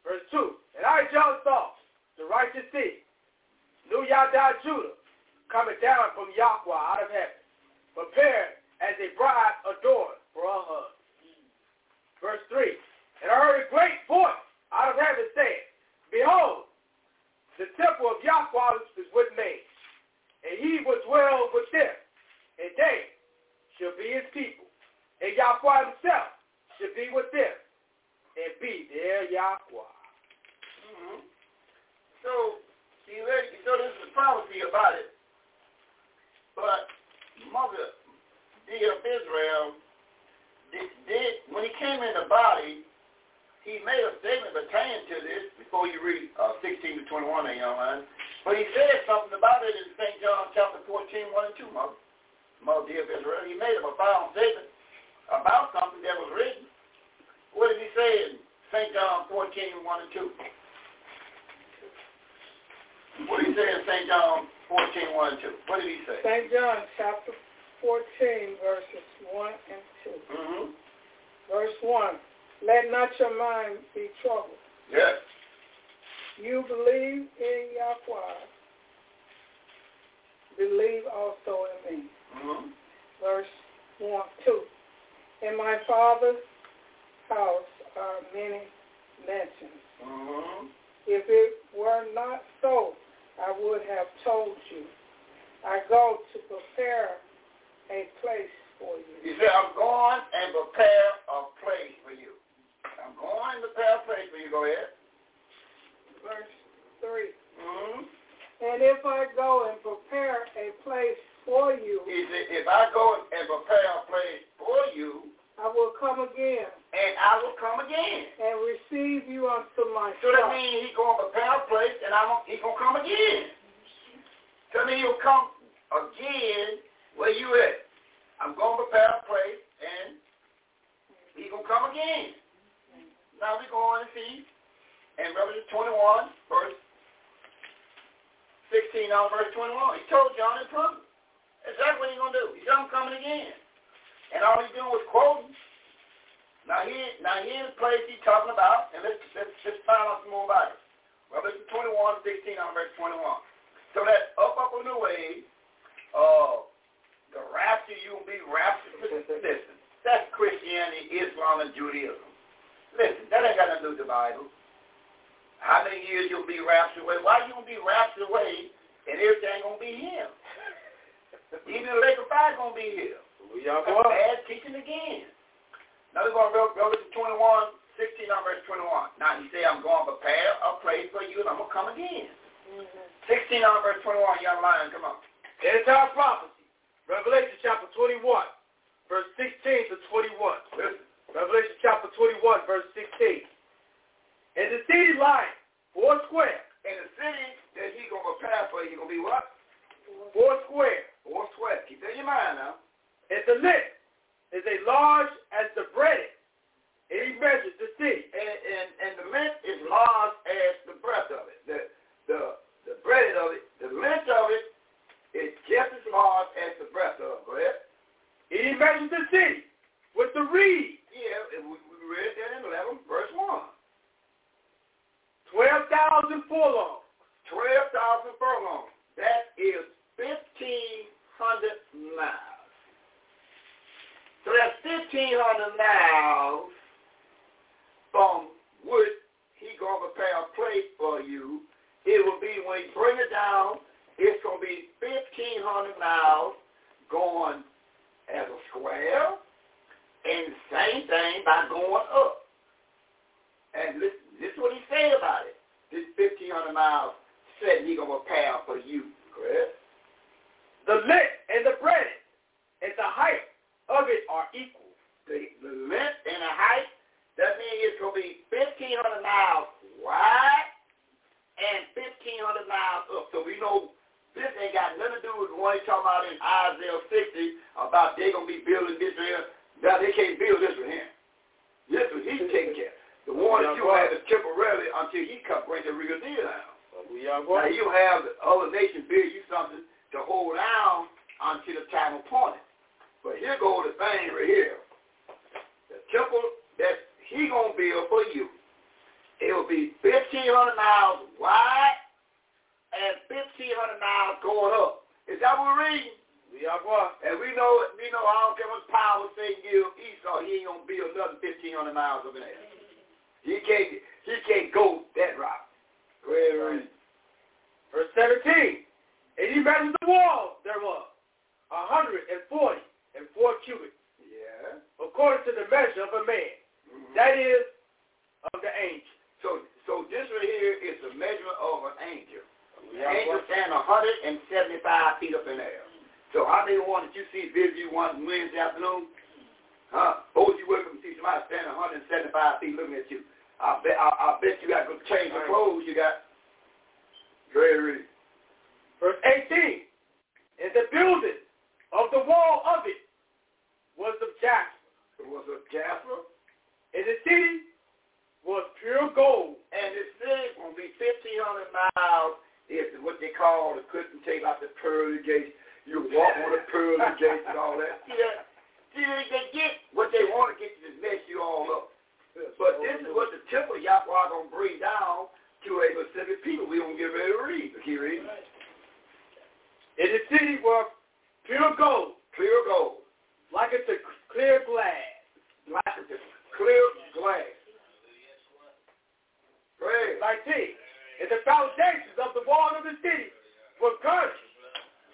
Verse 2. And I, John, saw the righteous city, New Yada Judah, coming down from Yahweh out of heaven, prepared as a bride adorned for her husband. Verse 3. And I heard a great voice out of heaven saying, Behold, the temple of Yahweh is with me, and he will dwell with them, and they shall be his people, and Yahweh himself shall be with them, and be their Yahweh. Mm-hmm. So, see, so this is prophecy about it. But Mother dear of Israel did, did when he came in the body, he made a statement pertaining to this before you read uh, 16 to 21, there, young man. But he said something about it in St. John chapter 14, 1 and 2, Mother. Mother dear of Israel. He made a profound statement about something that was written. What did he say in St. John 14, 1 and 2? What did he say in St. John 14, 1 and 2? What did he say? St. John chapter 14, verses 1 and 2. Mm-hmm. Verse 1. Let not your mind be troubled. Yes. You believe in Yahweh. Believe also in me. Mm-hmm. Verse 1, 2. In my Father's house are many mansions. Mm-hmm. If it were not so, I would have told you. I go to prepare a place for you. He said, I'm going and prepare a place for you. I'm going to prepare a place for you. Go ahead. Verse 3. Mm-hmm. And if I go and prepare a place for you, He said, if I go and prepare a place for you, I will come again and I will come again. and receive you unto myself. So that means he's going to prepare a place and I'm he's going to come again. So that means he'll come again where you at. I'm going to prepare a place and he's going to come again. Now we're going to see in Revelation 21, verse 16 on verse 21. He told John in prison. Exactly what he's going to do. He's said, I'm coming again. And all he's doing was quoting. Now here, now here's the place he's talking about, and let's, let's, let's find out some more about it. Revelation 21, 16 on verse 21. So that up, up on the way, uh, the rapture, you'll be raptured. Listen, that's Christianity, Islam, and Judaism. Listen, that ain't got nothing to do with the Bible. How many years you'll be raptured away? Why you gonna be raptured away and everything gonna be him? Even the lake of fire gonna be here. That's bad teaching again. Now we're going to Revelation 21, 16 on verse 21. Now he said, I'm going to prepare a place for you and I'm going to come again. Mm-hmm. 16 on verse 21, young lion, come on. End time prophecy. Revelation chapter 21, verse 16 to 21. Listen. Revelation chapter 21, verse 16. And the city lying four square. In the city that he's going to prepare for you, going to be what? Four square. Four square. Keep that in your mind now. And the length is a large as the breadth. And he measures the city. And, and, and the length is large as the breadth of it. The, the, the breadth of it, the length of it is just as large as the breadth of it. Go he measures the city with the reed. Yeah, we, we read that in 11, verse 1. 12,000 furlongs. 12,000 furlongs. That is 1,500 miles. So that's 1,500 miles from which he going to prepare a place for you. It will be, when he bring it down, it's going to be 1,500 miles going as a square, and same thing by going up. And listen, this is what he said about it. This 1,500 miles said he going to prepare for you. Correct? The length and the breadth and the height of it are equal. The, the length and the height, that means it's going to be 1,500 miles wide and 1,500 miles up. So we know this ain't got nothing to do with the one he's talking about in Isaiah 60 about they're going to be building this here. Now they can't build this one here. This one he's taking care. The one that you have is temporarily until he comes bring the real deal down. Now you have the other nation build you something to hold down until the time appointed. But here goes the thing right here. The temple that he gonna build for you. It will be fifteen hundred miles wide and fifteen hundred miles going up. Is that what we're reading? Yeah, boy. And we know we know I don't care much power Satan give Esau, he ain't gonna build another fifteen hundred miles up in there. He can't he can't go that route. Go ahead read. Verse 17. And he measured the walls thereof, a hundred and four cubits, Yeah. according to the measure of a man. Mhm. That is of the angel. So so this right here is the measurement of an angel. The Yeah, angel boy. stand 175 feet up in there. So how many one that you see visit you one Wednesday afternoon? Huh? Those you welcome to see somebody standing 175 feet looking at you. I bet I, I bet you got to change the clothes you got. Very Verse 18. And the building of the wall of it was of jasper. It was a Jasper. And the city was pure gold. And the city will be 1,500 miles. Is what they call the curtain tape out the pearly gates. You walk on the pearly gates and all that. See that? See, they, they get what they want to get you to mess you all up. But this is what the temple Yahweh going to bring down to a specific people. We don't get ready to read. Keep reading. And the city was pure gold, Clear gold. Like it's a clear glass. Like it's a clear glass. Praise. 19. And the foundations of the wall of the city were garnished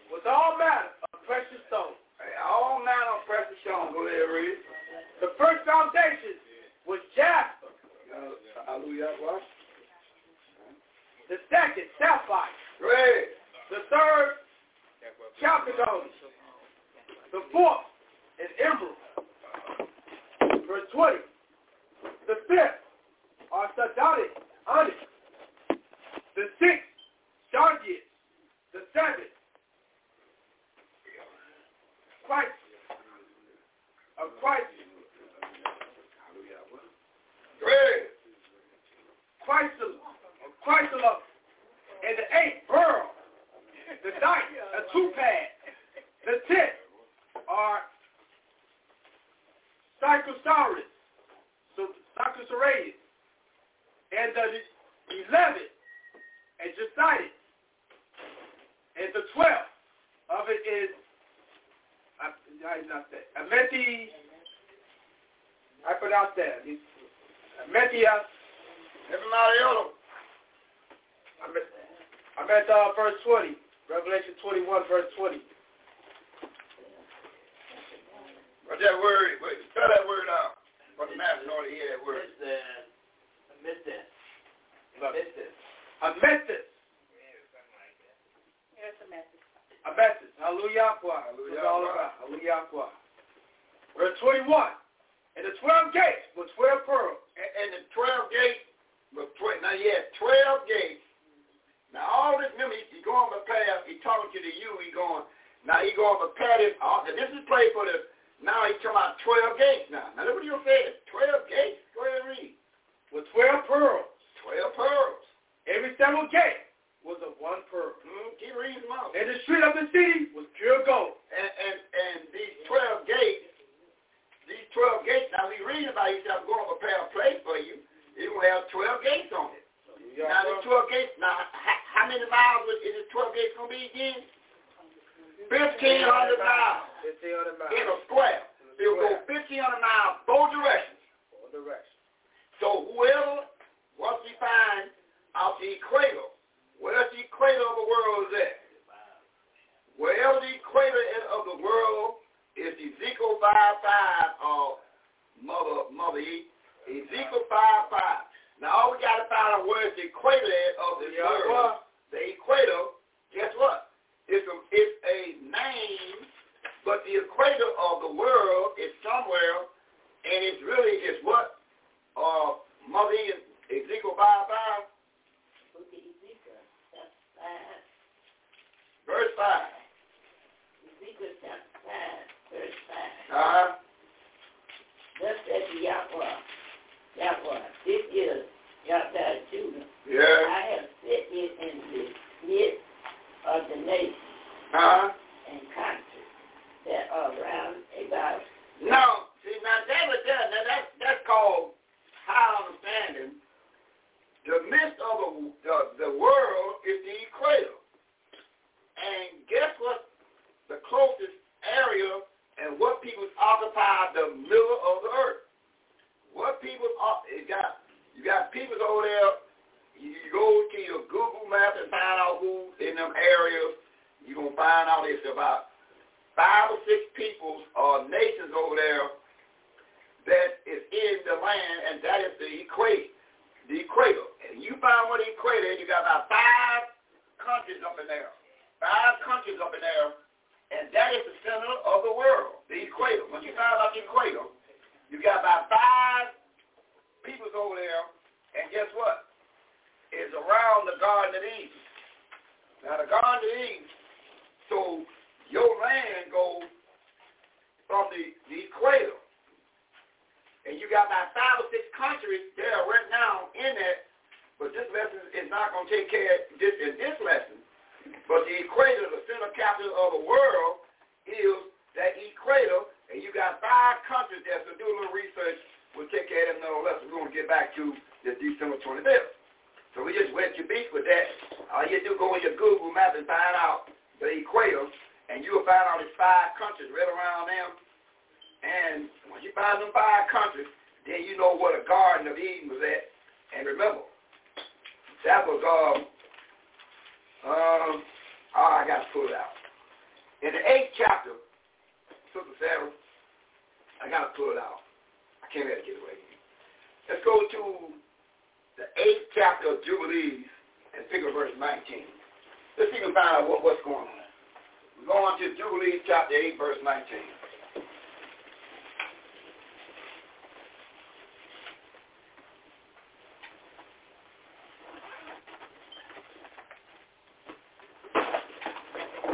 with all manner of precious stones. Hey, All manner of precious stones. Go there, read. The first foundation was jasper. Uh, hallelujah. What? The second, sapphire. The third, chalcedony. The fourth, an emerald. Verse 20. The fifth, are sardonic, onyx. The sixth, sardius. The seventh, Christ. Of Christ. Praise. Chrysolite. Of chrysolite. And the eighth, pearl. The ninth, a topaz. The tenth are Cyclosaurus, so Cyclosaurus. And the eleventh, and Jositis. And the twelfth of it is, I, I not that, Ameti, I pronounce that, Ametia, Everybody else. I'm at, I'm at uh, verse 20, Revelation 21, verse 20. What's that word? Spell that word out. What the master ought to hear that word. Amethys. Amethys. Yes, a message. Amethys. Hallelujah. What's it all about? Hallelujah. Verse 21. And the 12 gates were 12 pearls. And, and the 12 gates was 12. Now, yeah, 12 gates. Now, all this, remember, he, he going to prepare. He talking to the you. He going, now he going to prepare this. Uh, this is play for the, now he talking about 12 gates now. Now, look what you said. 12 gates. Go ahead and read. With 12 pearls. 12 pearls. Every single gate was of one pearl. Mm, keep reading them out. And the street of the city was pure gold. And, and, and these 12 gates, these 12 gates, now we read about it, he said, I'm going to prepare a place for you. Going to have 12 gates on it. Now, the 12 gates, now, how, how many miles is the 12 gates going to be again? 1,500 miles 1500 miles. in a square. It will go 1,500 miles both directions. Both directions. So whoever, once he finds out the equator, where's the equator of the world is at? Wherever the equator is of the world is Ezekiel 5 5 or Mother Mother E. Ezekiel 5 5. Now all we got to find out where the equator is of this Yeah, world. The equator, guess what? It's a, it's a name, but the equator of the world is somewhere, and it's really is what? Uh, Mother E. Ezekiel 5 5, Book of Ezekiel, chapter 5. verse 5. Ezekiel chapter 5, verse 5. Uh-huh. Thus said Yahweh, Yahweh, this is Yahweh Judah. Yeah. I have set it in the midst of the nation. Huh? and countries that are round about. No, see, now that was that. Now that's that's called high understanding. The midst of the, the the world is the equator, and guess what? The closest area and what people occupy the middle of the earth. What people uh, are, it got you got people over there. You, you go to your Google map and find out who in them areas. You're gonna find out it's about five or six peoples or nations over there that is in the land, and that is the equator. The equator. And you find what the equator you got about five countries up in there. Five countries up in there, and that is the center of the world, the equator. Once you find out the equator, you got about five peoples over there, and guess what? It's around the Garden of Eden. Now the Garden of Eden, so your land goes from the, the equator. And you got about five or six countries there right now in that, but this lesson is not going to take care of this in this lesson. But the equator, the center capital of the world, is that equator, and you got five countries there, so do a little research. We'll take care of that in another lesson. We're going to get back to the December 25th. So we just wet your beak with that. All you do go in your Google map and find out the equator, and you'll find all these five countries right around them. And when you find them five countries, then you know where the Garden of Eden was at. And remember, that was, um, um, oh, I got to pull it out. In the eighth chapter, Sister Sarah, I got to pull it out. I can't let it get away. Let's go to the eighth chapter of Jubilees and figure verse 19. Let's see if we find out what, what's going on. We're going to Jubilees chapter 8, verse 19.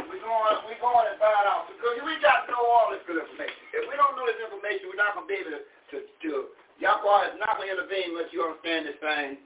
We're going, we're going find out because we got to know all this good information. If we don't know this information, we're not going to be able to, to, to Yahweh is not going to intervene unless you understand this thing.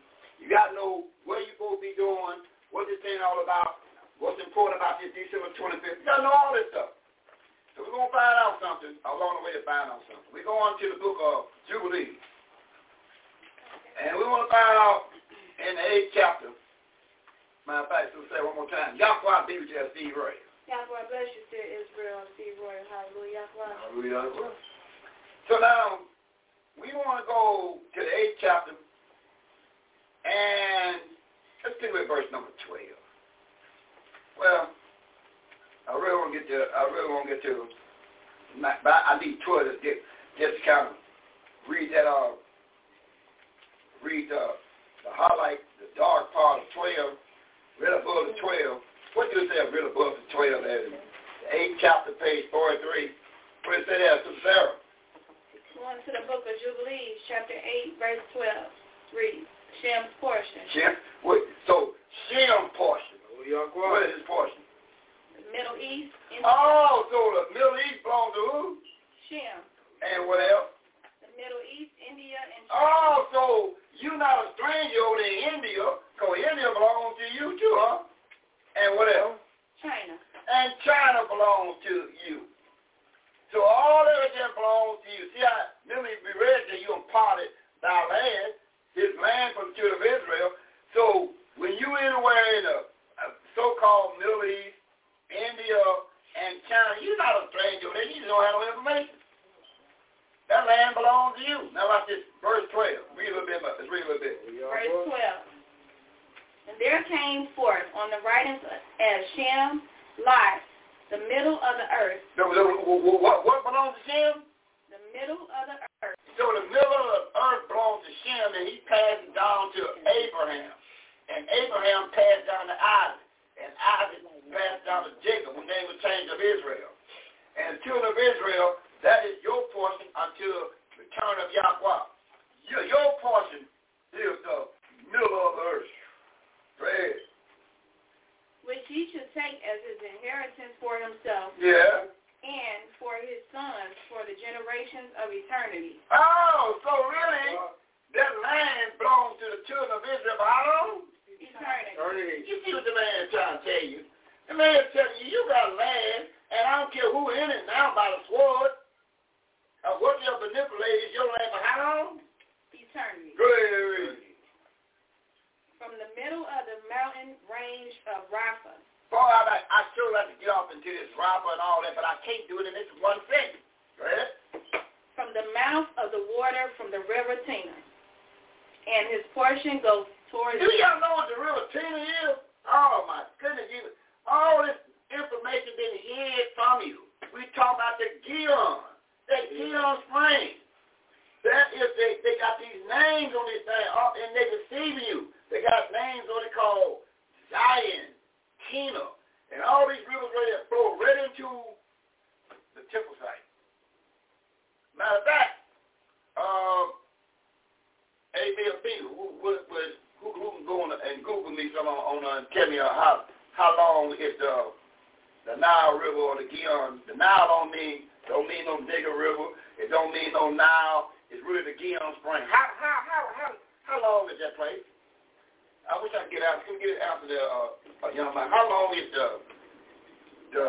The middle of the mountain range of Rapha. Boy, I, I sure like to get off into this rapper and all that, but I can't do it in this one thing. Go ahead. From the mouth of the water from the river Tina. And his portion goes towards... Do y'all know what the river Tina is? Oh, my goodness. You, all this information been hid from you. We talk about the Gion. That Gion spring. That is, they, they got these names on this thing, uh, and they deceiving you. They got names on it called Zion, Tina, and all these rivers right there flow right into the temple site. Matter of fact, um, ABLP, who, who, who, who can go on and Google me some on, on uh, tell me uh, how how long is the the Nile River or the Gion? The Nile don't mean don't mean no nigger river. It don't mean no Nile. It's really the Gion Spring. How how how how how long is that place? I wish I could get out. Can we get it out to the uh, uh, young man? How long is the the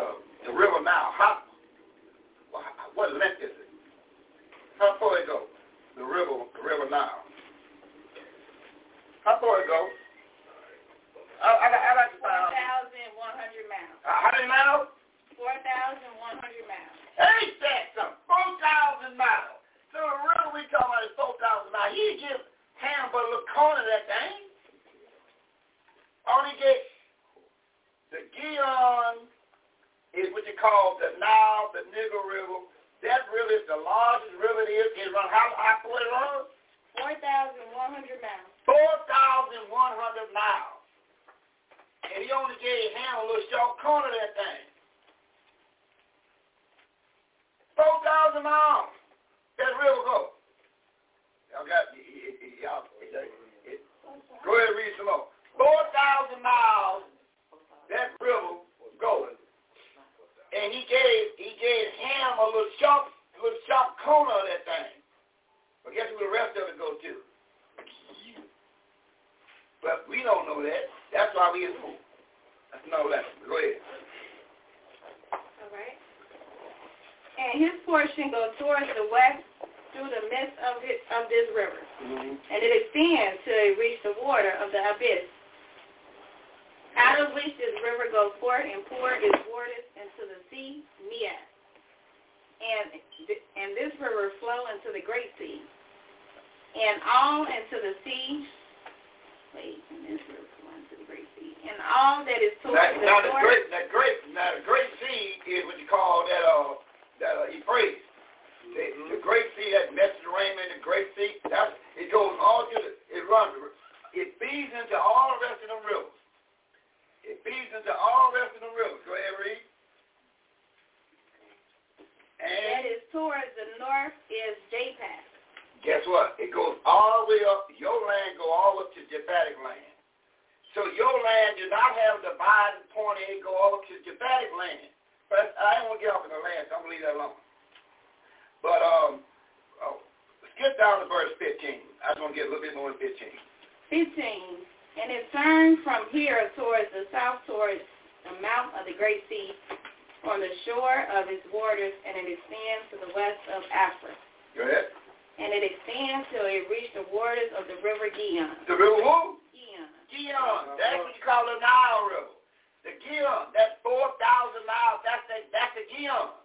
the river Nile? How what length is it? How far it go? The river the river Nile. How far it go? I, I, I like to find out. 4,100 miles. Uh, how many miles? 4,100 miles. Ain't that some? 4,000 miles. So the river we talking about is 4,000 miles. He give Ham but a little corner of that thing. Only get the Gion is what you call the Nile, the Nigger River. That river is the largest river there is. It run how far it runs? 4,100 miles. 4,100 miles. And he only gave Ham a little short corner of that thing. 4,000 miles. That river go. Y'all got, y'all, go ahead and read some more. 4,000 miles that river go. And he gave, he gave Ham a little sharp, little sharp corner of that thing. But guess where the rest of it goes to? But we don't know that. That's why we in school. That's no lesson. Go ahead. All right. And his portion goes towards the west through the midst of, it, of this river. Mm-hmm. And it extends till it reach the water of the abyss. Out of which this river goes forth and pour its waters into the sea, Mias. And, and this river flow into the great sea. And all into the sea, wait, and this river flow into the great sea. And all that is towards Now, the now the great, that great, now the great sea is what you call that, uh, that uh, Euphrates. The, the great sea, that Mediterranean, the great sea, that's, it goes all to the, it runs, it feeds into all the rest of the rivers. It feeds into all the rest of them rivers. Go ahead, read. And is towards the north is Japheth. guess what? It goes all the way up, your land go all up to Japhetic land. So your land do not have the dividing point, it go over to Japhetic land. But I don't want to get off in the land, so I'm going to leave that alone. But um, oh, skip down to verse 15. I just want to get a little bit more than 15. 15. And it turned from here towards the south, towards the mouth of the great sea, on the shore of its waters, and it extends to the west of Africa. Go ahead. And it extends till it reach the waters of the river Gion. The river who? Gion. Gion. That's what you call the Nile River. The Gion. That's 4,000 miles. That's the, that's the Gion.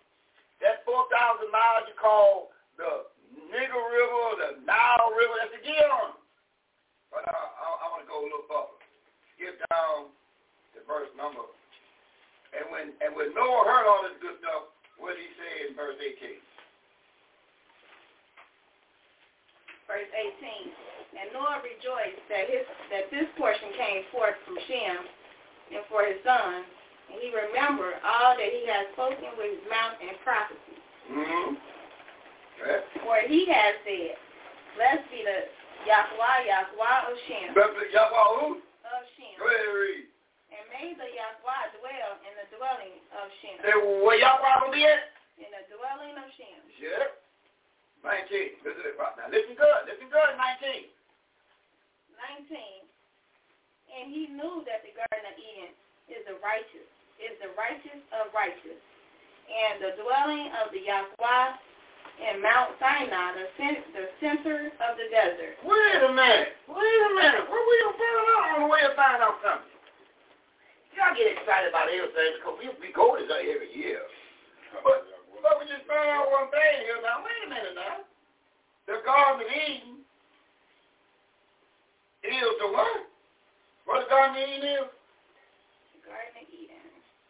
That's 4,000 miles you call the Nigger River, the Nile River. That's the Gion. But uh, I, I want to go a little further. Skip down to verse number. And when and when Noah heard all this good stuff, what did he say in verse 18? Verse 18. And Noah rejoiced that his that this portion came forth from Shem and for his son, and he remembered all that he had spoken with his mouth and prophecy. Mm-hmm. Okay. For he has said, Blessed be the Yahweh, Yahweh, Oshem. Yahweh who? Oshem. Go ahead and read. And may the Yahweh dwell in the dwelling of Shem. Say, where Yahweh going to be at? In the dwelling of Shem. Yep. 19. Listen, now listen good. Listen good, 19. 19. And he knew that the Garden of Eden is the righteous, is the righteous of righteous, and the dwelling of the Yahweh in Mount Sinai, the, cent- the center of the desert. Wait a minute. Wait a minute. We're we going to find out on the way to find out something. Y'all get excited about everything because we, we go to that every year. But, but we just found out one thing here now. Wait a minute now. The Garden of Eden is the what? What the Garden of Eden is? The Garden of Eden.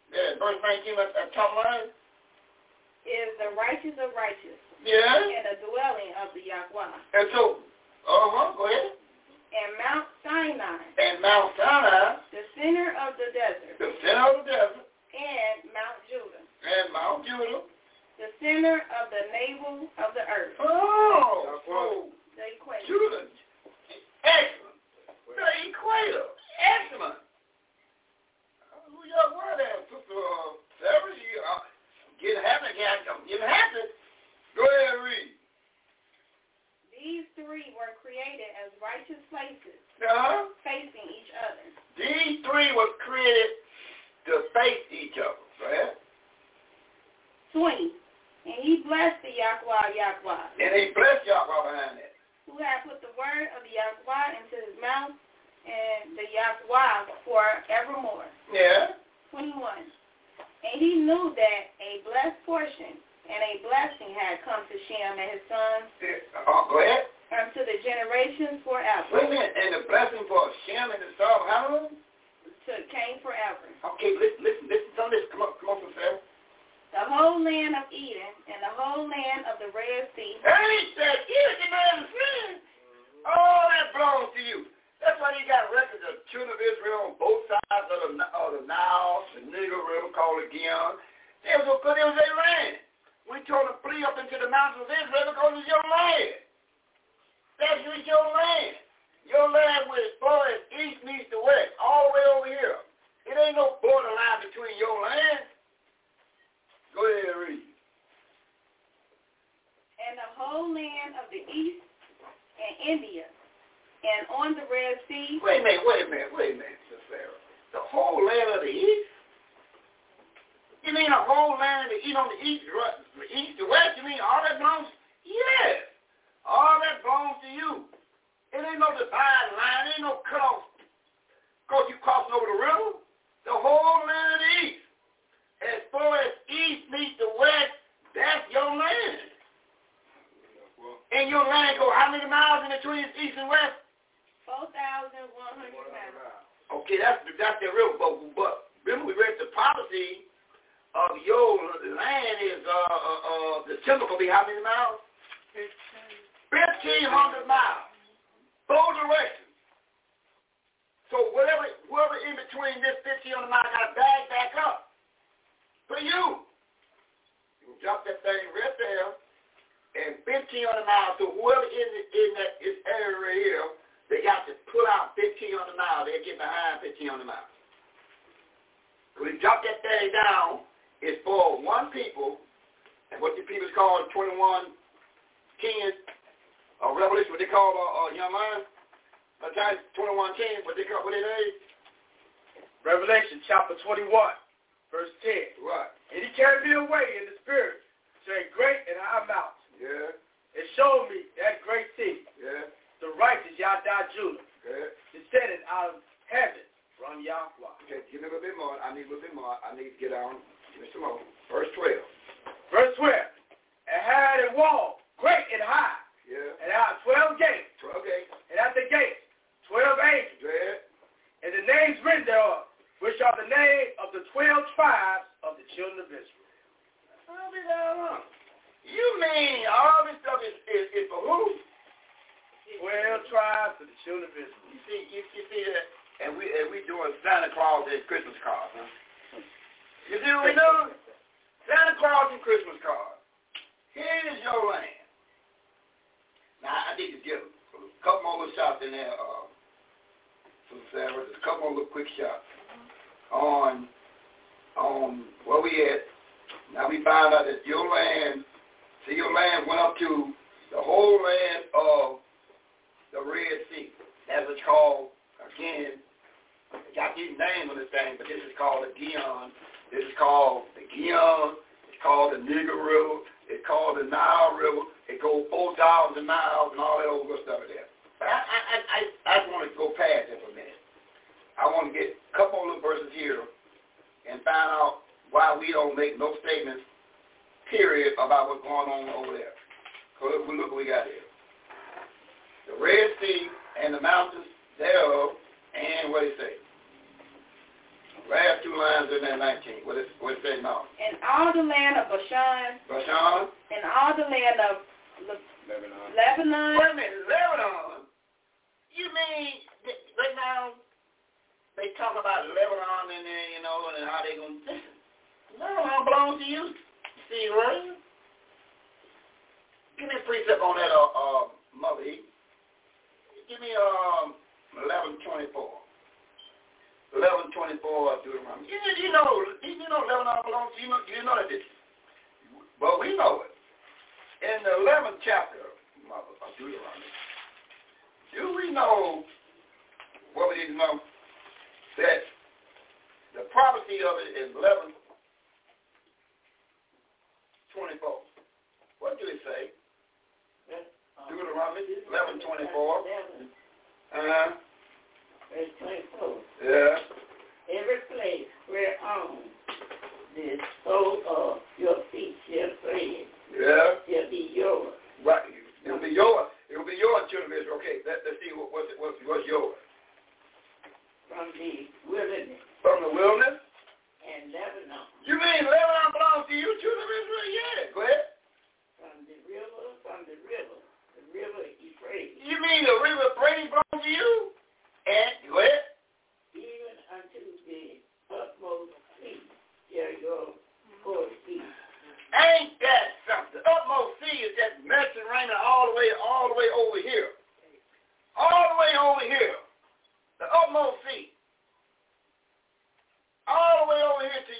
Yeah, verse 19 at the top line. Is the righteous of righteous yeah. And the dwelling of the Yahweh. And so, uh-huh, go ahead. And Mount Sinai. And Mount Sinai. The center of the desert. The center of the desert. And Mount Judah. And Mount Judah. The center of the navel of the earth. Oh, oh. the equator. Judah. Excellent. The equator. Excellent. Hallelujah. Where that, Sister uh, Sarah? She, uh, get happy, get happy. Go ahead, read. These three were created as righteous places, uh-huh. facing each other. These three were created to face each other. Go ahead. 20. And he blessed the Yahweh Yahweh. And he blessed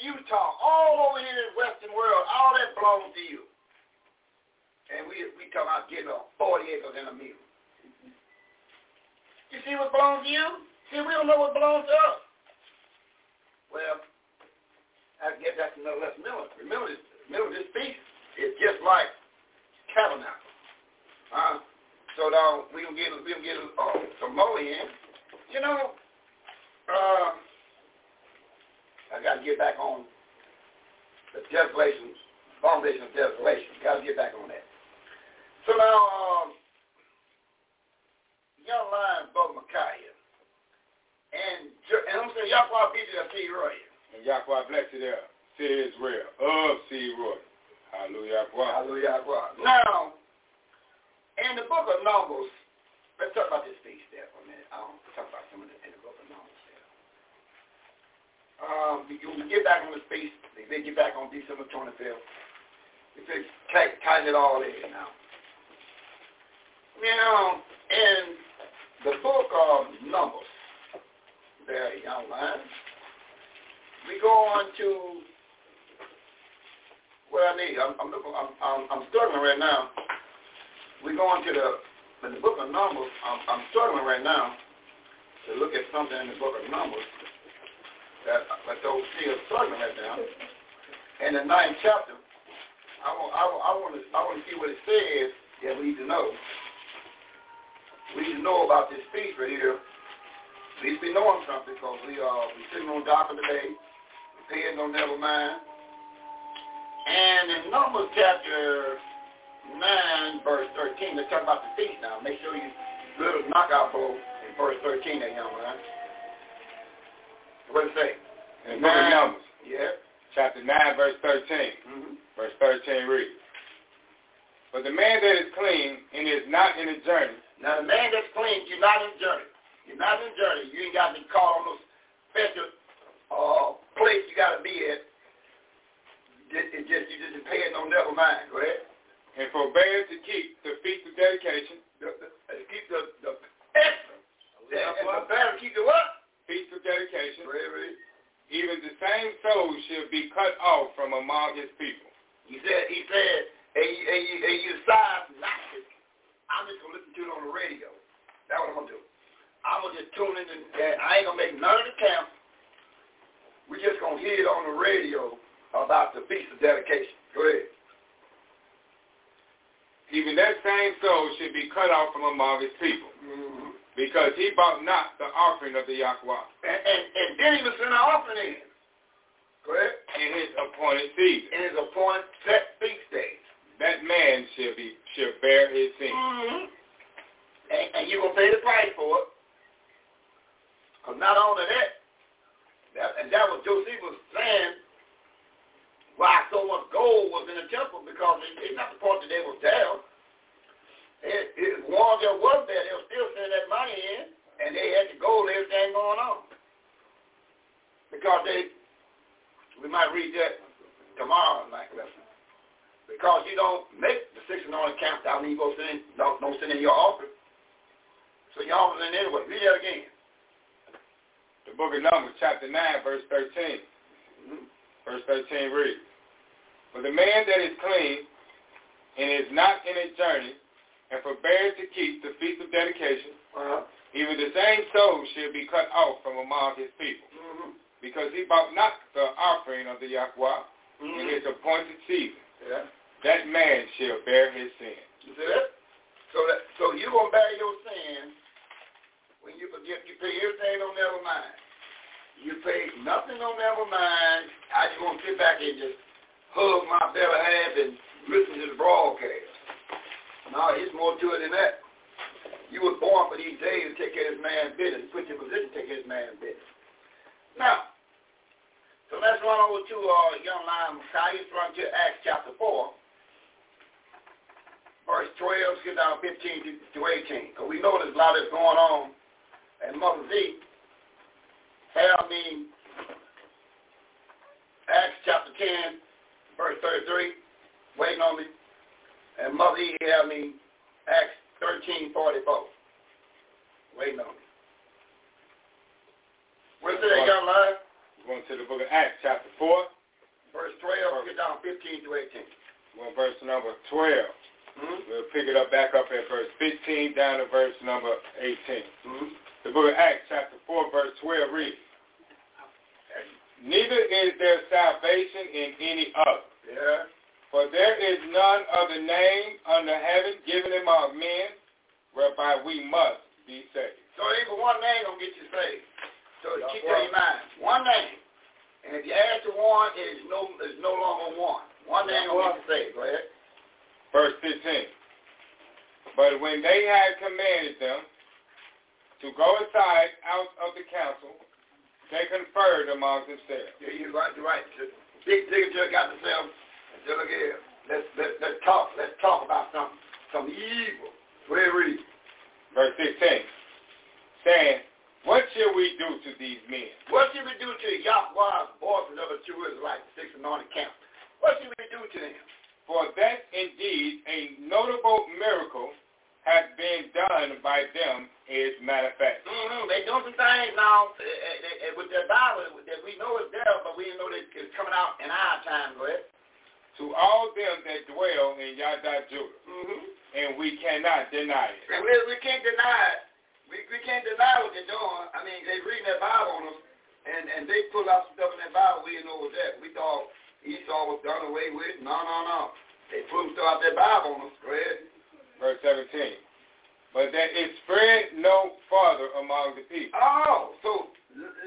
Utah. All over here in the western world. All that belongs to you. And we we talking about getting a 40 acres and a mule. You see what belongs to you? See, we don't know what belongs to us. Well, I guess that's another lesson. Remember, remember this, remember this piece is just like tabernacle. Uh, so now we gonna get we gonna get uh, some more in. You know, uh, I gotta get back on the desolation, foundation of desolation. Gotta get back on that. So now, um, young lion, Brother Micaiah, and and I'm saying Yahweh be there, see right. And Yahweh bless you there. See Israel. Of see Roy. Hallelujah. Yahweh. Hallelujah. Now, in the book of Numbers, let's talk about this feast there for a minute. I'll talk about some of this in the book of Numbers there. Um, we, we get back on this feast. They, they get back on December 25th. We say, tighten it all in now. Now, in the book of Numbers, there, young man, we go on to what I need. I'm, I'm looking. I'm, I'm, I'm struggling right now. We go on to the in the book of Numbers. I'm, I'm struggling right now to look at something in the book of Numbers that those see are struggling right now. In the ninth chapter, I want I, I want to I want to see what it says that we need to know. We need to know about this feast right here. At least we knowing something because we are we sitting on dock of the day. We paying no never mind. And in Numbers chapter 9, verse 13, let's talk about the feast now. Make sure you little knockout bowl in verse 13 there, young man. What it say? In the book of Numbers. Yeah. Chapter 9, verse 13. Mm-hmm. Verse 13 reads, But the man that is clean and is not in a journey, Now, the man that's clean, you're not in a journey. You're not in a journey. You ain't got to be caught on those special uh, place you got to be at. It, it just, you just paying no never mind. Go ahead. and forbear to keep the feast of dedication, The, the, keep the, the. Yeah, and the better keep the what? Feast of dedication, ready. even the same soul shall be cut off from among his people. He said, he said, hey, you- hey, you- hey, you decide not to. I'm just going to listen to it on the radio. That's what I'm going to do. I'm going to just tune in and, and I ain't going to make none of the camps. We we're just going to hear it on the radio about the Feast of Dedication. Go ahead. Even that same soul should be cut off from among his people. Mm-hmm. Because he bought not the offering of the Yahweh. And, and, and didn't even send an offering in. Go ahead. In his appointed season. In his appointed set feast days. That man shall be shall bear his sin. Mm-hmm. And, and you're going to pay the price for it. Because not only that, that, and that was Josephus saying why so much gold was in the temple because it, it's not the point that they was there. It, it, ones that was there, they were still sending that money in, and they had the gold, everything going on. Because they, we might read that tomorrow night lesson. Because you don't make the six and only count out when you go send in, don't, don't send in your offering. So your offering anyway. Read that again. The book of Numbers, chapter 9, verse 13. Mm-hmm. Verse 13 reads, For the man that is clean and is not in a journey, and forbears to keep the feast of dedication, uh-huh. even the same soul shall be cut off from among his people, mm-hmm. because he bought not the offering of the Yahweh mm-hmm. in his appointed season. Yeah. That man shall bear his sin. You see that? So that so you're gonna bear your sin when you forget you pay everything on never mind. You pay nothing on never mind. I just to sit back and just hug my belly half and listen to the broadcast. No, it's more to it than that. You were born for these days to take care of this man's business. Put your position to take care of this man's business. Now, so let's run over to uh, young lion Micaiah. Let's run to Acts chapter 4, verse 12, skip down 15 to, to 18. Because we know there's a lot that's going on. And Mother Z, have me Acts chapter 10, verse 33, waiting on me. And Mother E have me Acts 13, 44, waiting on me. Where's that young line? Going to the book of Acts, chapter 4. Verse 12, get down 15 to 18. Well, verse number 12. Mm-hmm. We'll pick it up back up at verse 15 down to verse number 18. Mm-hmm. The book of Acts, chapter 4, verse 12 reads, Neither is there salvation in any other. Yeah. For there is none other name under heaven given among men whereby we must be saved. So even one name don't get you saved. So keep that in mind. One name. And if you add to one, it is no is no longer one. One name don't get you saved. Go ahead. Verse 15. But when they had commanded them to go aside out of the council, they conferred among themselves. Yeah, you're right. You're right. Big digger got themselves. Just look here. Let's let, let's talk. Let's talk about something. Some evil. Where read. Verse 16. Saying, what shall we do to these men? What should we do to Yahweh's voices of the true Israelites, six anointed camp? What should we do to them? For that indeed a notable miracle has been done by them is manifest. Mm-hmm. They doing some things now uh, uh, with their Bible that we know is there, but we didn't know that it's coming out in our time, ahead. To all them that dwell in Yada Judah. Mm-hmm. And we cannot deny it. And we, we can't deny it. We, we can't deny what they're doing. I mean, they reading that Bible on us, and, and they pull out some stuff in that Bible we didn't know was that. We thought Esau was done away with. No, no, no. They pull stuff out their Bible on us. Go ahead. Verse 17. But that it spread no farther among the people. Oh, so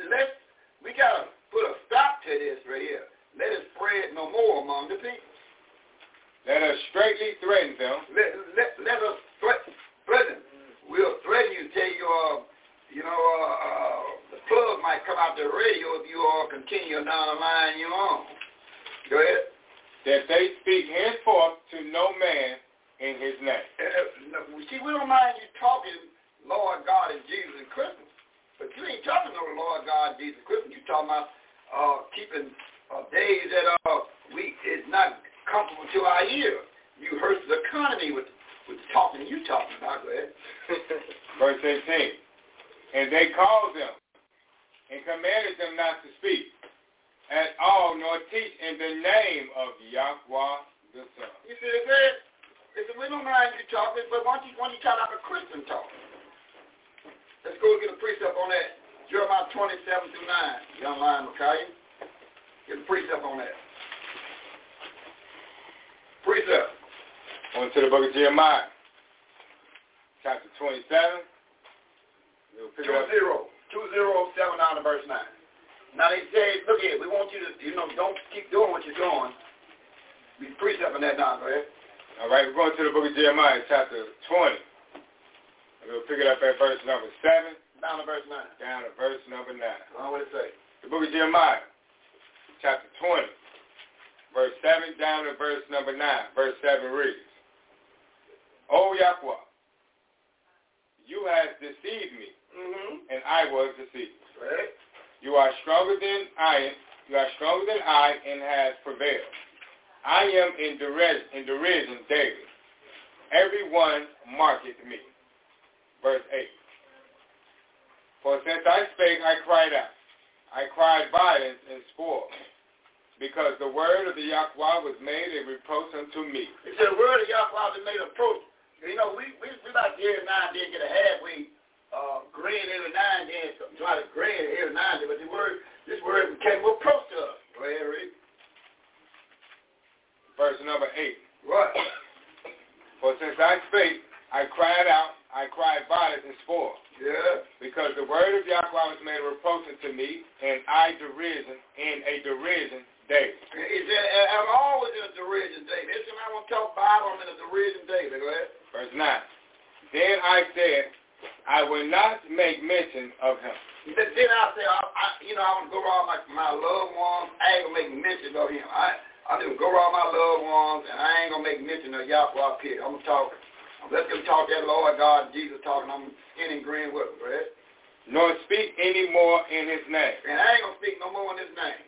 let's, we got to put a stop to this right here. Let it spread no more among the people. Let us straightly threaten them. Let, let, let us threaten, threaten. We'll threaten you, tell you, uh, you know, uh, uh, the plug might come out the radio if you all continue down the line you're on. Go ahead. That they speak henceforth to no man in his name. Uh, see, we don't mind you talking Lord God and Jesus and Christmas, but you ain't talking no Lord God, Jesus, Christmas. You talking about uh, keeping uh, days that uh, we is not comfortable to our ear. You hurt the economy with with the talking you talking about. Go ahead. Verse 18. And they called them and commanded them not to speak at all, nor teach in the name of Yahweh the Son. You see, they said, they said, we don't mind you talking, but why don't you, why don't you try like a Christian talk? Let's go get a precept on that. Jeremiah 27 through 9. Young lion, Micaiah. Get the precept on that. Precept. On to the book of Jeremiah. Chapter 27. We'll pick verse 9. Now they say, look here, we want you to, you know, don't keep doing what you're doing. Be precepting that now, go ahead. All right, we're going to the book of Jeremiah, chapter 20. And we'll pick it up at verse number 7. Down to verse 9. Down to verse number 9. Well, what it say? The book of Jeremiah, chapter 20, verse 7 down to verse number 9. Verse 7 reads, O Yahweh, you have deceived me, Mm-hmm. and I was deceived. Right. You are stronger than I am. You are stronger than I and has prevailed. I am in derision, in derision daily. Everyone marketh me. Verse 8. For since I spake, I cried out. I cried violence and spoil, because the word of the Yahweh was made a reproach unto me. It said the word of Yahweh has made a approach. You know, we we we like every now and then get a halfway uh grin every now and then, try to grin every now and then, but the word this word became a reproach to us. Go ahead, read. Verse number 8. What? For since I spake, I cried out, I cried violence and spoil. Yeah. Because the word of Yahweh was made a reproach unto me, and I derision in a derision said, I'm uh, always in a derision day. This time I want to talk Bible, I'm in a derision day. Go ahead. Verse 9. Then I said, I will not make mention of him. Then I said, I, I, you know, I want to go around my, my loved ones. I ain't going to make mention of him. I, I'm going to go around my loved ones, and I ain't going to make mention of Yahweh Pit. I'm going to talk. I'm going to let them talk that Lord God, Jesus talking. I'm skinning green with them, right? Nor speak any more in his name. And I ain't going to speak no more in his name.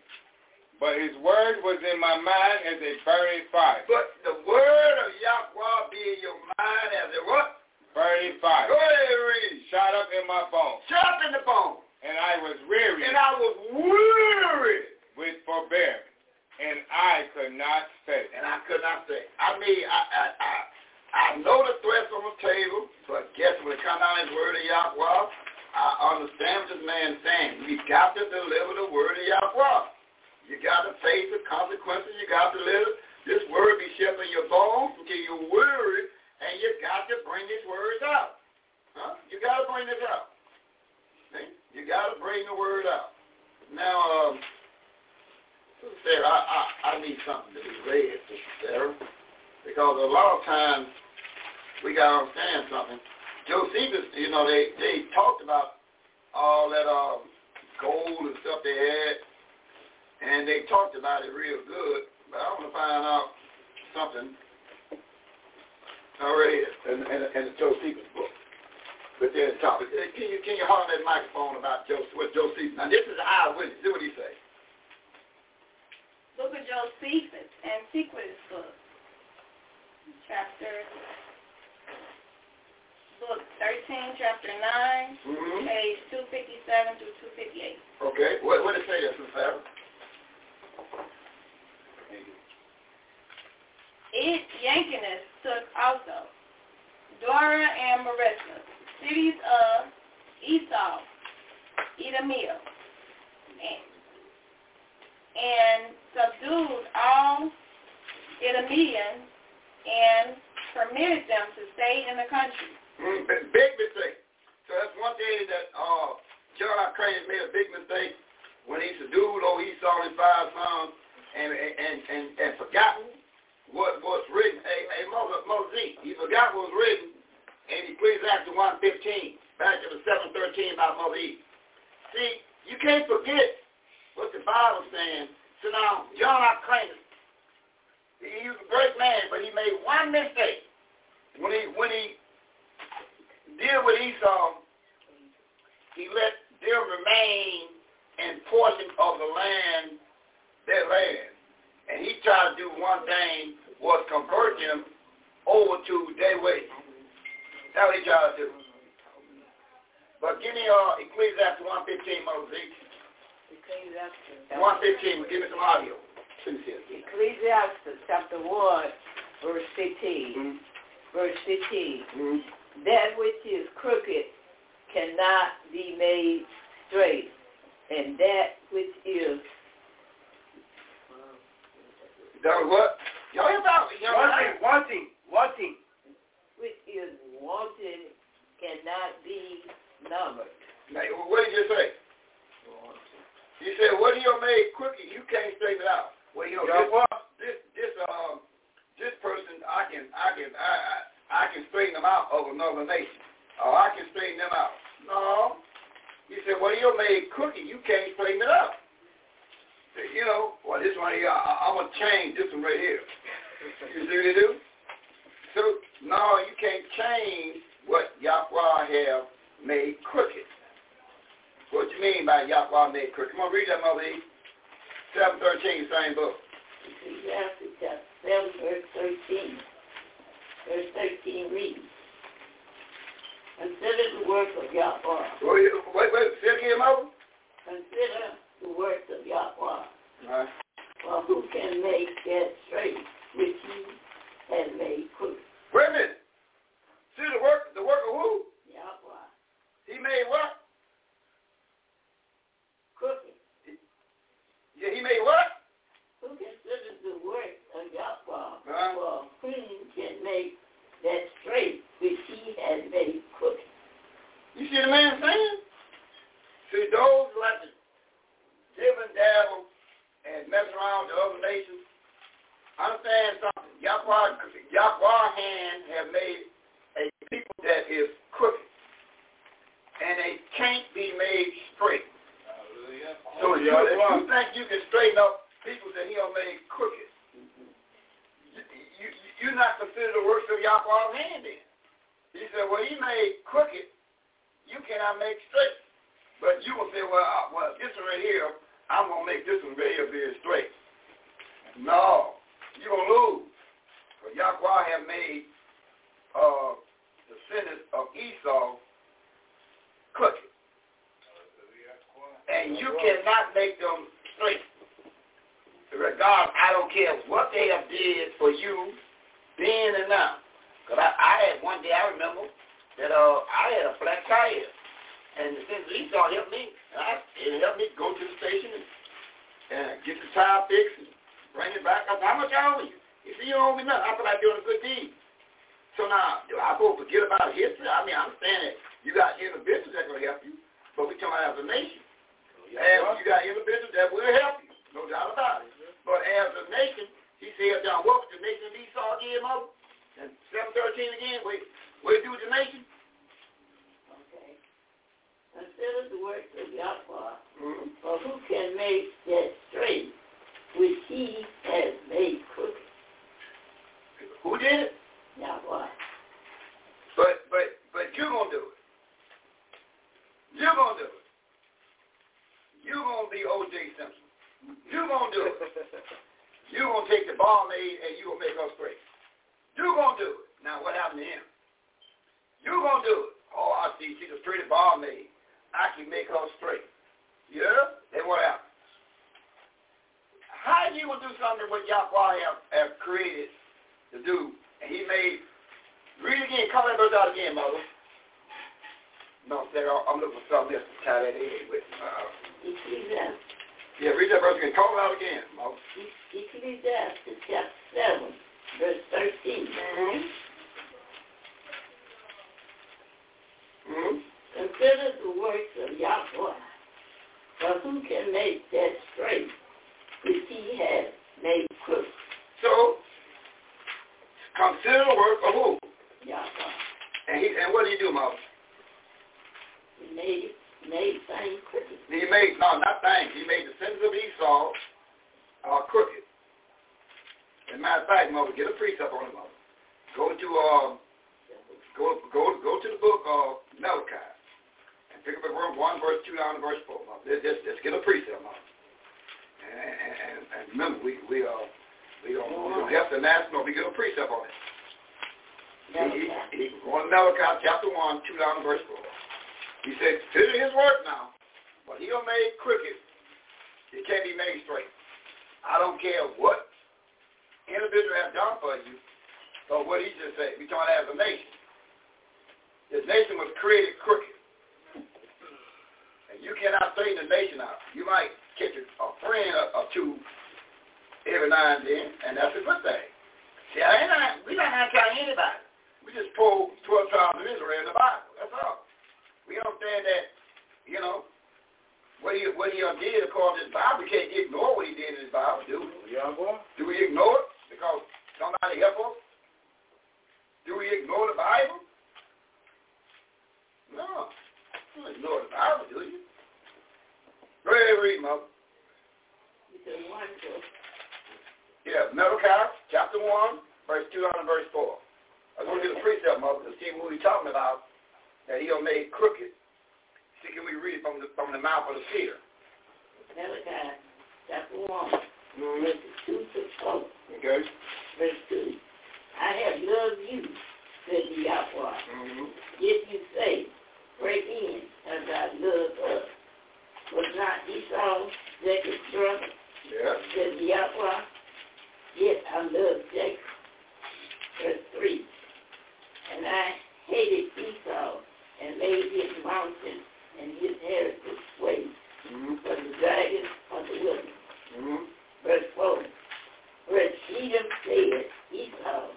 But his word was in my mind as a burning fire. But the word of Yahweh be in your mind as a what? Burning fire. Go ahead read. Shot up in my bones. Shot up in the bone. And I was weary And I was weary. with forbearance. And I could not say. And I could not say. I mean, I, I, I, I know the threats on the table, but guess when it comes out in the word of Yahweh, I understand what this man saying. We got to deliver the word of Yahweh. You got to face the consequences. You got to live. This word be shut in your bones until you're weary, and you got to bring these words out. Huh? You got to bring this out. See? You got to bring the word out. Now, um, Sarah, I, I, I need something to be read, Sarah, because a lot of times we got to understand something. Josephus, you know, they, they talked about all that um, gold and stuff they had, and they talked about it real good, but I want to find out something already in, in, in the Josephus book. But then the topic. Can you can you hold that microphone about Joseph what Josephus? Now this is an eyewitness. See what he say. Book of Josephus, Antiquities book, chapter, book 13, chapter 9, Mm-hmm. page 257 through 258. Okay. What what did it say there, Sister Sarah? It Hyrcanus took also Dora and Marissa, cities of Esau, Edomia, and, subdued all Edomians and permitted them to stay in the country. Mm, big mistake. So that's one thing that uh, John Hyrcanus made a big mistake when he subdued old oh, Esau and his five sons and and and, and forgotten what was written. Hey, hey Moses, Moses, he forgot what was written in Ecclesiastes 1.15, back to the 7.13 about Moses. See, you can't forget what the Bible's saying. So now, John. Crane, he was a great man, but he made one mistake. When he when he deal with Esau, he let them remain in portion of the land, their land. And he tried to do one thing, was convert them over to their way. That's what he tried to do. But give me uh, Ecclesiastes 115, Moses. Ecclesiastes 115, give me some audio. Please here. Ecclesiastes chapter 1, verse 15. Verse 15. That which is crooked cannot be made straight, and that which is That was what? Y'all hear about? Y'all One heard thing, wanting, which is wanted, cannot be numbered. Now, what did you say? He said, what do you make crooked? You can't straighten it out. Well, you know, Yeah, this, what? this, this, um, this person, I can, I can, I, I, I can straighten them out of another nation. Or I can straighten them out. No. He said, well, you made crooked. You can't straighten it out. You know, well, this one here, I, I'm going to change this one right here. You see what they do? So, no, you can't change what Yahweh have made crooked. What you mean by Yahweh made crooked? Come on, read that, Mother E. 713, same book. Ecclesiastes chapter 7, verse 13. Verse 13 reads, Consider the work of Yahweh. Wait, wait, wait say it again, Mother. Consider the works of Yahweh. Right. For who can make that straight which he has made crooked? Wait a minute. See the work, the work of who? Yahweh. He made what? Crooked. Yeah, he made what? Who considers the works of Yahweh? Huh? For whom can make that straight which he has made crooked? You see the man saying? See, those like to dib and dabble and mess around with other nations, understand something. Yahweh, Yahweh hand have made a people that is crooked. And they can't be made straight. So if you, if you think you can straighten up people that he done made crooked, you, you, you're not consider the works of Yahweh's hand then. He said, well, he made crooked, you cannot make straight. But you will say, well, well, this one right here, I'm going to make this one here very straight. No, you're going to lose. For Yahweh have made uh, the descendants of Esau crooked. And you cannot make them straight. Regardless, I don't care what they have did for you then and now. Because I, I had one day, I remember, that uh, I had a flat tire. And since Esau helped me, and I, it helped me go to the station and, and get the tire fixed and bring it back. I said, how much I owe you? He said, you owe me nothing. I feel like doing a good deed. So now, do I to forget about history? I mean, I understand that you got individuals that going to help you, but we talking about as a nation. And you got individuals that will help you, no doubt about it. But as a nation, he said, down what was the nation of Esau again, mother? And 713 again, wait, what do with the nation? Okay. Consider the works of Yahweh. Mm-hmm. For who can make that straight which he has made crooked? Who did it? Yahweh. But but but you're gonna do it. You're gonna do it. You're gonna be O.J. Simpson. You're gonna do it. You're gonna take the barmaid and you're gonna make her straight. You're gonna do it. Now what happened to him? You're gonna do it. Oh, I see. She's a pretty barmaid. I can make her straight. Yeah? Then what happens? How you gonna do something what Yahweh have, have created to do? And he made Read again. Call that verse out again, mother. No, Sarah, I'm looking for something else to tie that in with. Uh, Ecclesiastes. yeah, read that verse again. Call it out again, mother. Ecclesiastes chapter 7, verse 13. Mm-hmm. Mm-hmm. Consider the works of Yahweh. For who can make that straight which he has made crooked? So, consider the work of who? Yahweh. And he and what did he do, mother? He made made things crooked. He made no, not things. He made the sins of Esau uh, crooked. As a matter of fact, mother, get a precept on it, mother. Go to uh, go go go to the book of Malachi and pick up verse one, verse two down to verse four. Mother. Let's, let's get a precept, mother. And, and, and remember, we we uh we don't have to national. We get a precept on it. He, he, on Malachi chapter 1, 2 down to verse 4. He said, consider his work now. What he done made crooked, it can't be made straight. I don't care what individual have done for you, or what he just said. We talking as a nation. This nation was created crooked. And you cannot straighten the nation out. You might catch a, friend or, two every now and then, and that's a good thing. See, I ain't not, we not anti anybody. We just pull 12 tribes of Israel in the Bible. That's all. We understand that, you know, what he, what he did according to his Bible, we can't ignore what he did in his Bible, do we? Yeah, boy. Do we ignore it because somebody help us? Do we ignore the Bible? No. You don't ignore the Bible, do you? Go ahead and read, Mother. Yeah, Malachi, chapter 1, verse 2 and verse 4. I want to get a precept, Mother, to see what we're talking about, that he'll make crooked. See, can we read from the, from the mouth of the seer? Malachi, chapter 1, mm-hmm. verses 2 to 4. Okay. Verse 2. I have loved you, said the Yahweh. Mm-hmm. If you say, break in, as I love us. Was not Esau Jacob's brother? Yeah. Said the Yahweh. Yes, I love Jacob. Verse 3. And I hated Esau and made his mountain and his heritage waste mm-hmm. for the dragons of the wilderness. Mm-hmm. Verse 4. Verse Edom said, Esau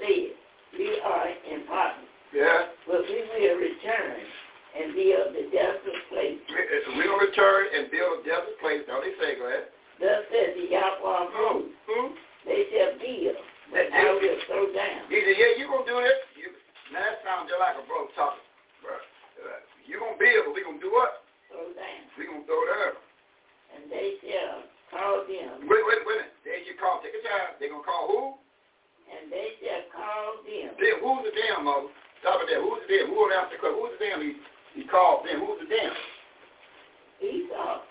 said, we are in partners. Yeah. But we will return and build the desolate place. We will return and build a desolate place. Don't they say, go ahead. Thus says the Yahweh Moses. Mm-hmm. They shall build, but I will throw down. He said, yeah, you going to do this? You, now that sounds just like a brother talking. Bro. Uh, you going to build, but we going to do what? Throw down. We going to throw down. And they shall call them. Wait, wait, wait. They you call, take a time. They going to call who? And they shall call them. Then who's the damn, mother? Stop it there. Who's the damn? Who will answer the question? Who's the damn he, he called them? Who's the damn? Esau.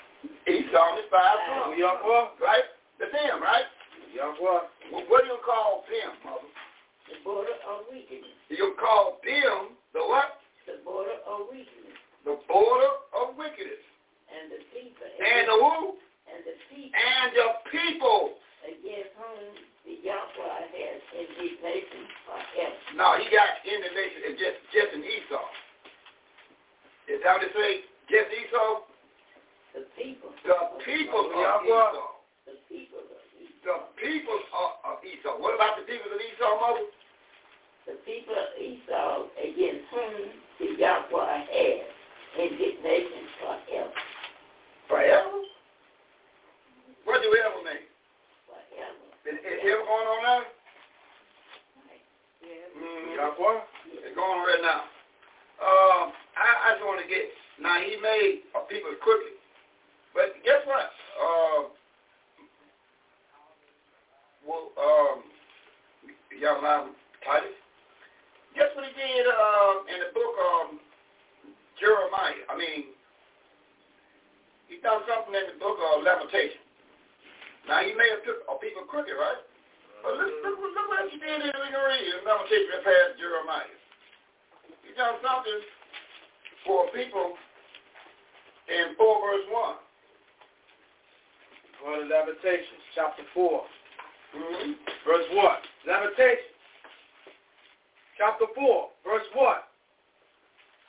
Esau and his five sons. Yahweh. Right? The them, right? Yahweh. Well, what do you call them, mother? The border of wickedness. You call them the what? The border of wickedness. The border of wickedness. And the people. And the who? And the people. And the people. Against whom the Yahweh has indignation forever. No, he got indignation in just, just in Esau. Is that what they say? Just Esau? The people. The people of Esau. The people of Esau. The people of, of Esau. What about the people of Esau, mother? The people of Esau against whom the Yahweh has indignation forever. Forever? What do we ever mean? Forever. Is it ever going on now? Yeah. Mm, Yahweh. It's going on right now. Um, I, I just want to get, now he made uh, people crooked. But guess what? Uh, well, um, young man, Titus. Guess what he did uh, in the book of Jeremiah? I mean, he done something in the book of Lamentation. Now, he may have took uh, people crooked, right? But look, look, look what he did in the read in Lamentation past Jeremiah. He done something for people in 4 verse 1. Go to Lamentations, chapter 4. Mm-hmm. Verse 1. Lamentations, chapter 4, verse 1.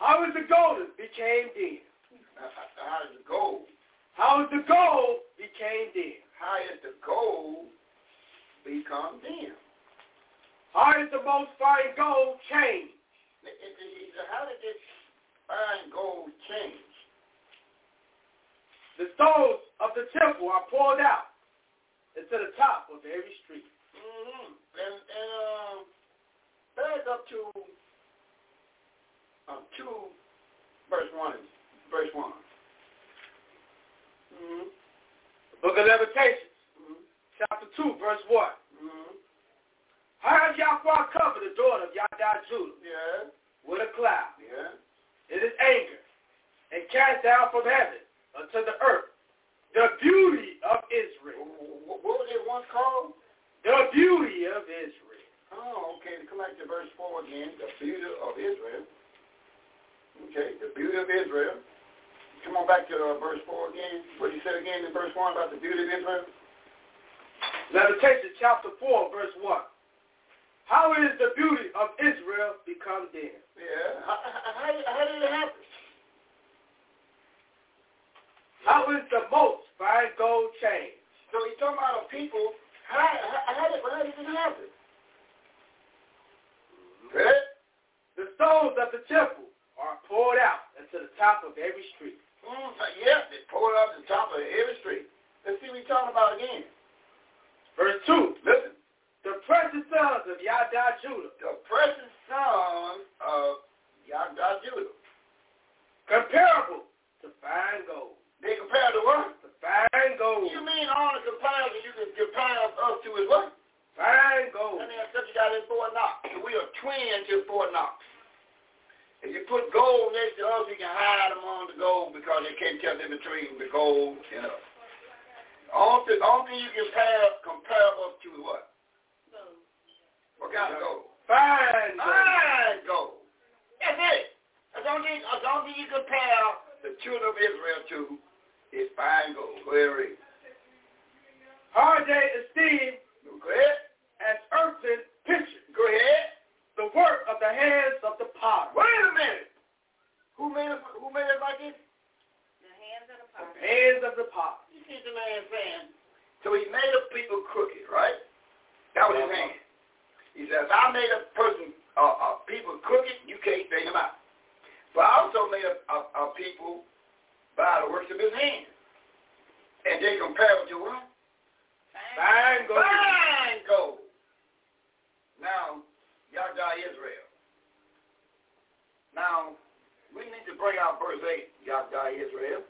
How is the golden became dead? How is the gold? How is the gold became dead? How is the gold become dim? How is the most fine gold changed? How did this fine gold change? The stones of the temple are poured out into the top of every street. Mm-hmm. And, and um, back up to um, two, verse one, verse one. Mm-hmm. Book of Lamentations, mm-hmm. chapter two, verse one. Mm-hmm. How has Yahweh covered the daughter of Yada Judah Yeah. with a cloud Yeah. in his anger and cast down from heaven unto the earth the beauty of Israel. What was it once called? The beauty of Israel. Oh, okay. Come back to verse 4 again, the beauty of Israel. Okay, the beauty of Israel. Come on back to uh, verse 4 again. What he said again in verse 1 about the beauty of Israel? Meditation chapter 4, verse 1. How is the beauty of Israel become dead? Yeah. How, how, how did it happen? How is the most fine gold changed? So he's talking about a people. How, how, how, did, how did it happen? Right? The stones of the temple are poured out into the top of every street. Mm, yes, they poured out the top of every street. Let's see what he's talking about again. Verse 2. Listen. The precious sons of Yada Judah. The precious sons of Yada Judah. Comparable to fine gold. They compare to what? To fine gold. You mean all the comparison you can compare us to is what? Fine gold. I mean, such a guy in Fort Knox. We are twin to Fort Knox. If you put gold next to us, you can hide them on the gold because they can't tell the between the gold and us. Only, only thing you can compare, compare us to what? Gold. What kind of gold? Fine gold. Fine gold. That's it. That's the only thing, that's only you compare the children of Israel to is fine gold. Go ahead, read. Are they esteemed Go ahead. as earthen pitchers, Go ahead. The work of the hands of the potter. Wait a minute. Who made it? Who made it like this? The hands of the potter. Hands of the potter. You see the man saying. So he made a people crooked, right? That was his hand. He says, I made a person, uh, uh, people crooked, you can't straighten them out. But I also made a, a, a people by the works of his hand. And they compare it to what? Fine gold. Fine gold. Now, Yahdah Israel. Now, we need to bring out verse 8, Yahdah Israel.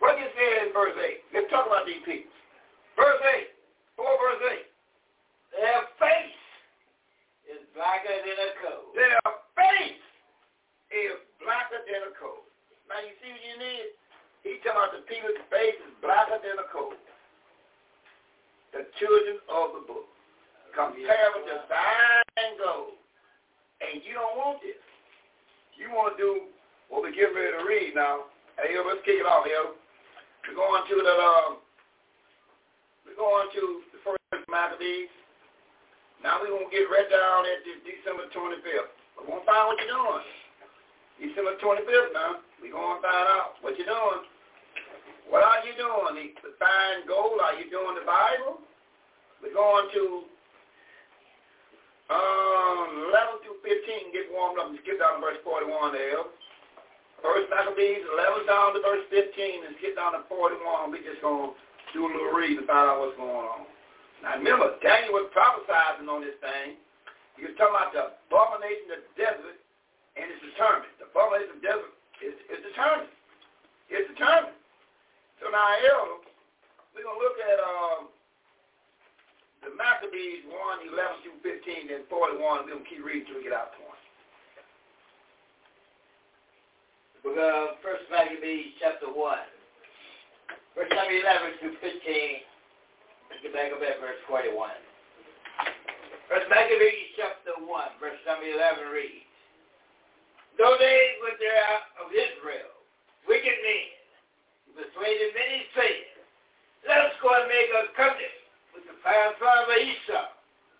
What you say in verse 8? Let's talk about these people. Verse 8. 4 verse 8. Their face is blacker than a coal. Their face is blacker than a coal. Now you see what you need? He talking about the people's face is blacker than a coal. The children of the book. Compare with the fine gold. And you don't want this. You want to do what we get ready to read now. Hey, yo, let's kick it off, yo. We're going to the, um, we're going to the first Maccabees. Now we're going to get right down at this December 25th. We're going to find what you're doing. December 25th now. We're going to find out what you're doing. What are you doing? The fine gold? Are you doing the Bible? We're going to um, 11 through 15. Get warmed up and skip down to verse 41 there. First Maccabees 11 down to verse 15 and skip down to 41. We're just going to do a little read and find out what's going on. Now remember, Daniel was prophesizing on this thing. He was talking about the abomination of the desert, and it's determined. The abomination of the desert is, is determined. It's determined. So now, Elder, we're going to look at um, the Maccabees 1, 11 through 15, and 41. We're going to keep reading till we get out point. Of First Maccabees, chapter 1. Verse number 11 through 15. Let's get back up at verse 41. First Maccabees, chapter 1, verse number 11 reads, Those days were there of Israel, wicked men, persuaded many, saying, Let us go and make a covenant with the five sons of Esau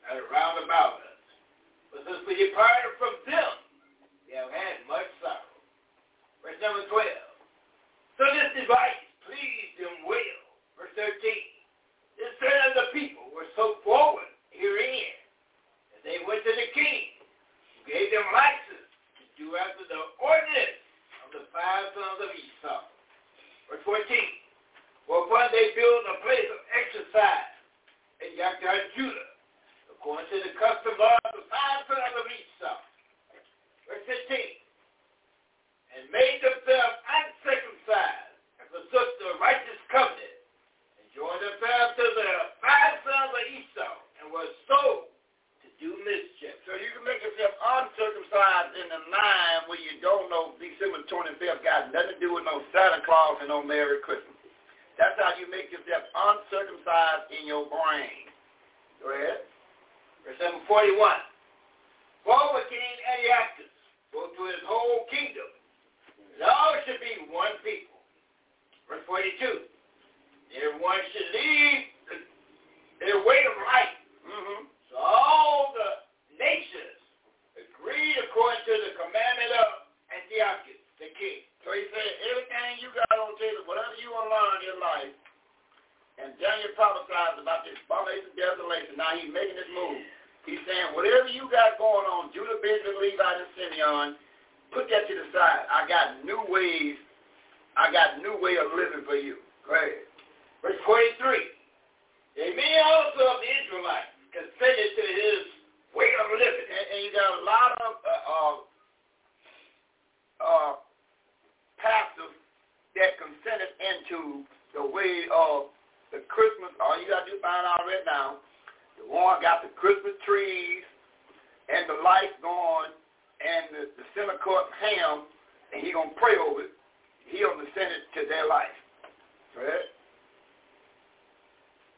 that are round about us. But since we departed from them, we have had much sorrow. Verse number 12. So this device pleased them well. Verse 13. The of the people were so forward herein that they went to the king, who gave them license to do after the ordinance of the five sons of Esau. Verse 14. Whereupon they built a place of exercise in Yaakar, Judah, according to the custom of the five sons of Esau. Verse 15 and made themselves uncircumcised and forsook the righteous covenant and joined themselves to the five sons of Esau and were sold to do mischief. So you can make yourself uncircumcised in the mind where you don't know December 25th got nothing to do with no Santa Claus and no Merry Christmas. That's how you make yourself uncircumcised in your brain. Go ahead. Verse 41. Forward King Antiochus spoke to his whole kingdom all should be one people. Verse 42. Everyone should lead the, their way of life. Mm-hmm. So all the nations agreed according to the commandment of Antiochus, the king. So he said, everything you got on table, whatever you want to learn in your life, and Daniel prophesied about this abomination desolation. Now he's making this move. He's saying, whatever you got going on, Judah, Benjamin, Levi, and Simeon, put that to the side. I got new ways. I got new way of living for you. Ahead. Verse 43. And many also of the Israelites consented to his way of living. And, and you got a lot of uh, uh, uh, pastors that consented into the way of the Christmas. All you got to do find out right now. The one got the Christmas trees and the lights going and the, the center court ham, and he gonna pray over it. He'll send it to their life. Right?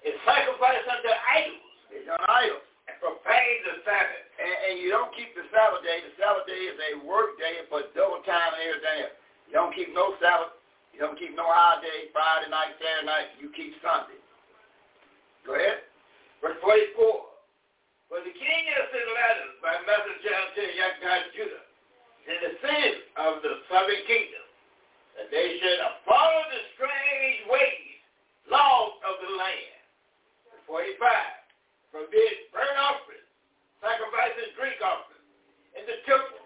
It's sacrifice unto idols. It's an idol. And profane the Sabbath. And, and you don't keep the Sabbath day. The Sabbath day is a work day for double time and everything else. You don't keep no Sabbath. You don't keep no holiday, Friday night, Saturday night. You keep Sunday. Go ahead. Verse 44. For the king has sent letters by messenger unto Yakar Judah in the cities of the southern kingdom, that they should follow the strange ways, laws of the land. Verse 45. Forbid burnt offerings, sacrifices, drink offerings in the temple,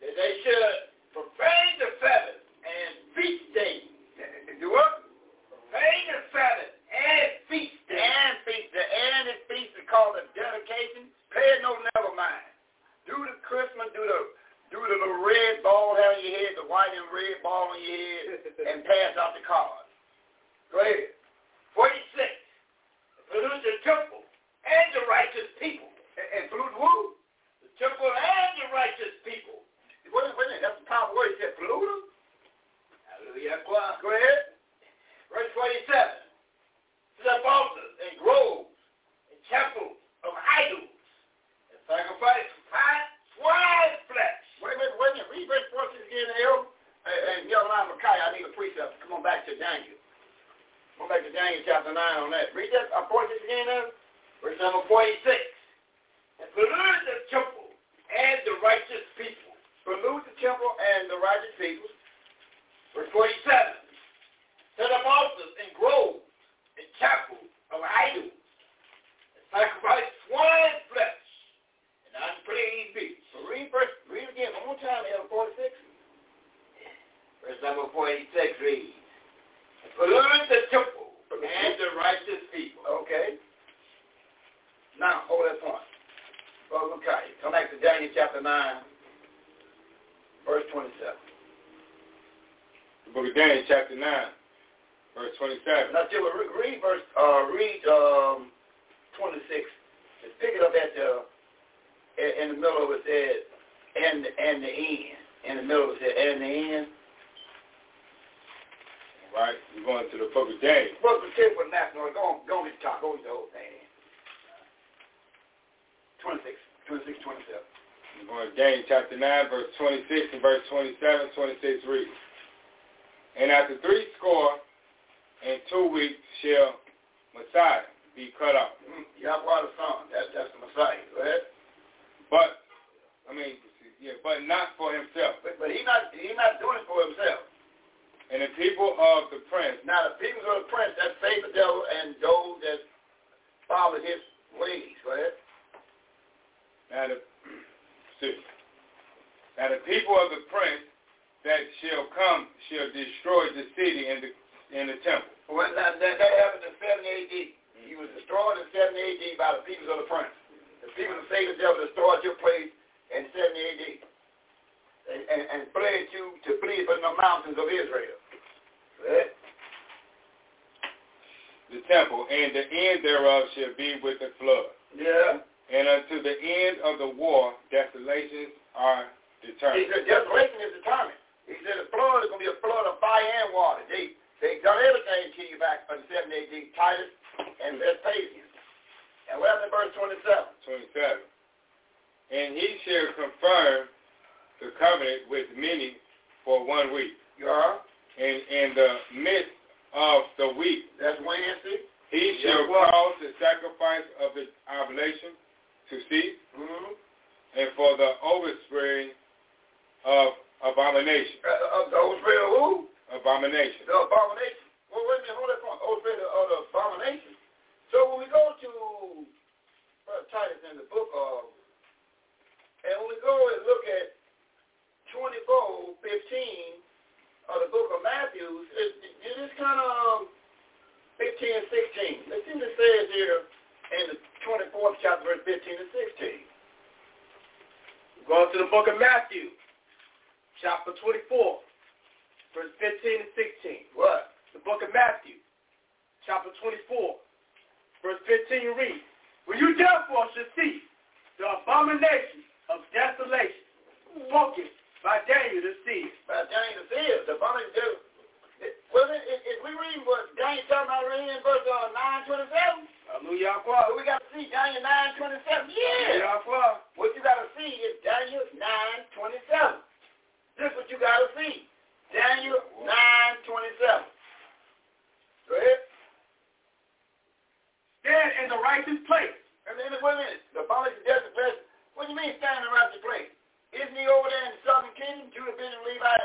that they should profane the Sabbath and feast days. Do what? Profane the Sabbath and feast days. And feast. The and the feast is called a dedication. Pay no never mind. Do the Christmas, do the do the little red ball on your head, the white and red ball on your head, and pass out the cards. Go ahead. 46. Pollute the temple and the righteous people. And, and pollute who? The temple and the righteous people. Wait, a minute. That's the power word. He said pollute them? Hallelujah. Go ahead. Verse 27. Set up altars and groves and chapels of idols and sacrifice swine flesh. Wait a minute, wait a minute. Read verse 46 again, El. Hey, hey, Yellow Micaiah, I need a precept. Come on back to Daniel. Come on back to Daniel chapter 9 on that. Read that uh, 46 again, El. Verse number 46. And pollute the temple and the righteous people. Pollute the temple and the righteous people. Verse 47. Set up altars and groves and chapels of idols and sacrifice swine flesh and unclean beasts. So read verse, read again one more time, El, 46. Verse number 46 reads, pollute the temple and the righteous people. Okay. Now, hold that point. Brother Micaiah, come back to Daniel chapter 9, verse 27. The book of Daniel, chapter 9, verse 27. Now, Jill, read, read verse, uh, read um, 26. Just pick it up at the, in the middle of it said, and, and the end. In the middle of it said, and the end. Right, we're going to the book of Daniel. Book of National. Go on, go on to the top. Go on to the whole thing. 26, 26, 27. To Daniel chapter 9, verse 26 and verse 27, 26 reads. And after three score and two weeks shall Messiah be cut off. Mm-hmm. Yahweh the Son. That, that's the Messiah. Go ahead. But, I mean, yeah, but not for himself. But, but he's not, he's not doing it for himself. And the people of the prince. Now, the people of the prince, that save the devil and those that follow his ways. Go ahead. Now the, now the people of the prince that shall come shall destroy the city and the and the temple. Well, that, that, that happened in 70 AD. He was destroyed in 70 AD by the people of the prince. The people saved the devil destroyed your place in 70 AD. And, and, and fled you to flee from the mountains of Israel. Right? The temple, and the end thereof shall be with the flood. Yeah. And unto the end of the war, desolations are determined. He said desolation is determined. He said the flood is going to be a flood of fire and water. They they done everything to you back in 70 AD, Titus and Vespasian. And what happened in verse 27? 27. And he shall confirm the covenant with many for one week. Yeah. And in the midst of the week, that's Wednesday, he shall cause the sacrifice of the oblation to see, mm-hmm, and for the overspring of abomination. Uh, uh, the overspring of who? Abomination. The abomination. Well, wait a minute, hold that point. Overspring of the abomination. So when we go to uh, Titus in the book of, and when we go and look at 24, 15 of the book of Matthew, it, it is kind of um, 15 and 16. Let's see what here in the 24th chapter, verse 15 to 16. Go to the book of Matthew, chapter 24, verse 15 to 16. What? The book of Matthew, chapter 24, verse 15 you read, When you therefore should see the abomination of desolation spoken by Daniel the seer. By Daniel the seer, the abomination well, if, if we read what Daniel talking about reading in verse uh, 927, Hallelujah. we got to see Daniel 927. Yeah. Hallelujah. What you got to see is Daniel 927. This is what you got to see. Daniel 927. Go ahead. Stand in the righteous place. And then, wait a minute. The abomination of desolation. What do you mean stand in the righteous place? Isn't he over there in the southern kingdom, Judah, Benjamin, Levi,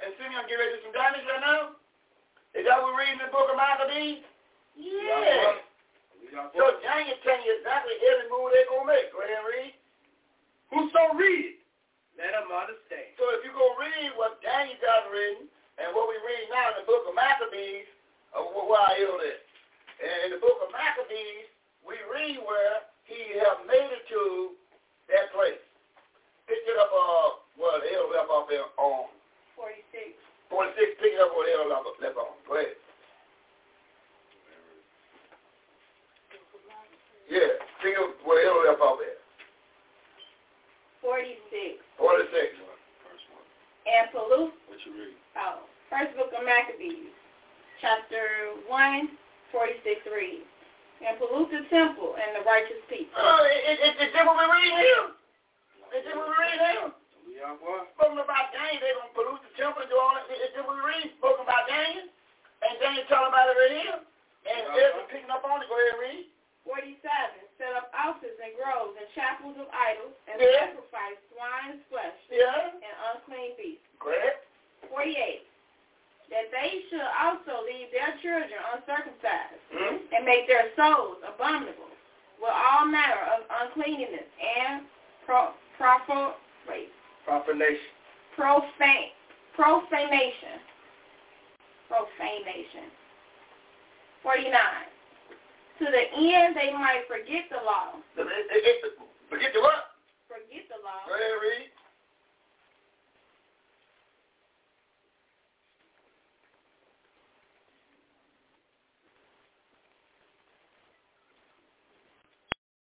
and Simeon get ready to do some damage right now? Is that what we're reading in the book of Maccabees? Yeah. So Daniel telling you exactly every move they're going to make. Go ahead and read. Whoso read, let him understand. So if you go read what Daniel got written and what we read now in the book of Maccabees, uh, where I healed it. And in the book of Maccabees, we read where he have made it to that place. Pick it up, uh, well, the hell left off there on 46. 46, pick it up where the hell left, left on. Go ahead. Yeah, pick it up where the hell left off there. 46. 46. And Palu. What you read? Oh, first book of Maccabees, chapter 1, 46 reads, And pollute the temple and the righteous people. Oh, it, it, it, it, what we read here. It's what we read here. Yeah, boy. Spoken about Daniel, they're going to pollute the temple and do all that. It's what we read. Spoken about Daniel. And Daniel telling about it right here. And Ezra picking up on it. Go ahead and read. 47. Set up altars and groves and chapels of idols and Yeah. sacrifice swine's flesh Yeah. and unclean beasts. Correct. 48. That they should also leave their children uncircumcised Hmm? and make their souls abominable with all manner of uncleanness and pro, profo, wait, Profanation. profane, profanation. Profanation. 49. To the end they might forget the law. It, it, it, forget the what? Forget the law. Go ahead read.